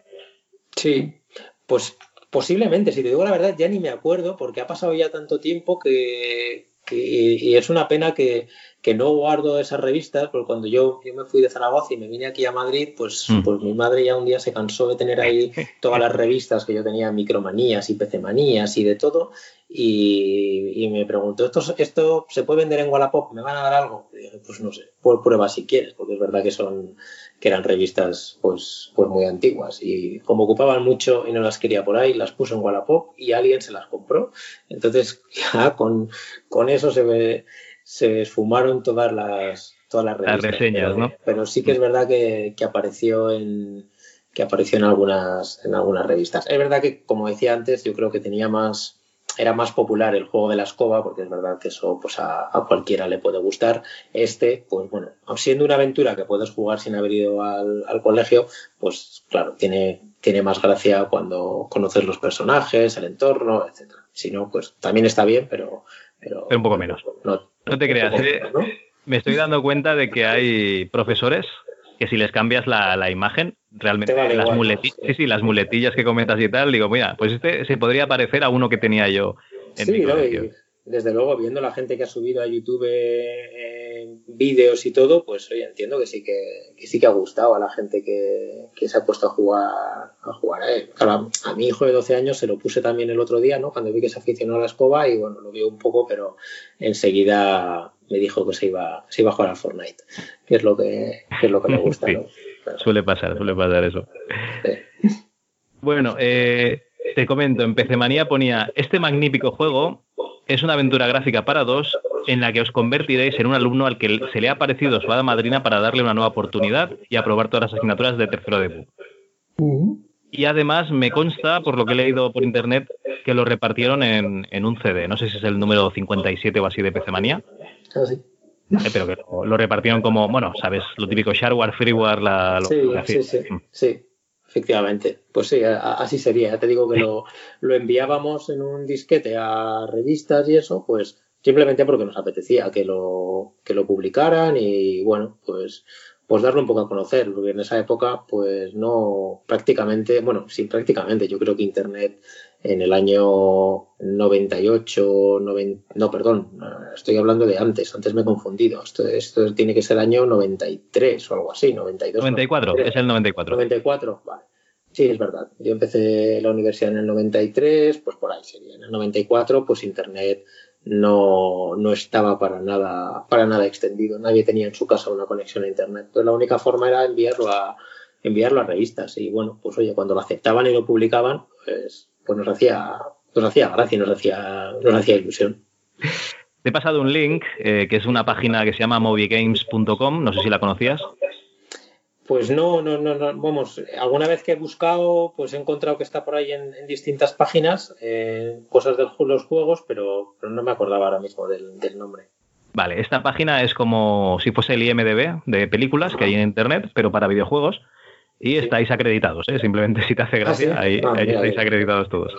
Sí, pues posiblemente, si te digo la verdad, ya ni me acuerdo, porque ha pasado ya tanto tiempo que, y es una pena que, que no guardo esas revistas, porque cuando yo, yo me fui de Zaragoza y me vine aquí a Madrid, pues, mm. pues mi madre ya un día se cansó de tener ahí todas las revistas que yo tenía, micromanías y pecemanías y de todo, y, me preguntó, ¿Esto, ¿esto se puede vender en Wallapop? ¿Me van a dar algo? Y dije, pues no sé, por prueba si quieres, porque es verdad que son que eran revistas pues, pues muy antiguas y como ocupaban mucho y no las quería por ahí, las puso en Wallapop y alguien se las compró. Entonces ya con, con eso se ve se esfumaron todas las, todas las, reseñas, pero, ¿no? Pero sí que es verdad que, apareció en que apareció en algunas en algunas revistas. Es verdad que, como decía antes, yo creo que tenía más era más popular el juego de la escoba, porque es verdad que eso pues a, cualquiera le puede gustar. Este, pues bueno, siendo una aventura que puedes jugar sin haber ido al, colegio, pues claro, tiene, tiene más gracia cuando conoces los personajes, el entorno, etcétera. Si no, pues también está bien, pero, pero, un poco menos. No, te creas. ¿eh? Me estoy dando cuenta de que hay profesores que si les cambias la, imagen, realmente las muletillas, sí, sí, las muletillas que comentas y tal, digo, mira, pues este se podría parecer a uno que tenía yo en mi colegio desde luego, viendo la gente que ha subido a YouTube eh, vídeos y todo, pues oye, entiendo que sí que, sí que ha gustado a la gente que, se ha puesto a jugar a jugar a él. a, mi hijo de 12 años se lo puse también el otro día, ¿no? Cuando vi que se aficionó a la escoba y bueno, lo vio un poco, pero enseguida me dijo que se iba, se iba a jugar al Fortnite, que es lo que, es lo que me gusta, Suele pasar, suele pasar eso. Bueno, eh, te comento, en PC Manía ponía, este magnífico juego es una aventura gráfica para dos en la que os convertiréis en un alumno al que se le ha parecido su hada madrina para darle una nueva oportunidad y aprobar todas las asignaturas de tercero de uh Y además me consta, por lo que he leído por internet, que lo repartieron en, un CD. No sé si es el número 57 o así de PC Manía. Ah, sí. Eh, pero que lo, repartieron como, bueno, sabes, lo típico shareware, freeware, la... sí, sí, sí, mm. sí, efectivamente. Pues sí, así sería. Ya te digo que lo, lo enviábamos en un disquete a revistas y eso, pues simplemente porque nos apetecía que lo, que lo publicaran y bueno, pues, pues darlo un poco a conocer, porque en esa época pues no prácticamente, bueno, sí prácticamente, yo creo que Internet en el año 98, no, perdón, estoy hablando de antes, antes me he confundido, esto, esto tiene que ser año 93 o algo así, 92. 94, es el 94. 94, vale. Sí, es verdad. Yo empecé la universidad en el 93, pues por ahí sería. En el 94, pues Internet no, no estaba para nada, para nada extendido. Nadie tenía en su casa una conexión a internet. Entonces la única forma era enviarlo a enviarlo a revistas. Y bueno, pues oye, cuando lo aceptaban y lo publicaban, pues, pues nos hacía, nos hacía gracia, nos hacía, nos hacía ilusión. Te he pasado un link, eh, que es una página que se llama moviegames.com, no sé si la conocías. Pues no, no, no, no, vamos, alguna vez que he buscado, pues he encontrado que está por ahí en, distintas páginas, eh, cosas de los juegos, pero, no me acordaba ahora mismo del, nombre. Vale, esta página es como si fuese el IMDB de películas que hay en Internet, pero para videojuegos, y estáis acreditados, ¿eh? simplemente si te hace gracia, ah, ahí, ah, estáis acreditados todos.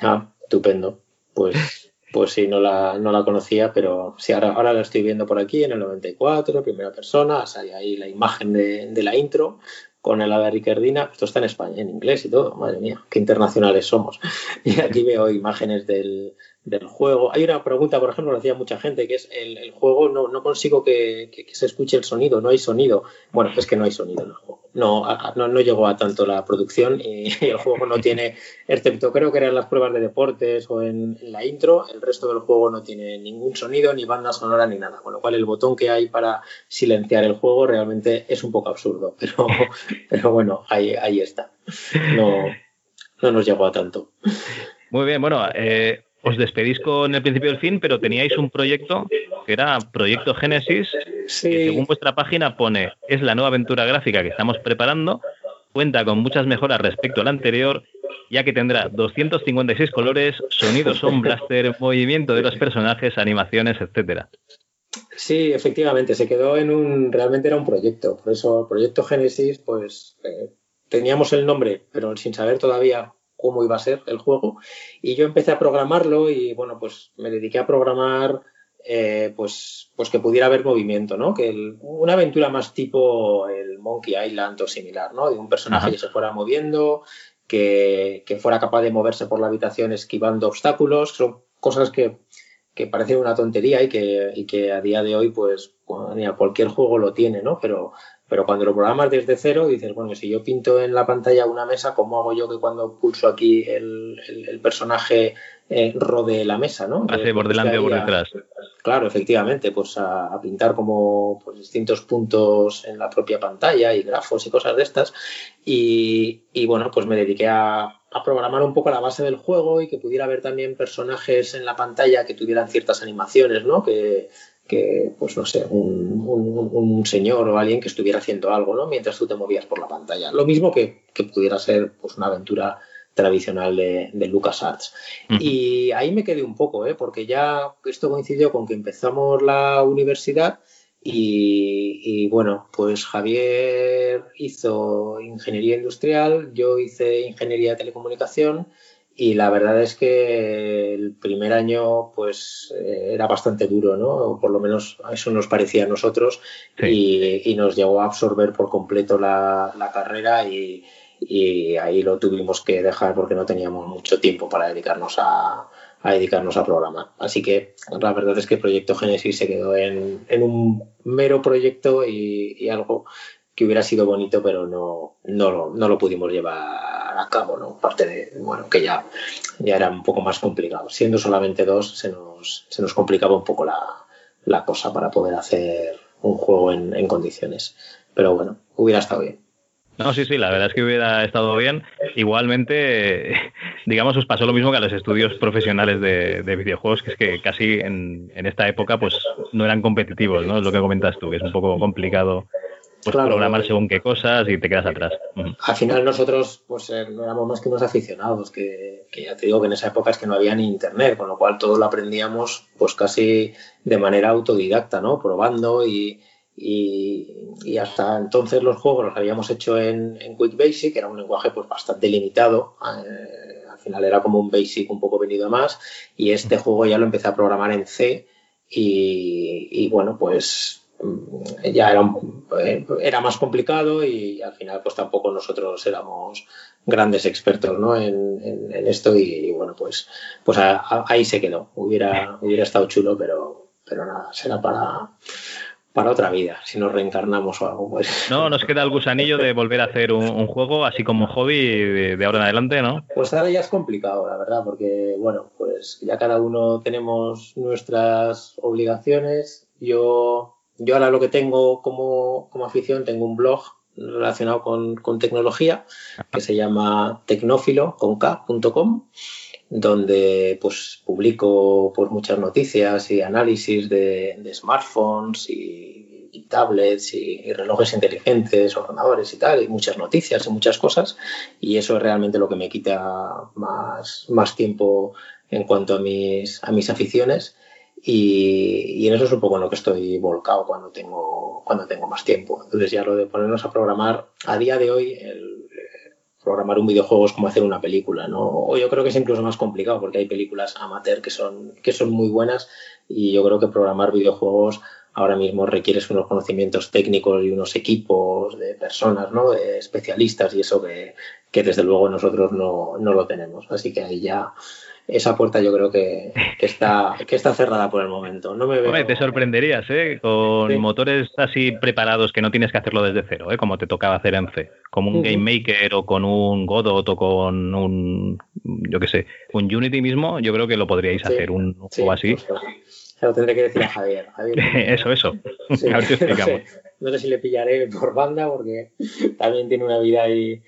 Ah, estupendo. Pues pues sí, no la, no la conocía, pero sí, ahora, ahora la estoy viendo por aquí en el 94, primera persona, sale ahí la imagen de, de la intro con el Ada Ricardina. Esto está en España, en inglés y todo. Madre mía, qué internacionales somos. Y aquí veo imágenes del, del juego. Hay una pregunta, por ejemplo, lo hacía mucha gente, que es el, juego no, consigo que, que, se escuche el sonido, no hay sonido. Bueno, es que no hay sonido en el juego no, no, no, llegó a tanto la producción y, el juego no tiene, excepto creo que eran las pruebas de deportes o en, la intro, el resto del juego no tiene ningún sonido, ni banda sonora, ni nada. Con lo cual el botón que hay para silenciar el juego realmente es un poco absurdo, pero, pero bueno, ahí, ahí está. No, no nos llegó a tanto. Muy bien, bueno, eh, os despedís con el principio del fin, pero teníais un proyecto que era Proyecto Génesis, que según vuestra página pone, es la nueva aventura gráfica que estamos preparando, cuenta con muchas mejoras respecto al anterior, ya que tendrá 256 colores, sonidos son blaster, movimiento de los personajes, animaciones, etcétera. Sí, efectivamente, se quedó en un, realmente era un proyecto, por eso Proyecto Génesis, pues eh, teníamos el nombre, pero sin saber todavía cómo iba a ser el juego. Y yo empecé a programarlo y bueno, pues me dediqué a programar eh, pues, pues que pudiera haber movimiento, ¿no? Que una aventura más tipo el Monkey Island o similar, ¿no? De un personaje que se fuera moviendo, que, que, fuera capaz de moverse por la habitación esquivando obstáculos, son cosas que, que parecen una tontería y que, y que a día de hoy, pues, cualquier juego lo tiene, ¿no? Pero, pero cuando lo programas desde cero, dices, bueno, si yo pinto en la pantalla una mesa, ¿cómo hago yo que cuando pulso aquí el, el, personaje eh, rodee la mesa, ¿no? Hace por delante o por detrás. Claro, efectivamente, pues a, pintar como pues, distintos puntos en la propia pantalla y grafos y cosas de estas. Y, y bueno, pues me dediqué a, a programar un poco la base del juego y que pudiera haber también personajes en la pantalla que tuvieran ciertas animaciones, ¿no? Que, que, pues no sé, un, señor o alguien que estuviera haciendo algo, ¿no? Mientras tú te movías por la pantalla. Lo mismo que, pudiera ser pues una aventura tradicional de, de LucasArts. Y ahí me quedé un poco, ¿eh? Porque ya esto coincidió con que empezamos la universidad y, y, bueno, pues Javier hizo ingeniería industrial, yo hice ingeniería de telecomunicación y la verdad es que el primer año pues eh, era bastante duro, ¿no? O por lo menos eso nos parecía a nosotros y, nos llegó a absorber por completo la, carrera y, ahí lo tuvimos que dejar porque no teníamos mucho tiempo para dedicarnos a, dedicarnos a programar. Así que la verdad es que el proyecto Genesis se quedó en, un mero proyecto y, algo que hubiera sido bonito, pero no, no, no lo pudimos llevar a cabo, ¿no? Parte de, bueno, que ya, ya era un poco más complicado. Siendo solamente dos, se nos, se nos complicaba un poco la, la cosa para poder hacer un juego en, en condiciones. Pero bueno, hubiera estado bien. No, sí, sí, la verdad es que hubiera estado bien. Igualmente, digamos, os pasó lo mismo que a los estudios profesionales de, videojuegos, que es que casi en, esta época pues no eran competitivos, ¿no? Es lo que comentas tú, que es un poco complicado pues, programar según qué cosas y te quedas atrás. Al final nosotros pues eh, no éramos más que unos aficionados, que, ya te digo que en esa época es que no había ni internet, con lo cual todo lo aprendíamos pues casi de manera autodidacta, ¿no? Probando y, y, hasta entonces los juegos los habíamos hecho en, en Quick Basic, que era un lenguaje pues bastante limitado. Eh, al final era como un Basic un poco venido a más. Y este juego ya lo empecé a programar en C. Y, bueno, pues ya era, eh, era más complicado y al final pues tampoco nosotros éramos grandes expertos ¿no? en, esto y, bueno pues pues ahí se quedó hubiera hubiera estado chulo pero pero nada será para para otra vida, si nos reencarnamos o algo. Pues. No, nos queda el gusanillo de volver a hacer un, juego así como hobby de, ahora en adelante, ¿no? Pues ahora ya es complicado, la verdad, porque, bueno, pues ya cada uno tenemos nuestras obligaciones. Yo, yo ahora lo que tengo como, como afición, tengo un blog relacionado con, con tecnología que se llama tecnófilo.com donde pues publico pues muchas noticias y análisis de, smartphones y, tablets y, relojes inteligentes, ordenadores y tal, y muchas noticias y muchas cosas, y eso es realmente lo que me quita más, más tiempo en cuanto a mis, a mis aficiones. Y, y, en eso es un poco en lo que estoy volcado cuando tengo, cuando tengo más tiempo. Entonces ya lo de ponernos a programar, a día de hoy el, programar un videojuego es como hacer una película, ¿no? O yo creo que es incluso más complicado porque hay películas amateur que son, que son muy buenas y yo creo que programar videojuegos ahora mismo requiere unos conocimientos técnicos y unos equipos de personas, ¿no? De especialistas y eso que, que desde luego nosotros no, no lo tenemos. Así que ahí ya esa puerta yo creo que, está, que está cerrada por el momento. No me veo... te sorprenderías, ¿eh? Con motores así preparados que no tienes que hacerlo desde cero, ¿eh? Como te tocaba hacer en C. Como un Game Maker o con un Godot o con un, yo qué sé, un Unity mismo, yo creo que lo podríais hacer, un juego así. Pues, se lo tendré que decir a Javier. eso, eso. a ver si explicamos. No sé, si le pillaré por banda porque también tiene una vida ahí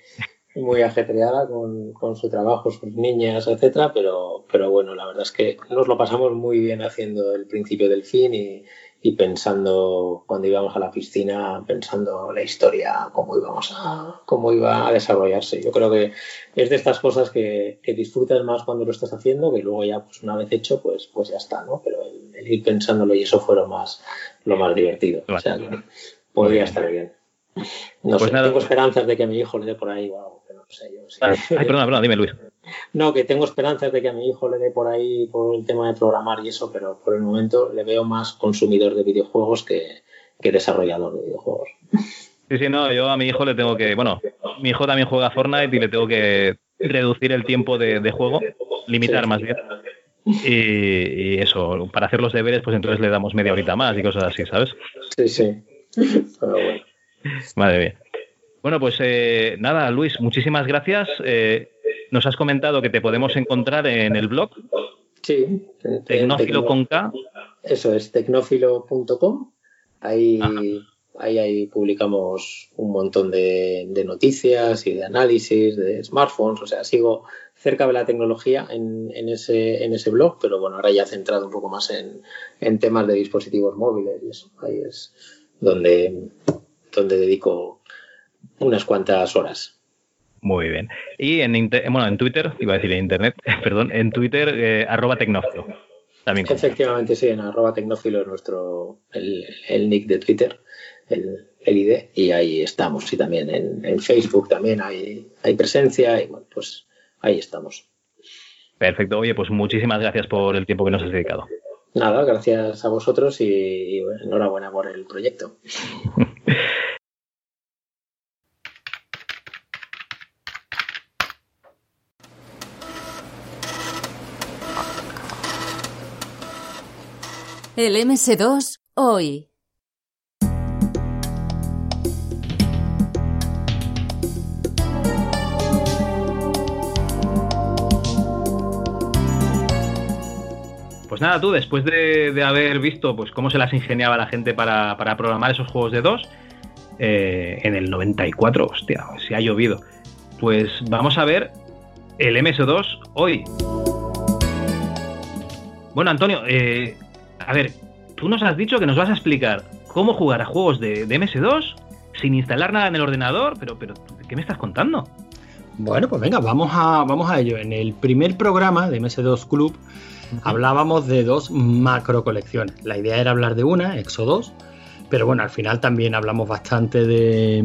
muy ajetreada con, con, su trabajo, sus niñas, etcétera, pero, pero bueno, la verdad es que nos lo pasamos muy bien haciendo el principio del fin y, y pensando cuando íbamos a la piscina, pensando la historia, cómo íbamos a, cómo iba a desarrollarse. Yo creo que es de estas cosas que, que disfrutas más cuando lo estás haciendo, que luego ya, pues una vez hecho, pues, pues ya está, ¿no? Pero el, ir pensándolo y eso fue lo más, lo más divertido. O sea que podría estar bien. No pues sé, tengo esperanzas de que mi hijo le dé por ahí o algo yo. Ay, perdona, perdona, dime Luis. No, que tengo esperanzas de que a mi hijo le dé por ahí por el tema de programar y eso, pero por el momento le veo más consumidor de videojuegos que, desarrollador de videojuegos. Sí, sí, no, yo a mi hijo le tengo que, bueno, mi hijo también juega Fortnite y le tengo que reducir el tiempo de, juego, limitar más bien. Y, eso, para hacer los deberes, pues entonces le damos media horita más y cosas así, ¿sabes? Sí, sí. Pero bueno. Madre mía. Bueno, pues eh, nada, Luis, muchísimas gracias. Eh, nos has comentado que te podemos encontrar en el blog. Sí. Tecnófilo con K. Eso es, tecnófilo.com. Ahí, ahí, ahí, publicamos un montón de, noticias y de análisis de smartphones. O sea, sigo cerca de la tecnología en, en, ese, en ese blog, pero bueno, ahora ya centrado un poco más en, en temas de dispositivos móviles y eso. Ahí es donde, donde dedico unas cuantas horas. Muy bien. Y en, bueno, en Twitter, iba a decir en Internet, perdón, en Twitter, eh, arroba tecnófilo. También Efectivamente, sí, en arroba tecnófilo es nuestro, el, nick de Twitter, el, ID, y ahí estamos. Y también en, Facebook también hay, hay presencia, y bueno, pues ahí estamos. Perfecto. Oye, pues muchísimas gracias por el tiempo que nos has dedicado. Nada, gracias a vosotros y enhorabuena por el proyecto. El MS2 hoy. Pues nada, tú, después de, haber visto pues cómo se las ingeniaba la gente para, programar esos juegos de dos, eh, en el 94, hostia, si ha llovido. Pues vamos a ver el MS2 hoy. Bueno, Antonio, eh, a ver, tú nos has dicho que nos vas a explicar cómo jugar a juegos de, MS2 sin instalar nada en el ordenador, pero, pero ¿qué me estás contando? Bueno, pues venga, vamos a, vamos a ello. En el primer programa de MS2 Club hablábamos de dos macro colecciones. La idea era hablar de una, Exo 2, pero bueno, al final también hablamos bastante de,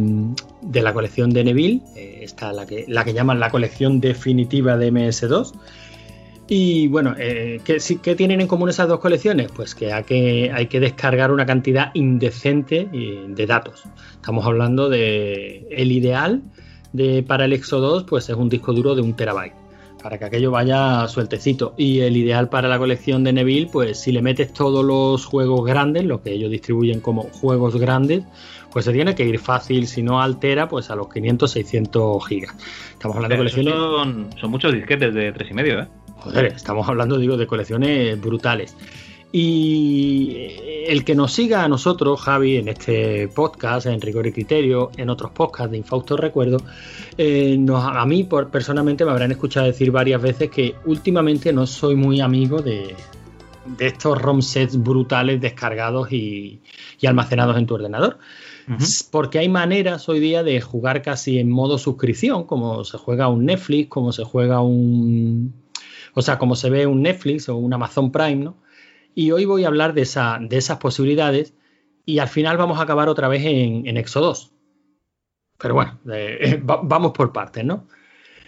la colección de Neville, eh, esta la que, la que llaman la colección definitiva de MS2. Y bueno, eh, ¿qué, tienen en común esas dos colecciones? Pues que hay, que hay que descargar una cantidad indecente eh, de datos. Estamos hablando de el ideal de, para el Exo 2, pues es un disco duro de un terabyte para que aquello vaya sueltecito. Y el ideal para la colección de Neville, pues si le metes todos los juegos grandes, lo que ellos distribuyen como juegos grandes, pues se tiene que ir fácil, si no altera, pues a los 500, 600 gigas. Estamos hablando de colecciones... Son, son muchos disquetes de 3,5, ¿eh? Joder, estamos hablando, digo, de colecciones brutales. Y el que nos siga a nosotros, Javi, en este podcast, en Rigor y Criterio, en otros podcasts de Infausto Recuerdo, eh, a mí personalmente me habrán escuchado decir varias veces que últimamente no soy muy amigo de, estos ROM sets brutales descargados y, almacenados en tu ordenador. Porque hay maneras hoy día de jugar casi en modo suscripción, como se juega un Netflix, como se juega un. O sea, como se ve un Netflix o un Amazon Prime, ¿no? Y hoy voy a hablar de, esa, de esas posibilidades y al final vamos a acabar otra vez en, en Exo 2. Pero bueno, eh, vamos por partes, ¿no?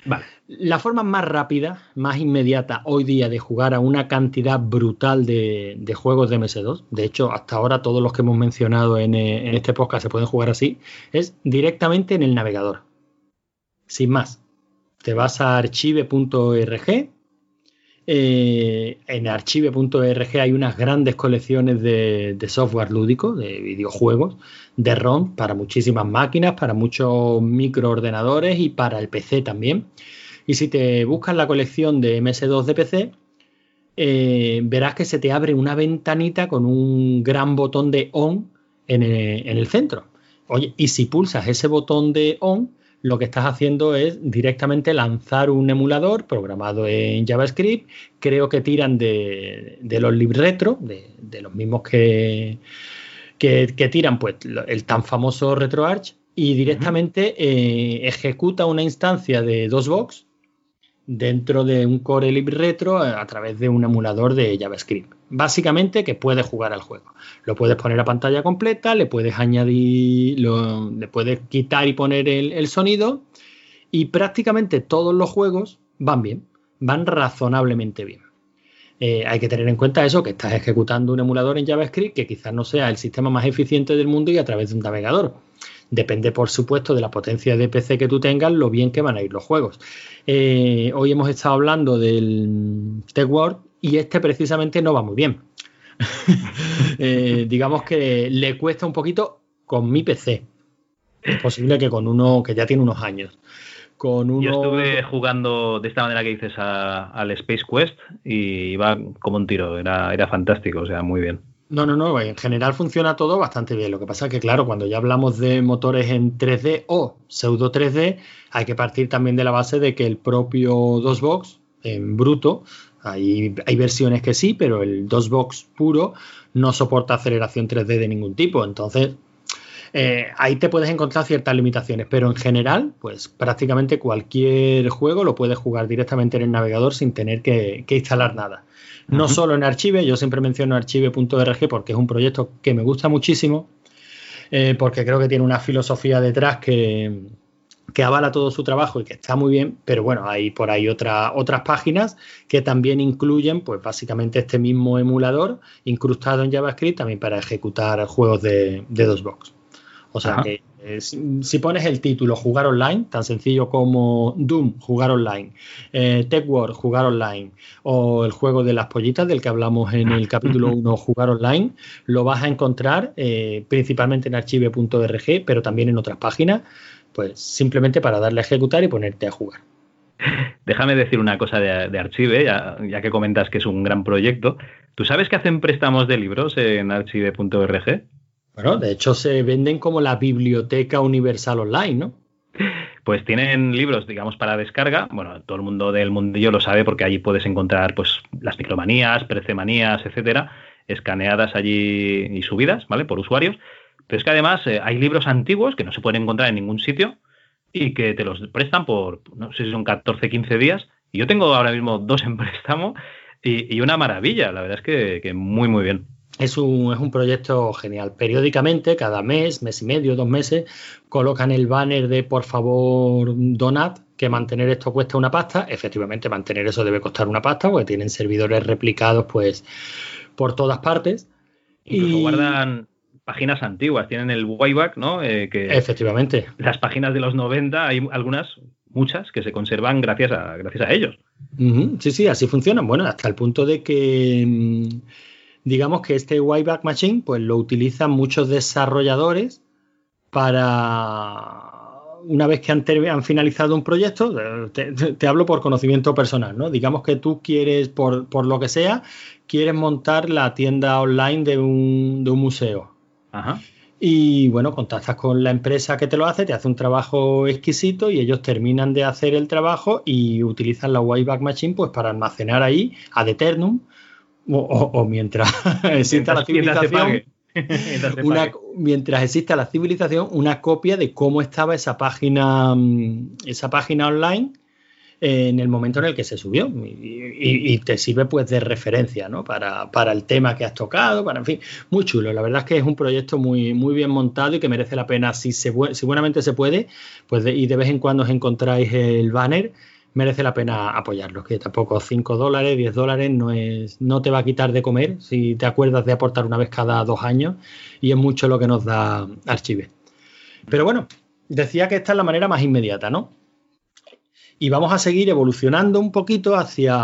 Vale. La forma más rápida, más inmediata hoy día de jugar a una cantidad brutal de, juegos de MS2, de hecho hasta ahora todos los que hemos mencionado en, eh, en este podcast se pueden jugar así, es directamente en el navegador. Sin más, te vas a archive.org, eh, en archive.org hay unas grandes colecciones de, software lúdico, de videojuegos, de ROM para muchísimas máquinas, para muchos microordenadores y para el PC también. Y si te buscas la colección de MS2 de PC, eh, verás que se te abre una ventanita con un gran botón de on en el, en el centro. Oye, y si pulsas ese botón de on, lo que estás haciendo es directamente lanzar un emulador programado en JavaScript. Creo que tiran de, los libretro, de, de los mismos que, que, tiran pues, el tan famoso RetroArch, y directamente eh, ejecuta una instancia de DOSBox dentro de un Core LibRetro a, a través de un emulador de JavaScript. Básicamente que puedes jugar al juego. Lo puedes poner a pantalla completa, le puedes añadir, le puedes quitar y poner el, sonido y prácticamente todos los juegos van bien, van razonablemente bien. Eh, hay que tener en cuenta eso, que estás ejecutando un emulador en JavaScript que quizás no sea el sistema más eficiente del mundo y a través de un navegador. Depende, por supuesto, de la potencia de PC que tú tengas, lo bien que van a ir los juegos. Eh, hoy hemos estado hablando del Tech World y este precisamente no va muy bien. Eh, digamos que le cuesta un poquito con mi PC. Es posible que con uno que ya tiene unos años. Con uno... Yo estuve jugando de esta manera que dices al Space Quest y iba como un tiro, era, era fantástico, o sea, muy bien. No, no, no, en general funciona todo bastante bien. Lo que pasa es que, claro, cuando ya hablamos de motores en 3D o pseudo 3D, hay que partir también de la base de que el propio DOSBox en bruto, hay, hay versiones que sí, pero el DOSBox puro no soporta aceleración 3D de ningún tipo. Entonces, eh, ahí te puedes encontrar ciertas limitaciones, pero en general, pues prácticamente cualquier juego lo puedes jugar directamente en el navegador sin tener que instalar nada. No solo en Archive, yo siempre menciono archive.org porque es un proyecto que me gusta muchísimo, eh, porque creo que tiene una filosofía detrás que, avala todo su trabajo y que está muy bien, pero bueno, hay por ahí otra, otras páginas que también incluyen, pues básicamente este mismo emulador incrustado en JavaScript también para ejecutar juegos de, de DOSBox. O sea que eh, si, pones el título jugar online, tan sencillo como Doom, jugar online, eh, Tech War, jugar online, o el juego de las pollitas del que hablamos en el capítulo 1, jugar online, lo vas a encontrar eh, principalmente en archive.org, pero también en otras páginas, pues simplemente para darle a ejecutar y ponerte a jugar. Déjame decir una cosa de, Archive, ya, ya, que comentas que es un gran proyecto. ¿Tú sabes que hacen préstamos de libros en archive.org? Bueno, de hecho se venden como la biblioteca universal online, ¿no? pues tienen libros, digamos, para descarga. Bueno, todo el mundo del mundillo lo sabe porque allí puedes encontrar pues las micromanías, percemanías, etcétera, escaneadas allí y subidas, ¿vale? Por usuarios. Pero es que además eh, hay libros antiguos que no se pueden encontrar en ningún sitio y que te los prestan por, no sé si son 14, 15 días. Y yo tengo ahora mismo dos en préstamo y, una maravilla, la verdad es que, que muy, muy bien. Es un, es un, proyecto genial. Periódicamente, cada mes, mes y medio, dos meses, colocan el banner de por favor donad, que mantener esto cuesta una pasta. Efectivamente, mantener eso debe costar una pasta, porque tienen servidores replicados pues por todas partes. Incluso y guardan páginas antiguas, tienen el Wayback, ¿no? Eh, que Efectivamente. Las páginas de los 90, hay algunas, muchas, que se conservan gracias a, gracias a ellos. Sí, sí, así funcionan. Bueno, hasta el punto de que mm, digamos que este Wayback Machine pues lo utilizan muchos desarrolladores para una vez que han, finalizado un proyecto, te, hablo por conocimiento personal, ¿no? Digamos que tú quieres, por, por, lo que sea, quieres montar la tienda online de un, de un museo. Ajá. Y bueno, contactas con la empresa que te lo hace, te hace un trabajo exquisito y ellos terminan de hacer el trabajo y utilizan la Wayback Machine pues para almacenar ahí ad eternum o, mientras exista la civilización. mientras exista la civilización, una copia de cómo estaba esa página, mm, esa página online en el momento en el que se subió y, te sirve pues de referencia ¿no? para, para, el tema que has tocado, para en fin, muy chulo. La verdad es que es un proyecto muy, muy bien montado y que merece la pena si, se, si buenamente se puede, pues y de vez en cuando os encontráis el banner, merece la pena apoyarlo, que tampoco 5 dólares, 10 dólares no, es, no te va a quitar de comer si te acuerdas de aportar una vez cada dos años y es mucho lo que nos da Archive. Pero bueno, decía que esta es la manera más inmediata, ¿no? Y vamos a seguir evolucionando un poquito hacia,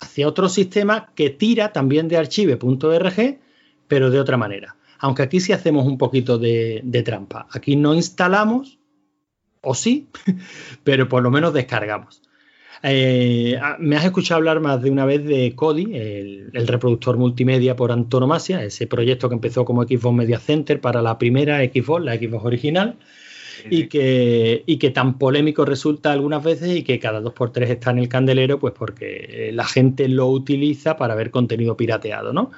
hacia otro sistema que tira también de archive.org, pero de otra manera. Aunque aquí sí hacemos un poquito de, trampa. Aquí no instalamos, o sí, pero por lo menos descargamos. Eh, ah, me has escuchado hablar más de una vez de Kodi, el, el, reproductor multimedia por antonomasia, ese proyecto que empezó como Xbox Media Center para la primera Xbox, la Xbox original, y que, y que tan polémico resulta algunas veces y que cada dos por tres está en el candelero, pues porque eh, la gente lo utiliza para ver contenido pirateado, ¿no?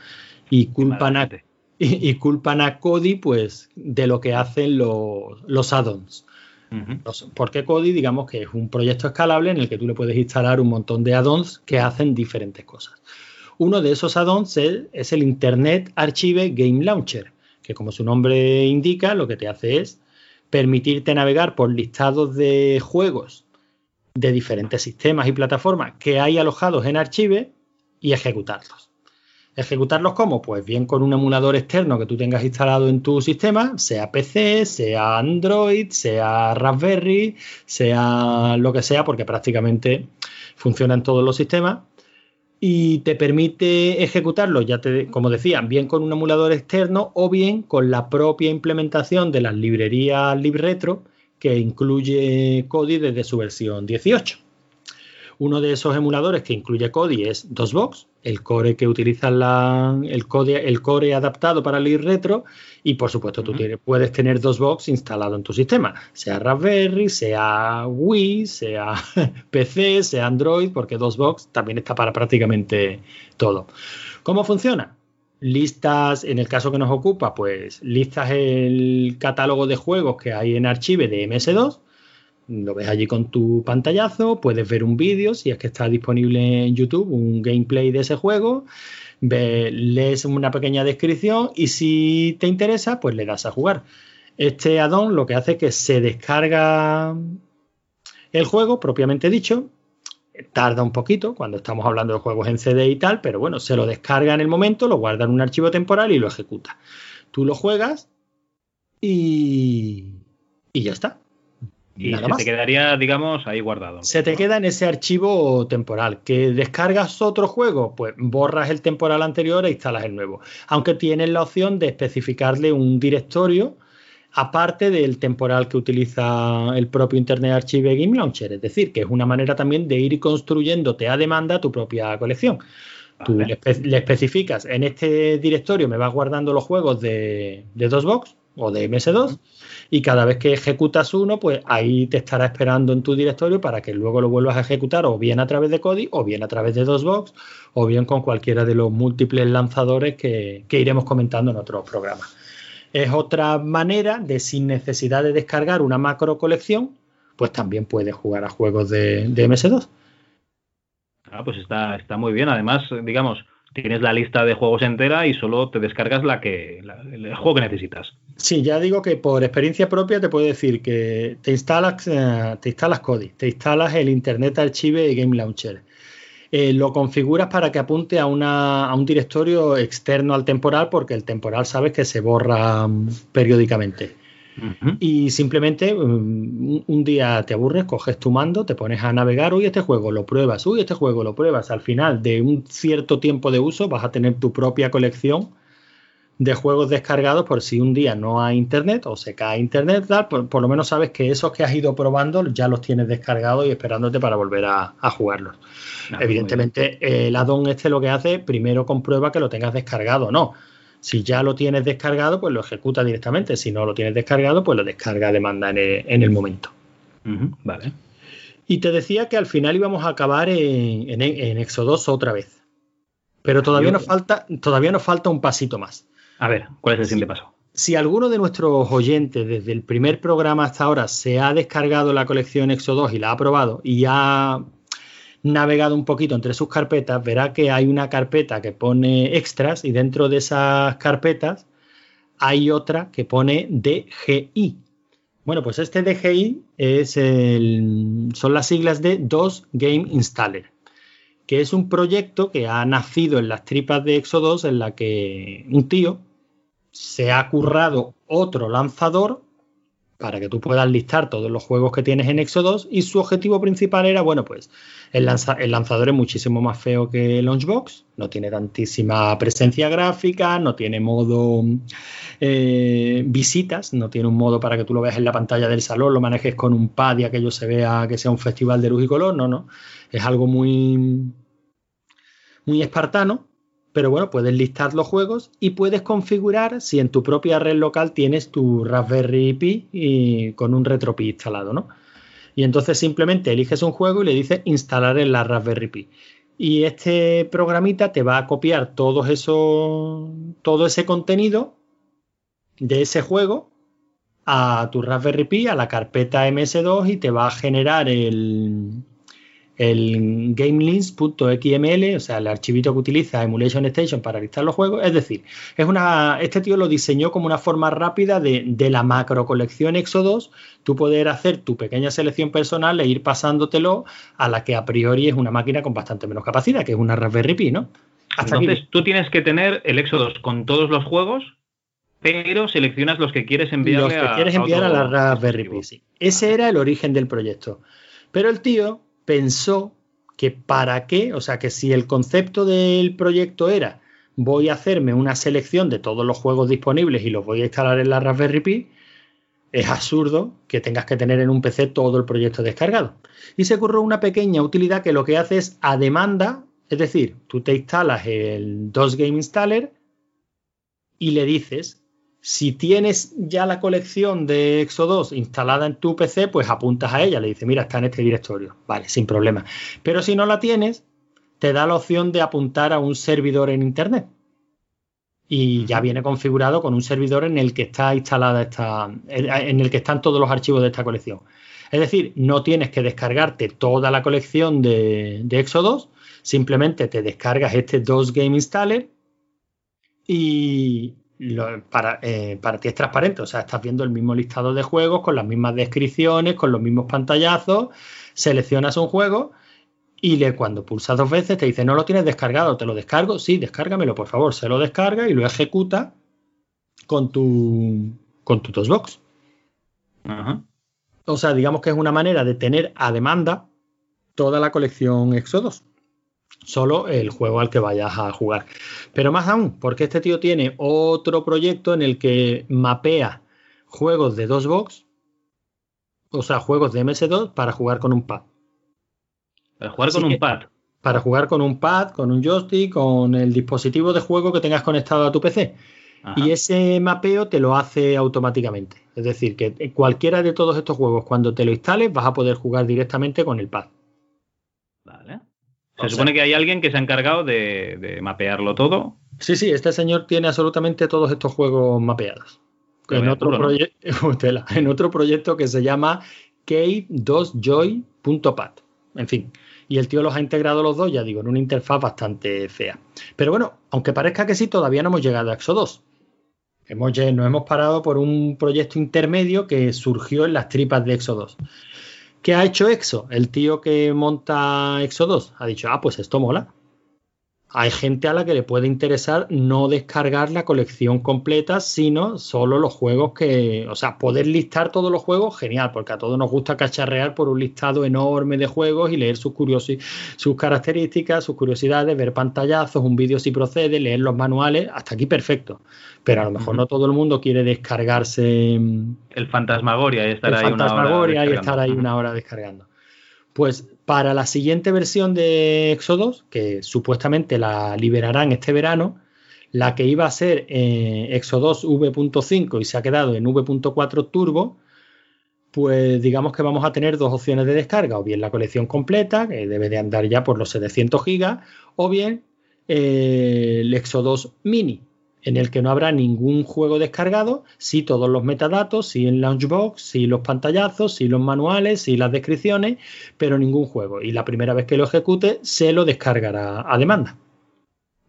Y culpan a, y, culpan a Kodi, pues, de lo que hacen los, los add-ons. Porque Kodi, digamos que es un proyecto escalable en el que tú le puedes instalar un montón de add-ons que hacen diferentes cosas. Uno de esos add-ons es el Internet Archive Game Launcher, que como su nombre indica, lo que te hace es permitirte navegar por listados de juegos de diferentes sistemas y plataformas que hay alojados en Archive y ejecutarlos. ¿Ejecutarlos cómo? Pues bien con un emulador externo que tú tengas instalado en tu sistema, sea PC, sea Android, sea Raspberry, sea lo que sea, porque prácticamente funciona en todos los sistemas y te permite ejecutarlo, ya te, como decía, bien con un emulador externo o bien con la propia implementación de las librerías LibRetro que incluye Kodi desde su versión 18. Uno de esos emuladores que incluye Kodi es DOSBox, el core que utiliza la, el, el core adaptado para el retro y por supuesto tú puedes tener DOSBox instalado en tu sistema, sea Raspberry, sea Wii, sea PC, sea Android, porque DOSBox también está para prácticamente todo. ¿Cómo funciona? listas, en el caso que nos ocupa, pues listas el catálogo de juegos que hay en archive de MS2 lo ves allí con tu pantallazo, puedes ver un vídeo, si es que está disponible en YouTube, un gameplay de ese juego, lees una pequeña descripción y si te interesa, pues le das a jugar. Este addon lo que hace es que se descarga el juego, propiamente dicho, tarda un poquito cuando estamos hablando de juegos en CD y tal, pero bueno, se lo descarga en el momento, lo guarda en un archivo temporal y lo ejecuta. Tú lo juegas y, y ya está. Y se te quedaría, digamos, ahí guardado. Se te queda en ese archivo temporal. ¿Que descargas otro juego? Pues borras el temporal anterior e instalas el nuevo. Aunque tienes la opción de especificarle un directorio aparte del temporal que utiliza el propio Internet Archive Game Launcher. Es decir, que es una manera también de ir construyéndote a demanda tu propia colección. Tú le, especificas, en este directorio me vas guardando los juegos de, de DOSBox, o de MS2 y cada vez que ejecutas uno, pues ahí te estará esperando en tu directorio para que luego lo vuelvas a ejecutar o bien a través de Kodi o bien a través de DOSBox o bien con cualquiera de los múltiples lanzadores que, iremos comentando en otros programas. Es otra manera de sin necesidad de descargar una macro colección, pues también puedes jugar a juegos de, de MS2. Ah, pues está, está muy bien. Además, digamos, tienes la lista de juegos entera y solo te descargas la que el juego que necesitas. Sí, ya digo que por experiencia propia te puedo decir que te instalas, eh, te instalas Kodi, te instalas el Internet Archive y Game Launcher. Eh, lo configuras para que apunte a, a, un directorio externo al temporal, porque el temporal sabes que se borra mm, periódicamente. Y simplemente um, un día te aburres, coges tu mando, te pones a navegar, uy, este juego lo pruebas, uy, este juego lo pruebas. Al final de un cierto tiempo de uso vas a tener tu propia colección de juegos descargados por si un día no hay internet o se cae internet, por, lo menos sabes que esos que has ido probando ya los tienes descargados y esperándote para volver a, jugarlos. Ah, Evidentemente, el addon este lo que hace, primero comprueba que lo tengas descargado o no si ya lo tienes descargado, pues lo ejecuta directamente. Si no lo tienes descargado, pues lo descarga de manda en el, momento. vale. Y te decía que al final íbamos a acabar en, en, Exodus otra vez. Pero todavía nos, falta, todavía nos falta un pasito más. A ver, ¿cuál es el siguiente paso? Si alguno de nuestros oyentes desde el primer programa hasta ahora se ha descargado la colección Exodus y la ha probado y ha navegado un poquito entre sus carpetas, verá que hay una carpeta que pone extras y dentro de esas carpetas hay otra que pone DGI. Bueno, pues este DGI es el, son las siglas de DOS Game Installer, que es un proyecto que ha nacido en las tripas de Exodus en la que un tío se ha currado otro lanzador para que tú puedas listar todos los juegos que tienes en Exodus y su objetivo principal era, bueno, pues el, lanzador es muchísimo más feo que Launchbox, no tiene tantísima presencia gráfica, no tiene modo eh, visitas, no tiene un modo para que tú lo veas en la pantalla del salón, lo manejes con un pad y aquello se vea que sea un festival de luz y color, no, no. Es algo muy, muy espartano, pero bueno, puedes listar los juegos y puedes configurar si en tu propia red local tienes tu Raspberry Pi y con un RetroPie instalado, ¿no? Y entonces simplemente eliges un juego y le dices instalar en la Raspberry Pi. Y este programita te va a copiar todo eso, todo ese contenido de ese juego a tu Raspberry Pi, a la carpeta MS2 y te va a generar el, el gamelinks.xml, o sea, el archivito que utiliza Emulation Station para listar los juegos. Es decir, es una, este tío lo diseñó como una forma rápida de, de la macro colección Exodus, tú poder hacer tu pequeña selección personal e ir pasándotelo a la que a priori es una máquina con bastante menos capacidad, que es una Raspberry Pi, ¿no? Entonces, tú tienes que tener el Exodus con todos los juegos, pero seleccionas los que quieres enviar los que quieres enviar a, la Raspberry Pi, sí. Ese era el origen del proyecto. Pero el tío pensó que para qué, o sea, que si el concepto del proyecto era voy a hacerme una selección de todos los juegos disponibles y los voy a instalar en la Raspberry Pi, es absurdo que tengas que tener en un PC todo el proyecto descargado. Y se ocurrió una pequeña utilidad que lo que hace es a demanda, es decir, tú te instalas el DOS Game Installer y le dices si tienes ya la colección de Exodus instalada en tu PC, pues apuntas a ella, le dices, mira, está en este directorio. Vale, sin problema. Pero si no la tienes, te da la opción de apuntar a un servidor en Internet. Y ya viene configurado con un servidor en el que está instalada esta, en el que están todos los archivos de esta colección. Es decir, no tienes que descargarte toda la colección de, de Exodus, simplemente te descargas este DOS Game Installer y, para, eh, para ti es transparente, o sea, estás viendo el mismo listado de juegos con las mismas descripciones, con los mismos pantallazos, seleccionas un juego y le, cuando pulsas dos veces te dice no lo tienes descargado, te lo descargo, sí, descárgamelo, por favor, se lo descarga y lo ejecuta con tu con tu. O sea, digamos que es una manera de tener a demanda toda la colección Exodus solo el juego al que vayas a jugar. Pero más aún, porque este tío tiene otro proyecto en el que mapea juegos de dos box, o sea, juegos de MS2 para jugar con un pad. Para jugar con un pad. Para jugar con un pad, con un joystick, con el dispositivo de juego que tengas conectado a tu PC. y ese mapeo te lo hace automáticamente. Es decir, que cualquiera de todos estos juegos, cuando te lo instales, vas a poder jugar directamente con el pad. Vale. Se supone que hay alguien que se ha encargado de, mapearlo todo. Sí, sí, este señor tiene absolutamente todos estos juegos mapeados. En otro, en otro, proyecto que se llama cave2joy.pad. En fin, y el tío los ha integrado los dos, ya digo, en una interfaz bastante fea. Pero bueno, aunque parezca que sí, todavía no hemos llegado a Exo 2. Hemos, nos hemos parado por un proyecto intermedio que surgió en las tripas de Exo 2. ¿Qué ha hecho Exo? El tío que monta Exo 2 ha dicho, ah, pues esto mola hay gente a la que le puede interesar no descargar la colección completa, sino solo los juegos que, o sea, poder listar todos los juegos, genial, porque a todos nos gusta cacharrear por un listado enorme de juegos y leer sus, sus características, sus curiosidades, ver pantallazos, un vídeo si procede, leer los manuales, hasta aquí perfecto. Pero a lo mejor no todo el mundo quiere descargarse mm, el Fantasmagoria y estar ahí una hora y estar ahí una hora descargando. Pues para la siguiente versión de Exodus, que supuestamente la liberarán este verano, la que iba a ser eh, Exodus V.5 y se ha quedado en V.4 Turbo, pues digamos que vamos a tener dos opciones de descarga, o bien la colección completa, que debe de andar ya por los 700 gigas, o bien eh, el Exodus Mini, en el que no habrá ningún juego descargado, sí todos los metadatos, sí en Launchbox, sí los pantallazos, sí los manuales, sí las descripciones, pero ningún juego. Y la primera vez que lo ejecute, se lo descargará a demanda.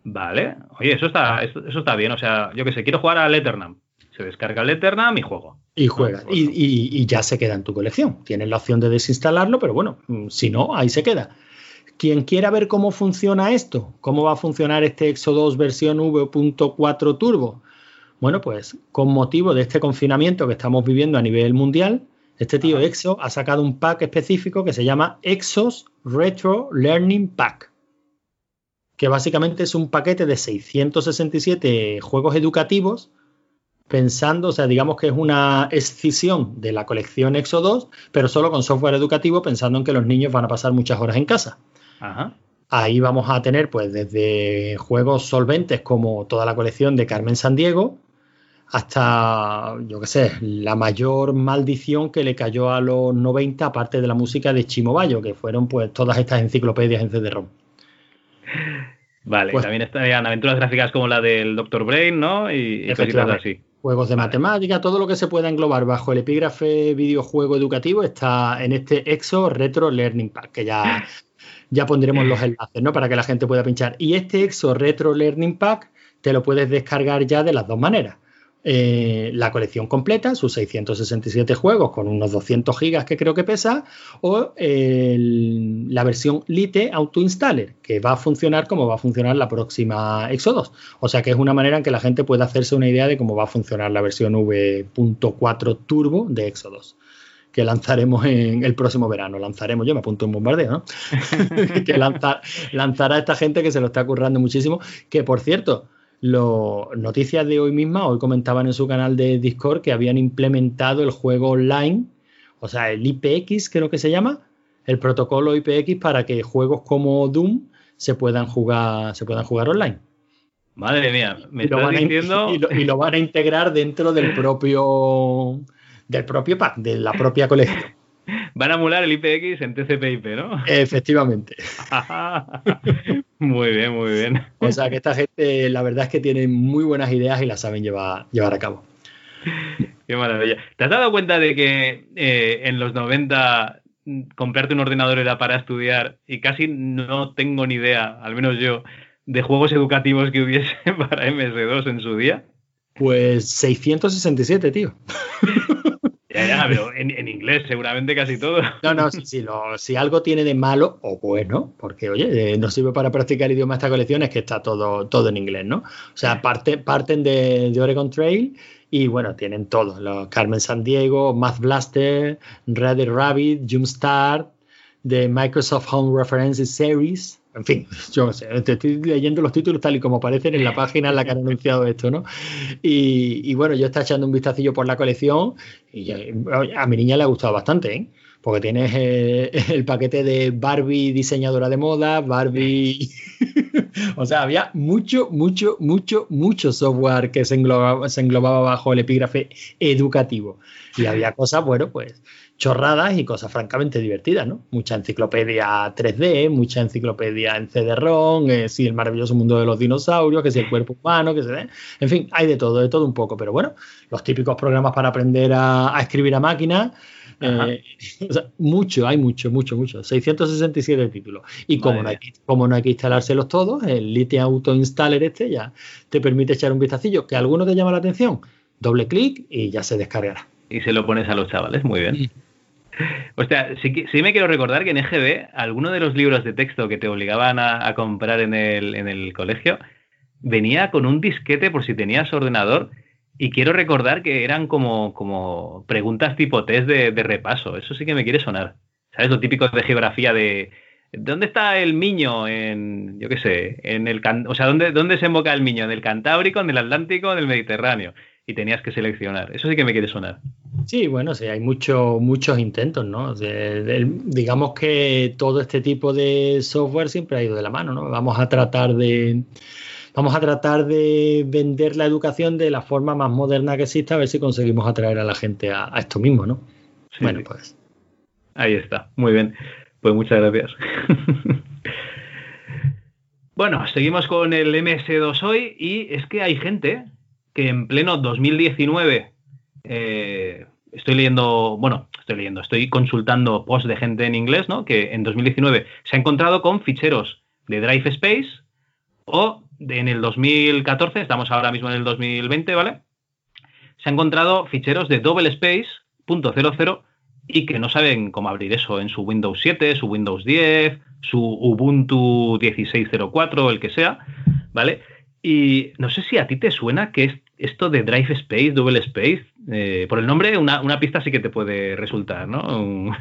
Vale, oye, eso está, eso, está bien. O sea, yo que sé, quiero jugar al Eternam. Se descarga el Eternam y juego. Y juega. Y, y, ya se queda en tu colección. Tienes la opción de desinstalarlo, pero bueno, si no, ahí se queda. Quien quiera ver cómo funciona esto, cómo va a funcionar este Exo 2 versión V.4 Turbo, bueno, pues con motivo de este confinamiento que estamos viviendo a nivel mundial, este tío Exo ha sacado un pack específico que se llama Exos Retro Learning Pack, que básicamente es un paquete de 667 juegos educativos pensando, o sea, digamos que es una escisión de la colección Exo 2, pero solo con software educativo pensando en que los niños van a pasar muchas horas en casa. Ahí vamos a tener, pues, desde juegos solventes como toda la colección de Carmen Sandiego, hasta, yo qué sé, la mayor maldición que le cayó a los 90, aparte de la música de Chimo Bayo, que fueron, pues, todas estas enciclopedias en CD-ROM. Vale, pues también estarían aventuras gráficas como la del Dr. Brain, ¿no? Y, cositas así. Juegos de matemática, todo lo que se pueda englobar bajo el epígrafe videojuego educativo está en este EXO Retro Learning Pack, que ya ya pondremos los enlaces, ¿no? Para que la gente pueda pinchar. Y este Exo Retro Learning Pack te lo puedes descargar ya de las dos maneras. Eh, la colección completa, sus 667 juegos con unos 200 gigas que creo que pesa, o la versión Lite Auto Installer, que va a funcionar como va a funcionar la próxima Exodus. O sea que es una manera en que la gente puede hacerse una idea de cómo va a funcionar la versión V.4 Turbo de Exodus que lanzaremos en el próximo verano. Lanzaremos, yo me apunto en bombardeo, ¿no? que lanzará esta gente que se lo está currando muchísimo. Que por cierto, las noticias de hoy misma, hoy comentaban en su canal de Discord que habían implementado el juego online, o sea, el IPX creo que se llama, el protocolo IPX para que juegos como Doom se puedan jugar, se puedan jugar online. Madre mía, me estás diciendo. y lo van a integrar dentro del propio del propio pack, de la propia colección. Van a emular el IPX en TCP/IP, ¿no? Efectivamente. muy bien, muy bien. O sea que esta gente, la verdad es que tiene muy buenas ideas y las saben llevar, llevar a cabo. Qué maravilla. ¿Te has dado cuenta de que eh, en los 90 mm, comprarte un ordenador era para estudiar y casi no tengo ni idea, al menos yo, de juegos educativos que hubiese para MS2 en su día? Pues 667, tío. En, inglés seguramente casi todo. No, no, si, algo tiene de malo o bueno, porque oye, eh, no sirve para practicar idioma esta colección, es que está todo, todo en inglés, ¿no? O sea, parte, parten de, Oregon Trail y bueno, tienen todo. Los Carmen San Diego, Math Blaster, Reddit Rabbit, Jumpstart, de Microsoft Home References Series, en fin, yo sé, te estoy leyendo los títulos tal y como aparecen en la página en la que han anunciado esto, ¿no? Y, bueno, yo está echando un vistacillo por la colección y a, mi niña le ha gustado bastante, ¿eh? porque tienes eh, el paquete de Barbie diseñadora de moda, Barbie... o sea, había mucho, mucho, mucho, mucho software que se englobaba bajo el epígrafe educativo. Y había cosas, bueno, pues chorradas y cosas francamente divertidas, ¿no? Mucha enciclopedia 3D, mucha enciclopedia en CD-ROM, eh, sí, el maravilloso mundo de los dinosaurios, que si el cuerpo humano, que se ve. En fin, hay de todo, de todo un poco, pero bueno, los típicos programas para aprender a, escribir a máquina. Eh, mucho, hay mucho, mucho, mucho. 667 títulos. Y como no, hay, como no hay que instalárselos todos, el Lite Auto Installer este ya te permite echar un vistacillo. ¿Que alguno te llama la atención? Doble clic y ya se descargará y se lo pones a los chavales. Muy bien. O sea, sí, me quiero recordar que en EGB, alguno de los libros de texto que te obligaban a, comprar en el, en el, colegio venía con un disquete por si tenías ordenador. Y quiero recordar que eran como, como preguntas tipo test de, repaso. Eso sí que me quiere sonar. ¿Sabes? Lo típico de geografía de. ¿Dónde está el Miño? En, yo qué sé, en el, o sea, ¿dónde, ¿dónde se emboca el Miño? ¿En el Cantábrico, en el Atlántico, en el Mediterráneo? y tenías que seleccionar. Eso sí que me quiere sonar. Sí, bueno, sí, hay muchos muchos intentos, ¿no? digamos que todo este tipo de software siempre ha ido de la mano, ¿no? Vamos a tratar de vamos a tratar de vender la educación de la forma más moderna que exista, a ver si conseguimos atraer a la gente a, esto mismo, ¿no? bueno, pues. Ahí está, muy bien. Pues muchas gracias. bueno, seguimos con el MS2 hoy y es que hay gente que en pleno 2019 eh, estoy leyendo, bueno, estoy leyendo, estoy consultando posts de gente en inglés, ¿no? Que en 2019 se ha encontrado con ficheros de Drive Space o en el 2014, estamos ahora mismo en el 2020, ¿vale? Se ha encontrado ficheros de Double Space y que no saben cómo abrir eso en su Windows 7, su Windows 10, su Ubuntu 16.04, el que sea, ¿vale? Y no sé si a ti te suena que esto de Drive Space, Double Space, eh, por el nombre, una, pista sí que te puede resultar, ¿no?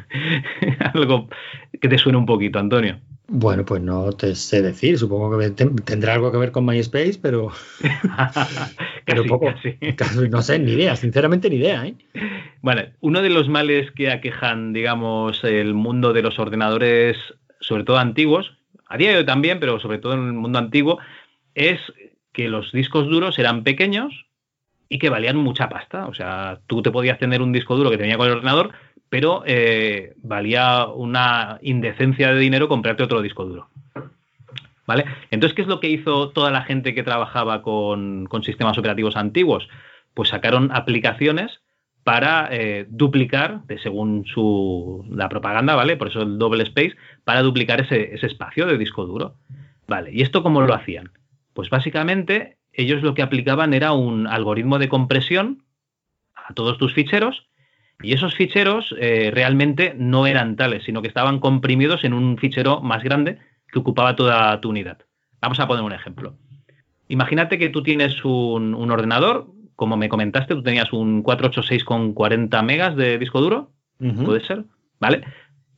algo que te suene un poquito, Antonio. Bueno, pues no te sé decir, supongo que tendrá algo que ver con MySpace, pero. pero poco. no sé, ni idea, sinceramente ni idea, ¿eh? Bueno, uno de los males que aquejan, digamos, el mundo de los ordenadores, sobre todo antiguos, a día de hoy también, pero sobre todo en el mundo antiguo, es que los discos duros eran pequeños y que valían mucha pasta. O sea, tú te podías tener un disco duro que tenía con el ordenador, pero eh, valía una indecencia de dinero comprarte otro disco duro. ¿Vale? Entonces, ¿qué es lo que hizo toda la gente que trabajaba con, sistemas operativos antiguos? Pues sacaron aplicaciones para eh, duplicar, según su, la propaganda, ¿vale? Por eso el double space, para duplicar ese, ese espacio de disco duro. ¿Vale? ¿Y esto cómo lo hacían? Pues básicamente ellos lo que aplicaban era un algoritmo de compresión a todos tus ficheros y esos ficheros eh, realmente no eran tales, sino que estaban comprimidos en un fichero más grande que ocupaba toda tu unidad. Vamos a poner un ejemplo. Imagínate que tú tienes un, ordenador, como me comentaste, tú tenías un 486 con 40 megas de disco duro, puede ser, ¿vale?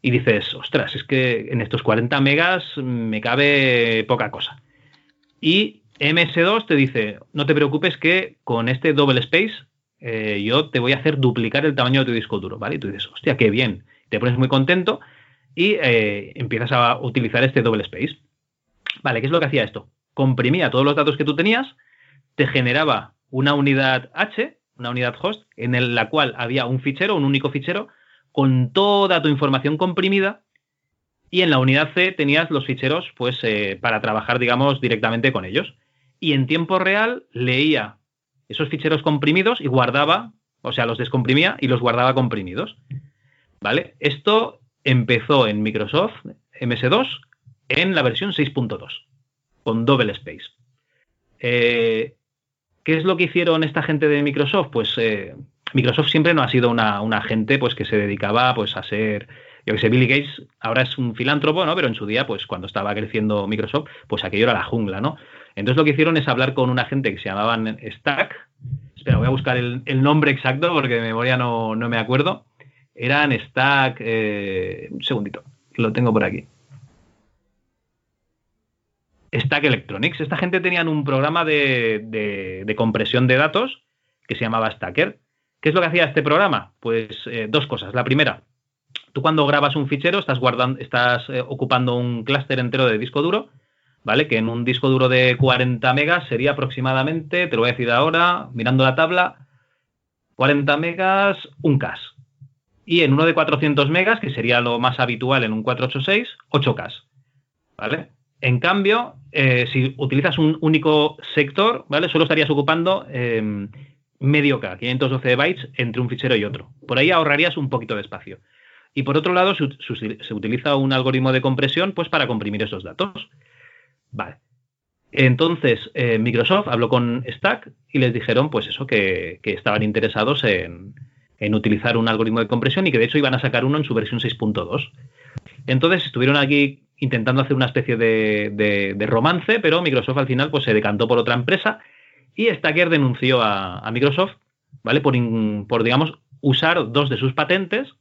Y dices, ostras, es que en estos 40 megas me cabe poca cosa. Y MS2 te dice, no te preocupes que con este double space eh, yo te voy a hacer duplicar el tamaño de tu disco duro, ¿vale? Y tú dices, hostia, qué bien. Te pones muy contento y eh, empiezas a utilizar este double space. Vale, ¿qué es lo que hacía esto? Comprimía todos los datos que tú tenías, te generaba una unidad H, una unidad host, en la cual había un fichero, un único fichero, con toda tu información comprimida y en la unidad C tenías los ficheros pues, eh, para trabajar, digamos, directamente con ellos. Y en tiempo real leía esos ficheros comprimidos y guardaba, o sea, los descomprimía y los guardaba comprimidos. ¿Vale? Esto empezó en Microsoft MS2 en la versión 6.2, con Double Space. Eh, ¿Qué es lo que hicieron esta gente de Microsoft? Pues eh, Microsoft siempre no ha sido una, una gente pues, que se dedicaba pues, a ser yo que sé, Billy Gates ahora es un filántropo, ¿no? Pero en su día, pues cuando estaba creciendo Microsoft, pues aquello era la jungla, ¿no? Entonces lo que hicieron es hablar con una gente que se llamaban Stack. Espera, voy a buscar el, nombre exacto porque de memoria no, me acuerdo. Eran Stack. Eh, un segundito, lo tengo por aquí. Stack Electronics. Esta gente tenían un programa de, compresión de datos que se llamaba Stacker. ¿Qué es lo que hacía este programa? Pues eh, dos cosas. La primera, tú cuando grabas un fichero estás, guardando, estás eh, ocupando un clúster entero de disco duro, ¿vale? Que en un disco duro de 40 megas sería aproximadamente, te lo voy a decir ahora, mirando la tabla, 40 megas, un CAS. Y en uno de 400 megas, que sería lo más habitual en un 486, 8 CAS. ¿Vale? En cambio, eh, si utilizas un único sector, ¿vale? Solo estarías ocupando em, medio K, 512 bytes entre un fichero y otro. Por ahí ahorrarías un poquito de espacio. Y por otro lado, se, utiliza un algoritmo de compresión pues, para comprimir esos datos. Vale. Entonces, eh, Microsoft habló con Stack y les dijeron, pues eso, que, estaban interesados en, utilizar un algoritmo de compresión y que de hecho iban a sacar uno en su versión 6.2. Entonces estuvieron aquí intentando hacer una especie de, romance, pero Microsoft al final pues, se decantó por otra empresa y Stacker denunció a, Microsoft, ¿vale? Por, digamos, usar dos de sus patentes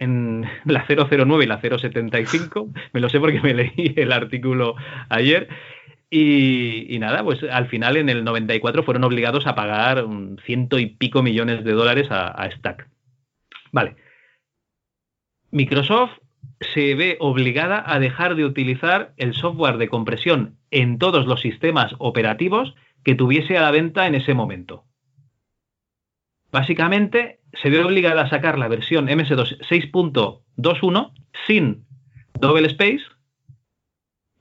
en la 009 y la 075. Me lo sé porque me leí el artículo ayer. Y, nada, pues al final en el 94 fueron obligados a pagar un ciento y pico millones de dólares a, Stack. Vale. Microsoft se ve obligada a dejar de utilizar el software de compresión en todos los sistemas operativos que tuviese a la venta en ese momento. Básicamente, se ve obligada a sacar la versión MS2 6.21 sin double space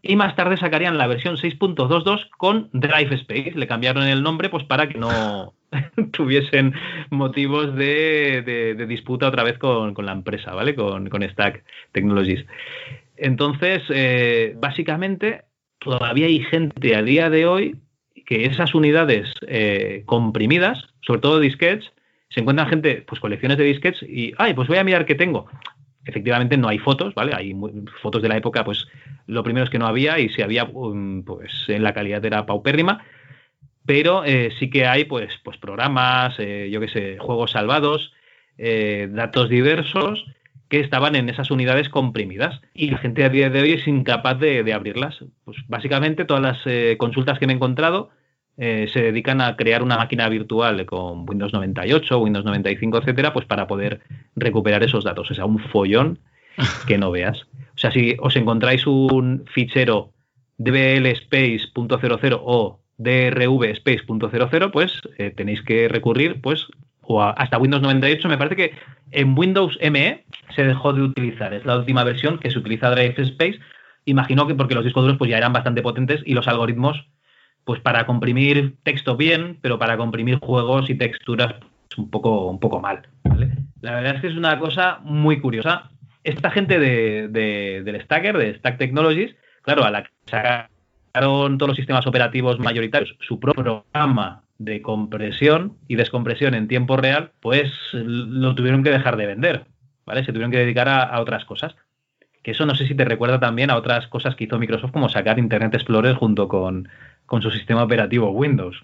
y más tarde sacarían la versión 6.22 con Drive Space. Le cambiaron el nombre pues para que no tuviesen motivos de, disputa otra vez con, la empresa, ¿vale? Con, Stack Technologies. Entonces, eh, básicamente, todavía hay gente a día de hoy que esas unidades eh, comprimidas, sobre todo disquets, se encuentran gente, pues colecciones de disquets y, ay, pues voy a mirar qué tengo. Efectivamente no hay fotos, ¿vale? Hay fotos de la época, pues lo primero es que no había y si había, um, pues en la calidad era paupérrima, pero eh, sí que hay, pues, pues programas, eh, yo qué sé, juegos salvados, eh, datos diversos que estaban en esas unidades comprimidas y la gente a día de hoy es incapaz de, de abrirlas. Pues básicamente todas las consultas que me he encontrado eh, se dedican a crear una máquina virtual con Windows 98, Windows 95, etcétera, pues para poder recuperar esos datos. O sea, un follón que no veas. O sea, si os encontráis un fichero dbl space.00 o drv space.00, pues eh, tenéis que recurrir, pues, o hasta Windows 98. Me parece que en Windows ME se dejó de utilizar. Es la última versión que se utiliza Drive Space. Imagino que porque los discos duros pues ya eran bastante potentes y los algoritmos pues para comprimir texto bien, pero para comprimir juegos y texturas pues, un poco, un poco mal. La verdad es que es una cosa muy curiosa. Esta gente de, del Stacker, de Stack Technologies, claro, a la que sacaron todos los sistemas operativos mayoritarios su propio programa de compresión y descompresión en tiempo real, pues lo tuvieron que dejar de vender, ¿vale? Se tuvieron que dedicar a, otras cosas. Que eso no sé si te recuerda también a otras cosas que hizo Microsoft, como sacar Internet Explorer junto con, con su sistema operativo Windows.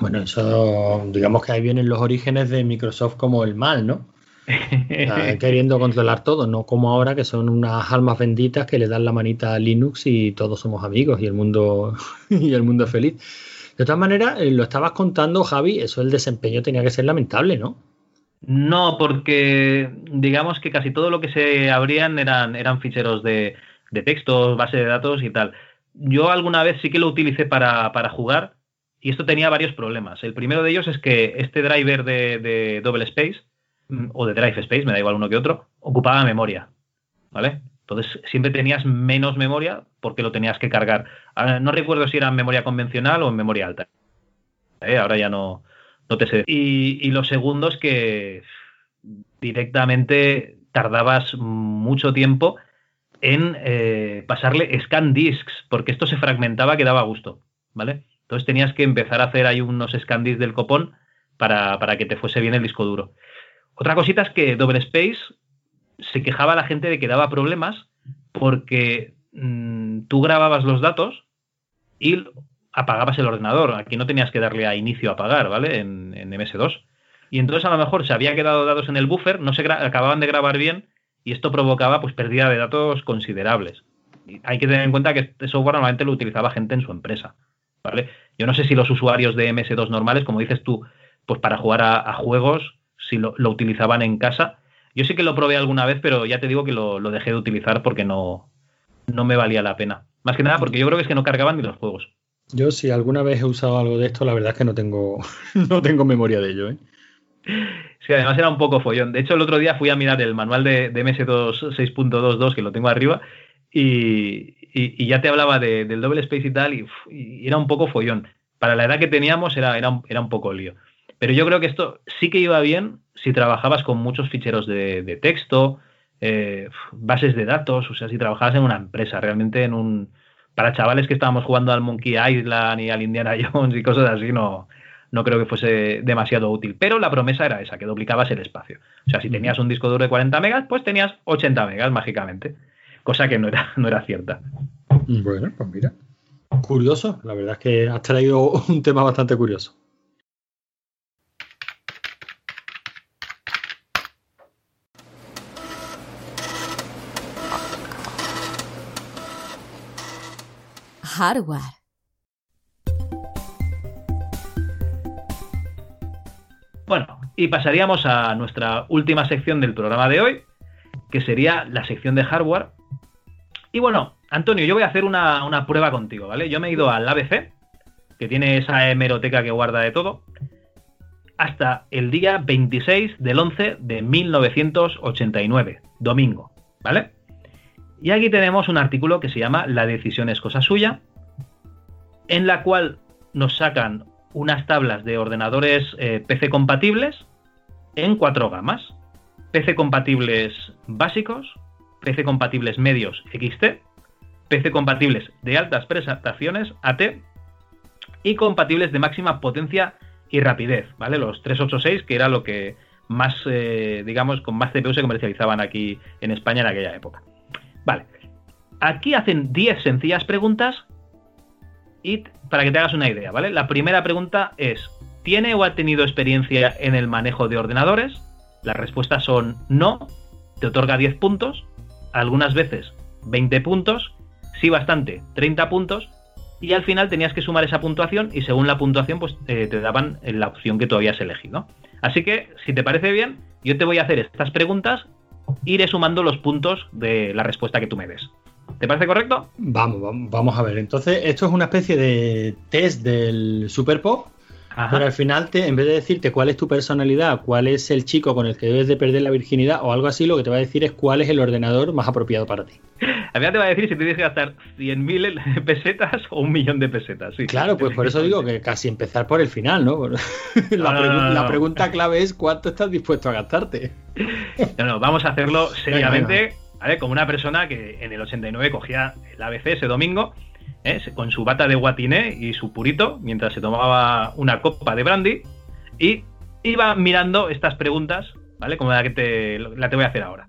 Bueno, eso, digamos que ahí vienen los orígenes de Microsoft como el mal, ¿no? queriendo controlar todo, no como ahora que son unas almas benditas que le dan la manita a Linux y todos somos amigos y el mundo y el mundo es feliz. De todas maneras, eh, lo estabas contando, Javi, eso el desempeño tenía que ser lamentable, ¿no? No, porque digamos que casi todo lo que se abrían eran, eran ficheros de, de texto, base de datos y tal yo alguna vez sí que lo utilicé para, jugar y esto tenía varios problemas. El primero de ellos es que este driver de, Double Space mm, o de Drive Space, me da igual uno que otro, ocupaba memoria. ¿Vale? Entonces siempre tenías menos memoria porque lo tenías que cargar. no recuerdo si era en memoria convencional o en memoria alta. ¿Eh? Ahora ya no, no te sé. Y, y lo segundo es que directamente tardabas mucho tiempo en eh, pasarle scan disks, porque esto se fragmentaba que daba gusto, ¿vale? Entonces tenías que empezar a hacer ahí unos scan disks del copón para, que te fuese bien el disco duro. Otra cosita es que Double Space se quejaba la gente de que daba problemas porque mm, tú grababas los datos y apagabas el ordenador. Aquí no tenías que darle a inicio a apagar, ¿vale? En, en MS2. Y entonces a lo mejor se había quedado datos en el buffer, no se acababan de grabar bien y esto provocaba pues pérdida de datos considerables. hay que tener en cuenta que este software normalmente lo utilizaba gente en su empresa. ¿vale? Yo no sé si los usuarios de MS2 normales, como dices tú, pues para jugar a, juegos, si lo, utilizaban en casa. Yo sí que lo probé alguna vez, pero ya te digo que lo, dejé de utilizar porque no, no me valía la pena. Más que nada porque yo creo que es que no cargaban ni los juegos. Yo si alguna vez he usado algo de esto, la verdad es que no tengo, no tengo memoria de ello. ¿eh? Sí, además era un poco follón. De hecho, el otro día fui a mirar el manual de, MS2 6.22, que lo tengo arriba, y, ya te hablaba del Double Space y tal, y, era un poco follón. Para la edad que teníamos era, era, un, poco lío. Pero yo creo que esto sí que iba bien si trabajabas con muchos ficheros de, texto, eh, bases de datos, o sea, si trabajabas en una empresa, realmente en un... Para chavales que estábamos jugando al Monkey Island y al Indiana Jones y cosas así, no, no creo que fuese demasiado útil. Pero la promesa era esa, que duplicabas el espacio. O sea, si tenías un disco duro de 40 megas, pues tenías 80 megas mágicamente cosa que no era, no era cierta. Bueno, pues mira. Curioso, la verdad es que has traído un tema bastante curioso. Hardware. Bueno, y pasaríamos a nuestra última sección del programa de hoy, que sería la sección de hardware, y bueno, Antonio, yo voy a hacer una, prueba contigo, ¿vale? Yo me he ido al ABC, que tiene esa hemeroteca que guarda de todo, hasta el día 26 del 11 de 1989, domingo, ¿vale? Y aquí tenemos un artículo que se llama La decisión es cosa suya, en la cual nos sacan unas tablas de ordenadores eh, PC compatibles en cuatro gamas. PC compatibles básicos, PC compatibles medios XT, PC compatibles de altas prestaciones AT y compatibles de máxima potencia y rapidez, ¿vale? Los 386, que era lo que más, eh, digamos, con más CPU se comercializaban aquí en España en aquella época. Vale. Aquí hacen 10 sencillas preguntas y para que te hagas una idea, ¿vale? La primera pregunta es, ¿tiene o ha tenido experiencia en el manejo de ordenadores? Las respuestas son no, te otorga 10 puntos algunas veces 20 puntos, sí bastante, 30 puntos, y al final tenías que sumar esa puntuación y según la puntuación pues eh, te daban la opción que tú habías elegido. Así que, si te parece bien, yo te voy a hacer estas preguntas, iré sumando los puntos de la respuesta que tú me des. ¿Te parece correcto? Vamos, vamos, vamos a ver. Entonces, esto es una especie de test del Super Pop pero al final, te, en vez de decirte cuál es tu personalidad, cuál es el chico con el que debes de perder la virginidad o algo así, lo que te va a decir es cuál es el ordenador más apropiado para ti. A mí te va a decir si tienes que gastar 100.000 pesetas o un millón de pesetas. claro, pues por eso digo que casi empezar por el final, ¿no? la, pregunta clave es cuánto estás dispuesto a gastarte. No, no, vamos a hacerlo seriamente, ¿vale? Como una persona que en el 89 cogía el ABC ese domingo ¿eh? con su bata de guatiné y su purito, mientras se tomaba una copa de brandy, y iba mirando estas preguntas, ¿vale? Como la que te, la te voy a hacer ahora.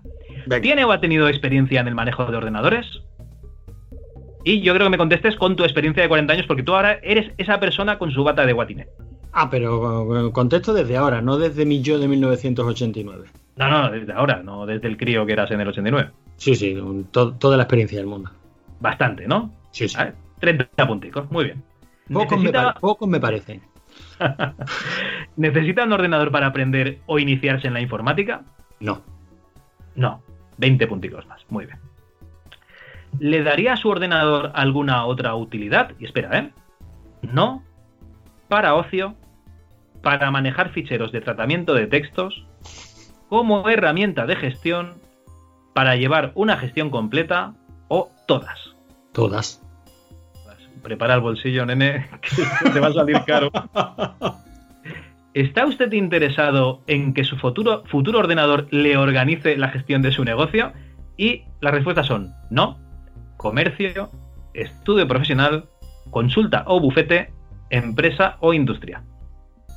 ¿Tiene o ha tenido experiencia en el manejo de ordenadores? Y yo creo que me contestes con tu experiencia de 40 años, porque tú ahora eres esa persona con su bata de guatiné. Ah, pero contesto desde ahora, no desde mi yo de 1989. No, no, desde ahora, no desde el crío que eras en el 89. Sí, sí, toda la experiencia del mundo. Bastante, ¿no? Sí, sí. 30 punticos, muy bien. Pocos, me, me parecen. ¿Necesita un ordenador para aprender o iniciarse en la informática? No. No, 20 punticos más, muy bien. ¿Le daría a su ordenador alguna otra utilidad? Y espera, ¿eh? No, para ocio, para manejar ficheros de tratamiento de textos, como herramienta de gestión, para llevar una gestión completa o todas. Todas prepara el bolsillo, nene, que te va a salir caro. ¿Está usted interesado en que su futuro, futuro ordenador le organice la gestión de su negocio? Y las respuestas son no, comercio, estudio profesional, consulta o bufete, empresa o industria.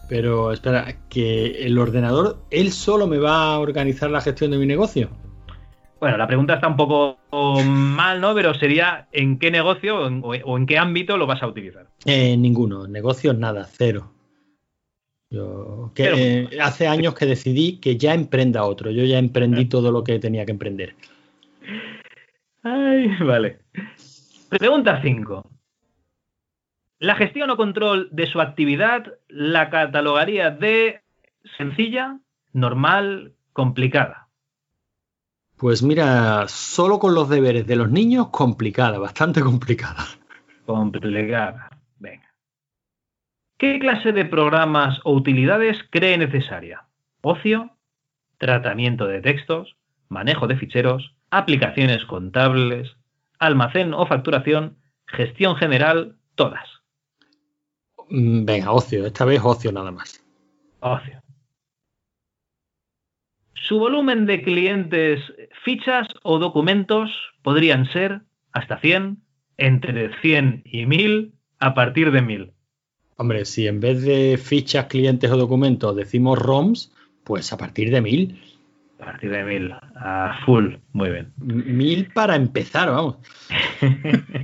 Pero espera, que el ordenador él solo me va a organizar la gestión de mi negocio. Bueno, la pregunta está un poco mal, ¿no? Pero sería en qué negocio o en, qué ámbito lo vas a utilizar. En ninguno, negocios nada, cero. Yo que, eh, hace años que decidí que ya emprenda otro. Yo ya emprendí ah. todo lo que tenía que emprender. Ay, vale. Pregunta 5. ¿La gestión o control de su actividad la catalogaría de sencilla, normal, complicada? Pues mira, solo con los deberes de los niños, complicada, bastante complicada. Complicada. Venga. ¿Qué clase de programas o utilidades cree necesaria? Ocio, tratamiento de textos, manejo de ficheros, aplicaciones contables, almacén o facturación, gestión general, todas. Mm, venga, ocio, esta vez ocio nada más. Ocio. Su volumen de clientes, fichas o documentos podrían ser hasta 100, entre 100 y 1000, a partir de 1000. Hombre, si en vez de fichas, clientes o documentos decimos ROMs, pues a partir de 1000. A partir de 1000, a full, muy bien. 1000 para empezar, vamos.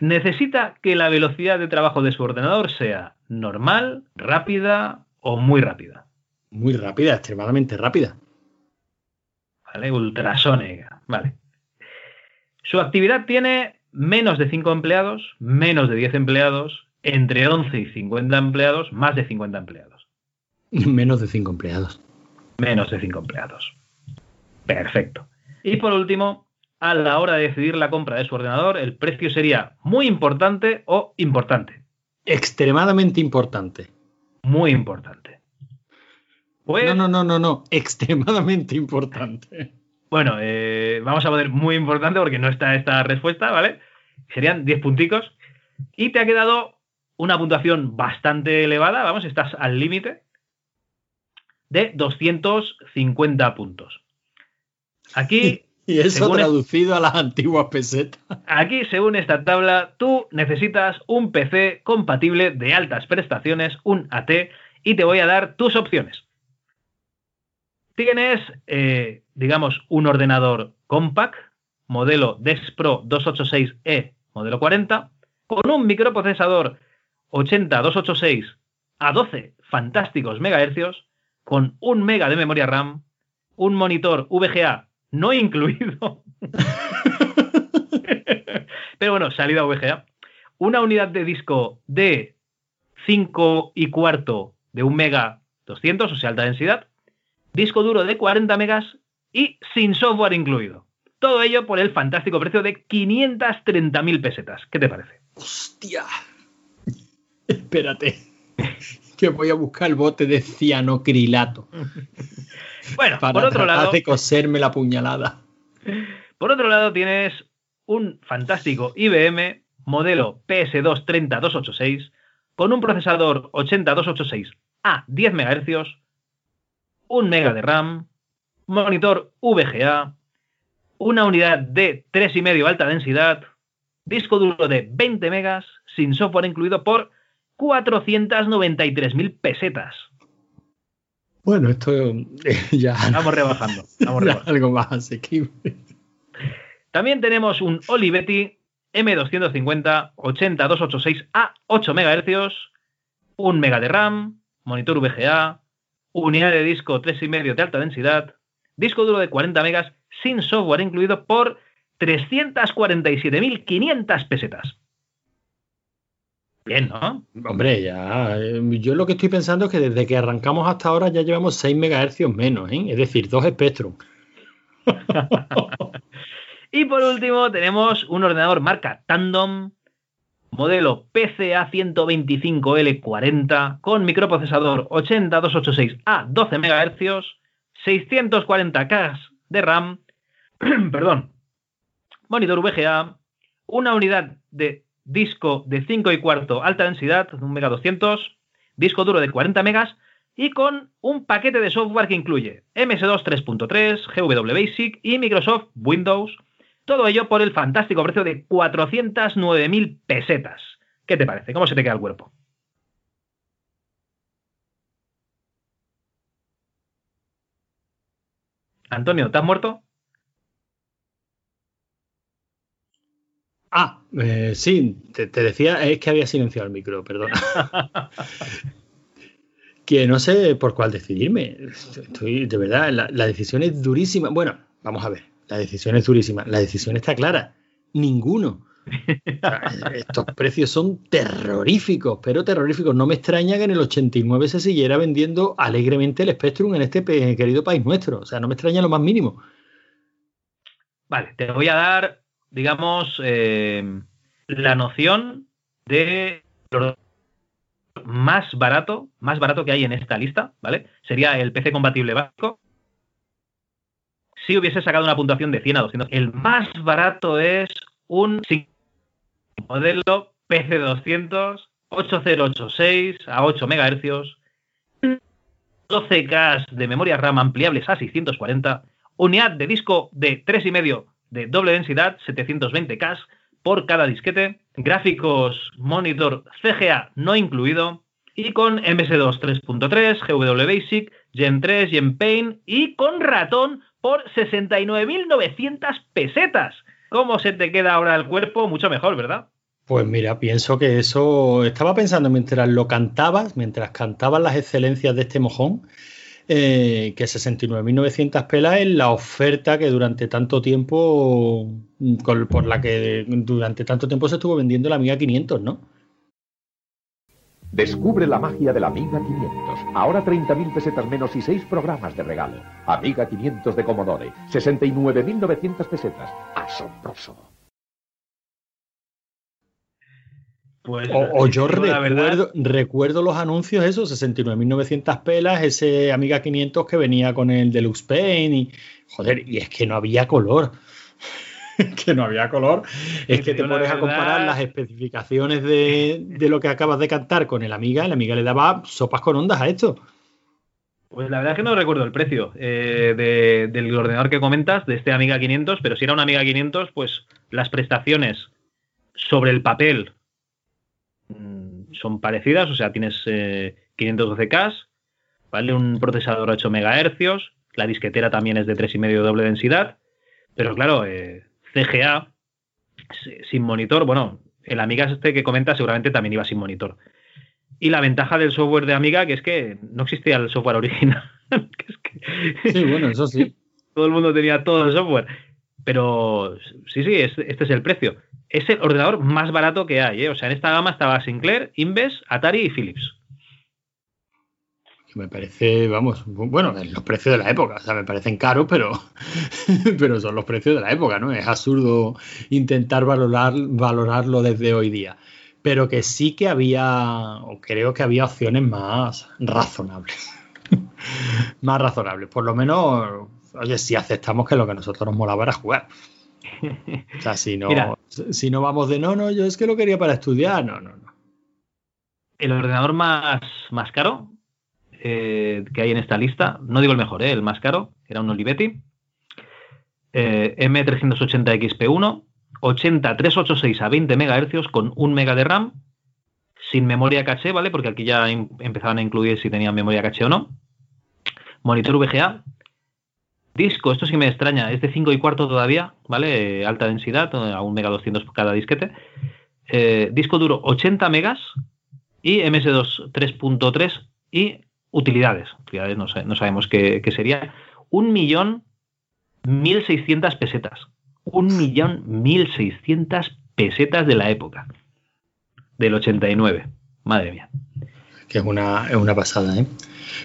Necesita que la velocidad de trabajo de su ordenador sea normal, rápida o muy rápida. Muy rápida, extremadamente rápida. Vale, ultrasónica. Vale. Su actividad tiene menos de 5 empleados, menos de 10 empleados, entre 11 y 50 empleados, más de 50 empleados. Menos de 5 empleados. Menos de 5 empleados. Perfecto. Y por último, a la hora de decidir la compra de su ordenador, el precio sería muy importante o importante. Extremadamente importante. Muy importante. Pues no, no, no, no, no. Extremadamente importante. Bueno, eh, vamos a poner muy importante porque no está esta respuesta, ¿vale? Serían 10 punticos. Y te ha quedado una puntuación bastante elevada, vamos, estás al límite de 250 puntos. Aquí. Y eso traducido a las antiguas pesetas. Aquí, según esta tabla, tú necesitas un PC compatible de altas prestaciones, un AT, y te voy a dar tus opciones. Tienes, eh, digamos, un ordenador compact, modelo Dexpro 286E, modelo 40, con un microprocesador 80286 a 12 fantásticos megahercios, con un mega de memoria RAM, un monitor VGA no incluido, pero bueno, salida VGA, una unidad de disco de 5 y cuarto de un mega 200, o sea, alta densidad, disco duro de 40 megas y sin software incluido. Todo ello por el fantástico precio de 530.000 pesetas. ¿Qué te parece? Hostia. Espérate. Que voy a buscar el bote de cianocrilato. bueno, por otro lado. de coserme la puñalada. Por otro lado, tienes un fantástico IBM modelo PS2 30286 con un procesador 80286 a 10 MHz, 1 mega de RAM, monitor VGA, una unidad de 3,5 alta densidad, disco duro de 20 megas, sin software incluido por 493.000 pesetas. Bueno, esto ya... Vamos rebajando. Vamos rebajando. algo más asequible. También tenemos un Olivetti M250 80286 a 8 MHz, 1 mega de RAM, monitor VGA, unidad de disco 3,5 de alta densidad, disco duro de 40 megas sin software incluido por 347.500 pesetas. Bien, ¿no? Hombre, ya. Eh, yo lo que estoy pensando es que desde que arrancamos hasta ahora ya llevamos 6 MHz menos, ¿eh? es decir, dos Spectrum. y por último, tenemos un ordenador marca Tandem modelo PCA 125L40 con microprocesador 80286 a 12 MHz, 640K de RAM, perdón, monitor VGA, una unidad de disco de 5 y cuarto alta densidad, un mega 200, disco duro de 40 megas y con un paquete de software que incluye MS2 3.3, GW Basic y Microsoft Windows todo ello por el fantástico precio de 409.000 pesetas. ¿Qué te parece? ¿Cómo se te queda el cuerpo? Antonio, ¿te has muerto? Ah, eh, sí, te, decía, es que había silenciado el micro, perdona. que no sé por cuál decidirme. Estoy, de verdad, la decisión es durísima. Bueno, vamos a ver. La decisión es durísima. La decisión está clara. Ninguno. Estos precios son terroríficos, pero terroríficos. No me extraña que en el 89 se siguiera vendiendo alegremente el Spectrum en este querido país nuestro. O sea, no me extraña lo más mínimo. Vale, te voy a dar, digamos, eh, la noción de lo más barato, más barato que hay en esta lista, ¿vale? Sería el PC compatible básico. Si hubiese sacado una puntuación de 100 a 200, el más barato es un modelo PC200 8086 a 8 MHz, 12K de memoria RAM ampliables a 640, unidad de disco de 3,5 de doble densidad, 720K por cada disquete, gráficos monitor CGA no incluido, y con MS2 3.3, GW Basic, Gen 3, Gen Paint y con ratón por 69.900 pesetas. ¿Cómo se te queda ahora el cuerpo? Mucho mejor, ¿verdad? Pues mira, pienso que eso estaba pensando mientras lo cantabas, mientras cantabas las excelencias de este mojón, eh, que 69.900 pelas es la oferta que durante tanto tiempo, por la que durante tanto tiempo se estuvo vendiendo la Amiga 500, ¿no? Descubre la magia de la Amiga 500. Ahora 30.000 pesetas menos y 6 programas de regalo. Amiga 500 de Commodore. 69.900 pesetas. Asombroso. Pues, o, yo recuerdo, recuerdo, los anuncios, esos 69.900 pelas, ese Amiga 500 que venía con el Deluxe Paint y joder, y es que no había color. que no había color. Es que te pones a comparar las especificaciones de, lo que acabas de cantar con el Amiga, el Amiga le daba sopas con ondas a esto. Pues la verdad es que no recuerdo el precio eh, del ordenador que comentas, de este Amiga 500, pero si era un Amiga 500, pues las prestaciones sobre el papel mm, son parecidas, o sea, tienes 512K, eh, ¿vale? Un procesador 8 MHz, la disquetera también es de 3,5 de doble densidad, pero claro, eh, CGA sin monitor, bueno, el Amiga este que comenta seguramente también iba sin monitor. Y la ventaja del software de Amiga que es que no existía el software original. sí, bueno, eso sí. Todo el mundo tenía todo el software. Pero sí, sí, este, es el precio. Es el ordenador más barato que hay. ¿eh? O sea, en esta gama estaba Sinclair, Inves, Atari y Philips me parece, vamos, bueno, los precios de la época, o sea, me parecen caros, pero, pero son los precios de la época, ¿no? Es absurdo intentar valorar, valorarlo desde hoy día. Pero que sí que había, o creo que había opciones más razonables. más razonables. Por lo menos, oye, si aceptamos que lo que a nosotros nos molaba era jugar. O sea, si no, si no vamos de no, no, yo es que lo quería para estudiar, no, no, no. El ordenador más, más caro eh, que hay en esta lista, no digo el mejor, eh, el más caro, era un Olivetti, eh, M380XP1, 80386 a 20 MHz con 1 MB de RAM, sin memoria caché, ¿vale? Porque aquí ya empezaban a incluir si tenían memoria caché o no. Monitor VGA. Disco, esto sí me extraña, es de 5 y cuarto todavía, ¿vale? Alta densidad, a 1 MB 200 por cada disquete. disco duro 80 megas y MS2 3.3 y utilidades, utilidades no, no sabemos qué, sería, un millón mil seiscientas pesetas. Un millón mil seiscientas pesetas de la época. Del 89. Madre mía. Que es una, es una pasada, ¿eh?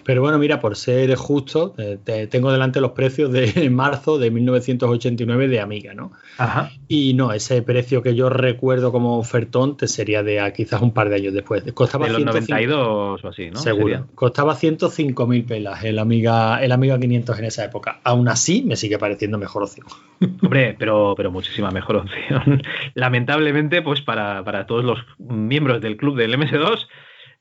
Pero bueno, mira, por ser justo, te tengo delante los precios de marzo de 1989 de Amiga, ¿no? Ajá. Y no, ese precio que yo recuerdo como ofertón te sería de quizás un par de años después. Costaba de los 92 o así, ¿no? Seguro. Costaba 105.000 pelas el Amiga, el Amiga 500 en esa época. Aún así, me sigue pareciendo mejor opción. Hombre, pero, pero muchísima mejor opción. Lamentablemente, pues para, para todos los miembros del club del MS2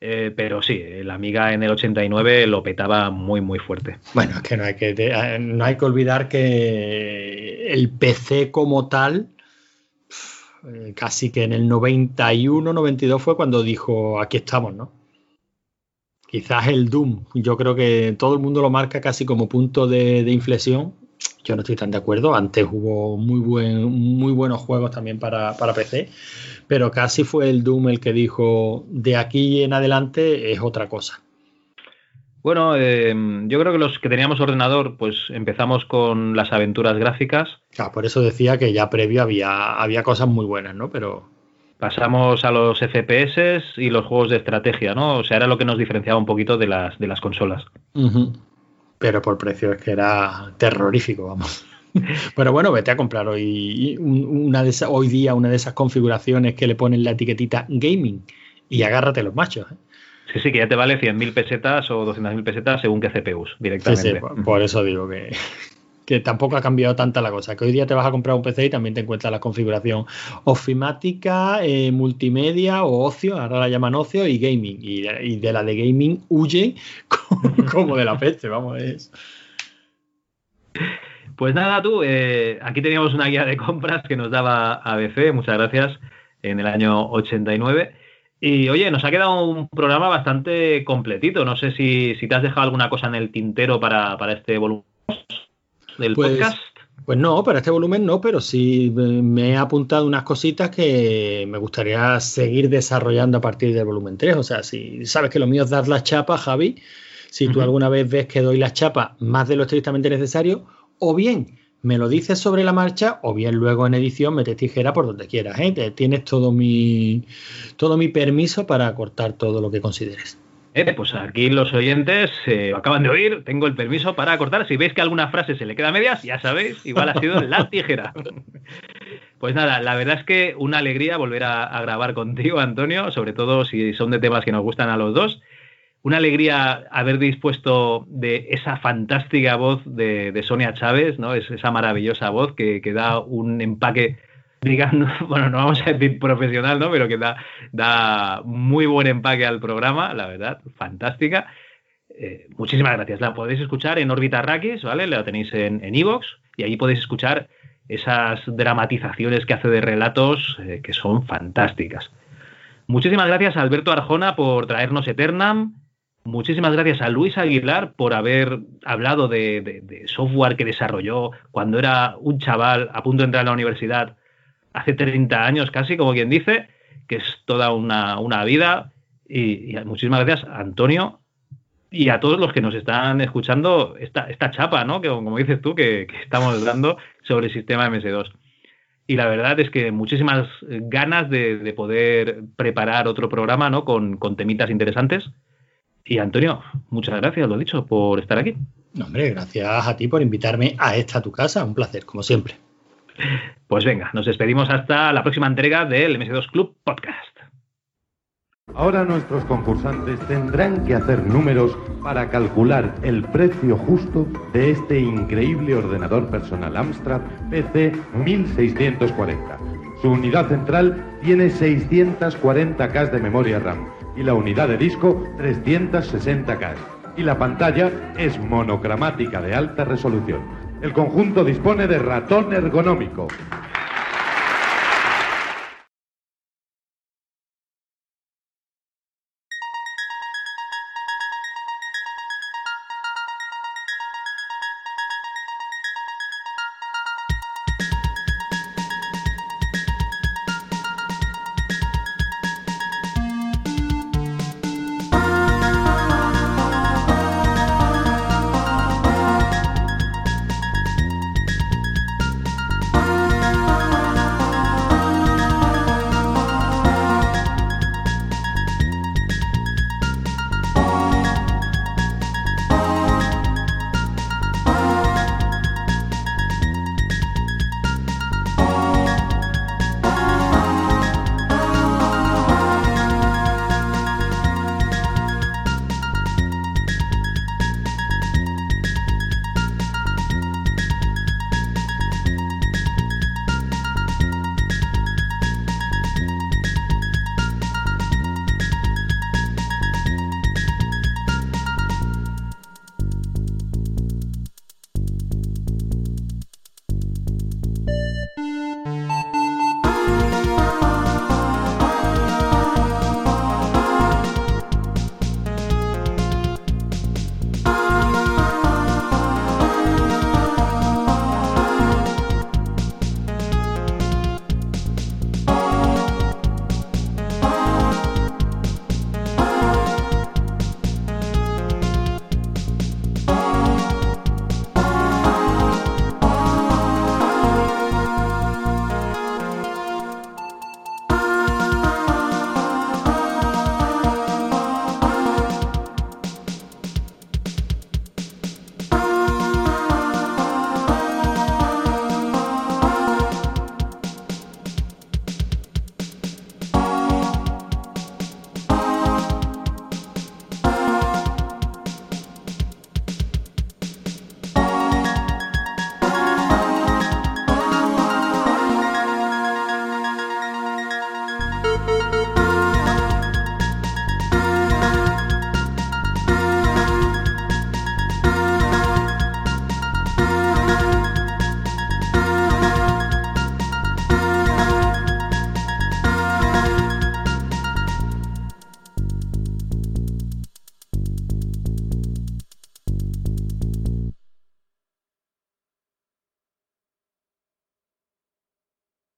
eh, pero sí, la Amiga en el 89 lo petaba muy, muy fuerte. Bueno, es que no hay que, eh, no hay que olvidar que el PC como tal, eh, casi que en el 91, 92 fue cuando dijo, aquí estamos, ¿no? Quizás el Doom, yo creo que todo el mundo lo marca casi como punto de, inflexión. Yo no estoy tan de acuerdo. Antes hubo muy, buen, muy buenos juegos también para, para PC pero casi fue el Doom el que dijo de aquí en adelante es otra cosa. Bueno, eh, yo creo que los que teníamos ordenador, pues empezamos con las aventuras gráficas. Claro, por eso decía que ya previo había, había cosas muy buenas, ¿no? Pero. Pasamos a los FPS y los juegos de estrategia, ¿no? O sea, era lo que nos diferenciaba un poquito de las, de las consolas. Pero por precio es que era terrorífico, vamos. Pero bueno, vete a comprar hoy, una de hoy día una de esas configuraciones que le ponen la etiquetita gaming y agárrate los machos. ¿eh? Sí, sí, que ya te vale 100.000 pesetas o 200.000 pesetas según qué CPUs directamente. Sí, sí, por eso digo que, que tampoco ha cambiado tanta la cosa. Que hoy día te vas a comprar un PC y también te encuentras la configuración ofimática, eh, multimedia o ocio, ahora la llaman ocio y gaming. Y, de la de gaming huye como, de la peste, vamos. Es. Pues nada, tú, eh, aquí teníamos una guía de compras que nos daba ABC, muchas gracias, en el año 89. Y oye, nos ha quedado un programa bastante completito. No sé si, te has dejado alguna cosa en el tintero para, este volumen del pues, podcast. Pues no, para este volumen no, pero sí me he apuntado unas cositas que me gustaría seguir desarrollando a partir del volumen 3. O sea, si sabes que lo mío es dar las chapas, Javi, si tú alguna vez ves que doy las chapas más de lo estrictamente necesario, o bien me lo dices sobre la marcha o bien luego en edición metes tijera por donde quieras. ¿eh? Tienes todo mi, todo mi permiso para cortar todo lo que consideres. Eh, pues aquí los oyentes eh, acaban de oír, tengo el permiso para cortar. Si veis que alguna frase se le queda a medias, ya sabéis, igual ha sido la tijera. Pues nada, la verdad es que una alegría volver a grabar contigo, Antonio, sobre todo si son de temas que nos gustan a los dos una alegría haber dispuesto de esa fantástica voz de, Sonia Chávez, ¿no? Es esa maravillosa voz que, da un empaque, digamos, bueno, no vamos a decir profesional, ¿no? Pero que da, muy buen empaque al programa, la verdad, fantástica. Eh, muchísimas gracias. La podéis escuchar en Órbita Rakis, ¿vale? La tenéis en Evox y ahí podéis escuchar esas dramatizaciones que hace de relatos eh, que son fantásticas. Muchísimas gracias Alberto Arjona por traernos Eternam, Muchísimas gracias a Luis Aguilar por haber hablado de, software que desarrolló cuando era un chaval a punto de entrar a la universidad hace 30 años casi, como quien dice, que es toda una, vida. Y, muchísimas gracias a Antonio y a todos los que nos están escuchando esta, esta chapa, ¿no? Que como dices tú, que, estamos dando sobre el sistema MS2. Y la verdad es que muchísimas ganas de, poder preparar otro programa, ¿no? Con, con temitas interesantes. Y Antonio, muchas gracias, lo dicho, por estar aquí. No, hombre, gracias a ti por invitarme a esta tu casa. Un placer, como siempre. Pues venga, nos despedimos hasta la próxima entrega del MS2 Club Podcast. Ahora nuestros concursantes tendrán que hacer números para calcular el precio justo de este increíble ordenador personal Amstrad PC 1640. Su unidad central tiene 640K de memoria RAM y la unidad de disco 360K. Y la pantalla es monocromática de alta resolución. El conjunto dispone de ratón ergonómico.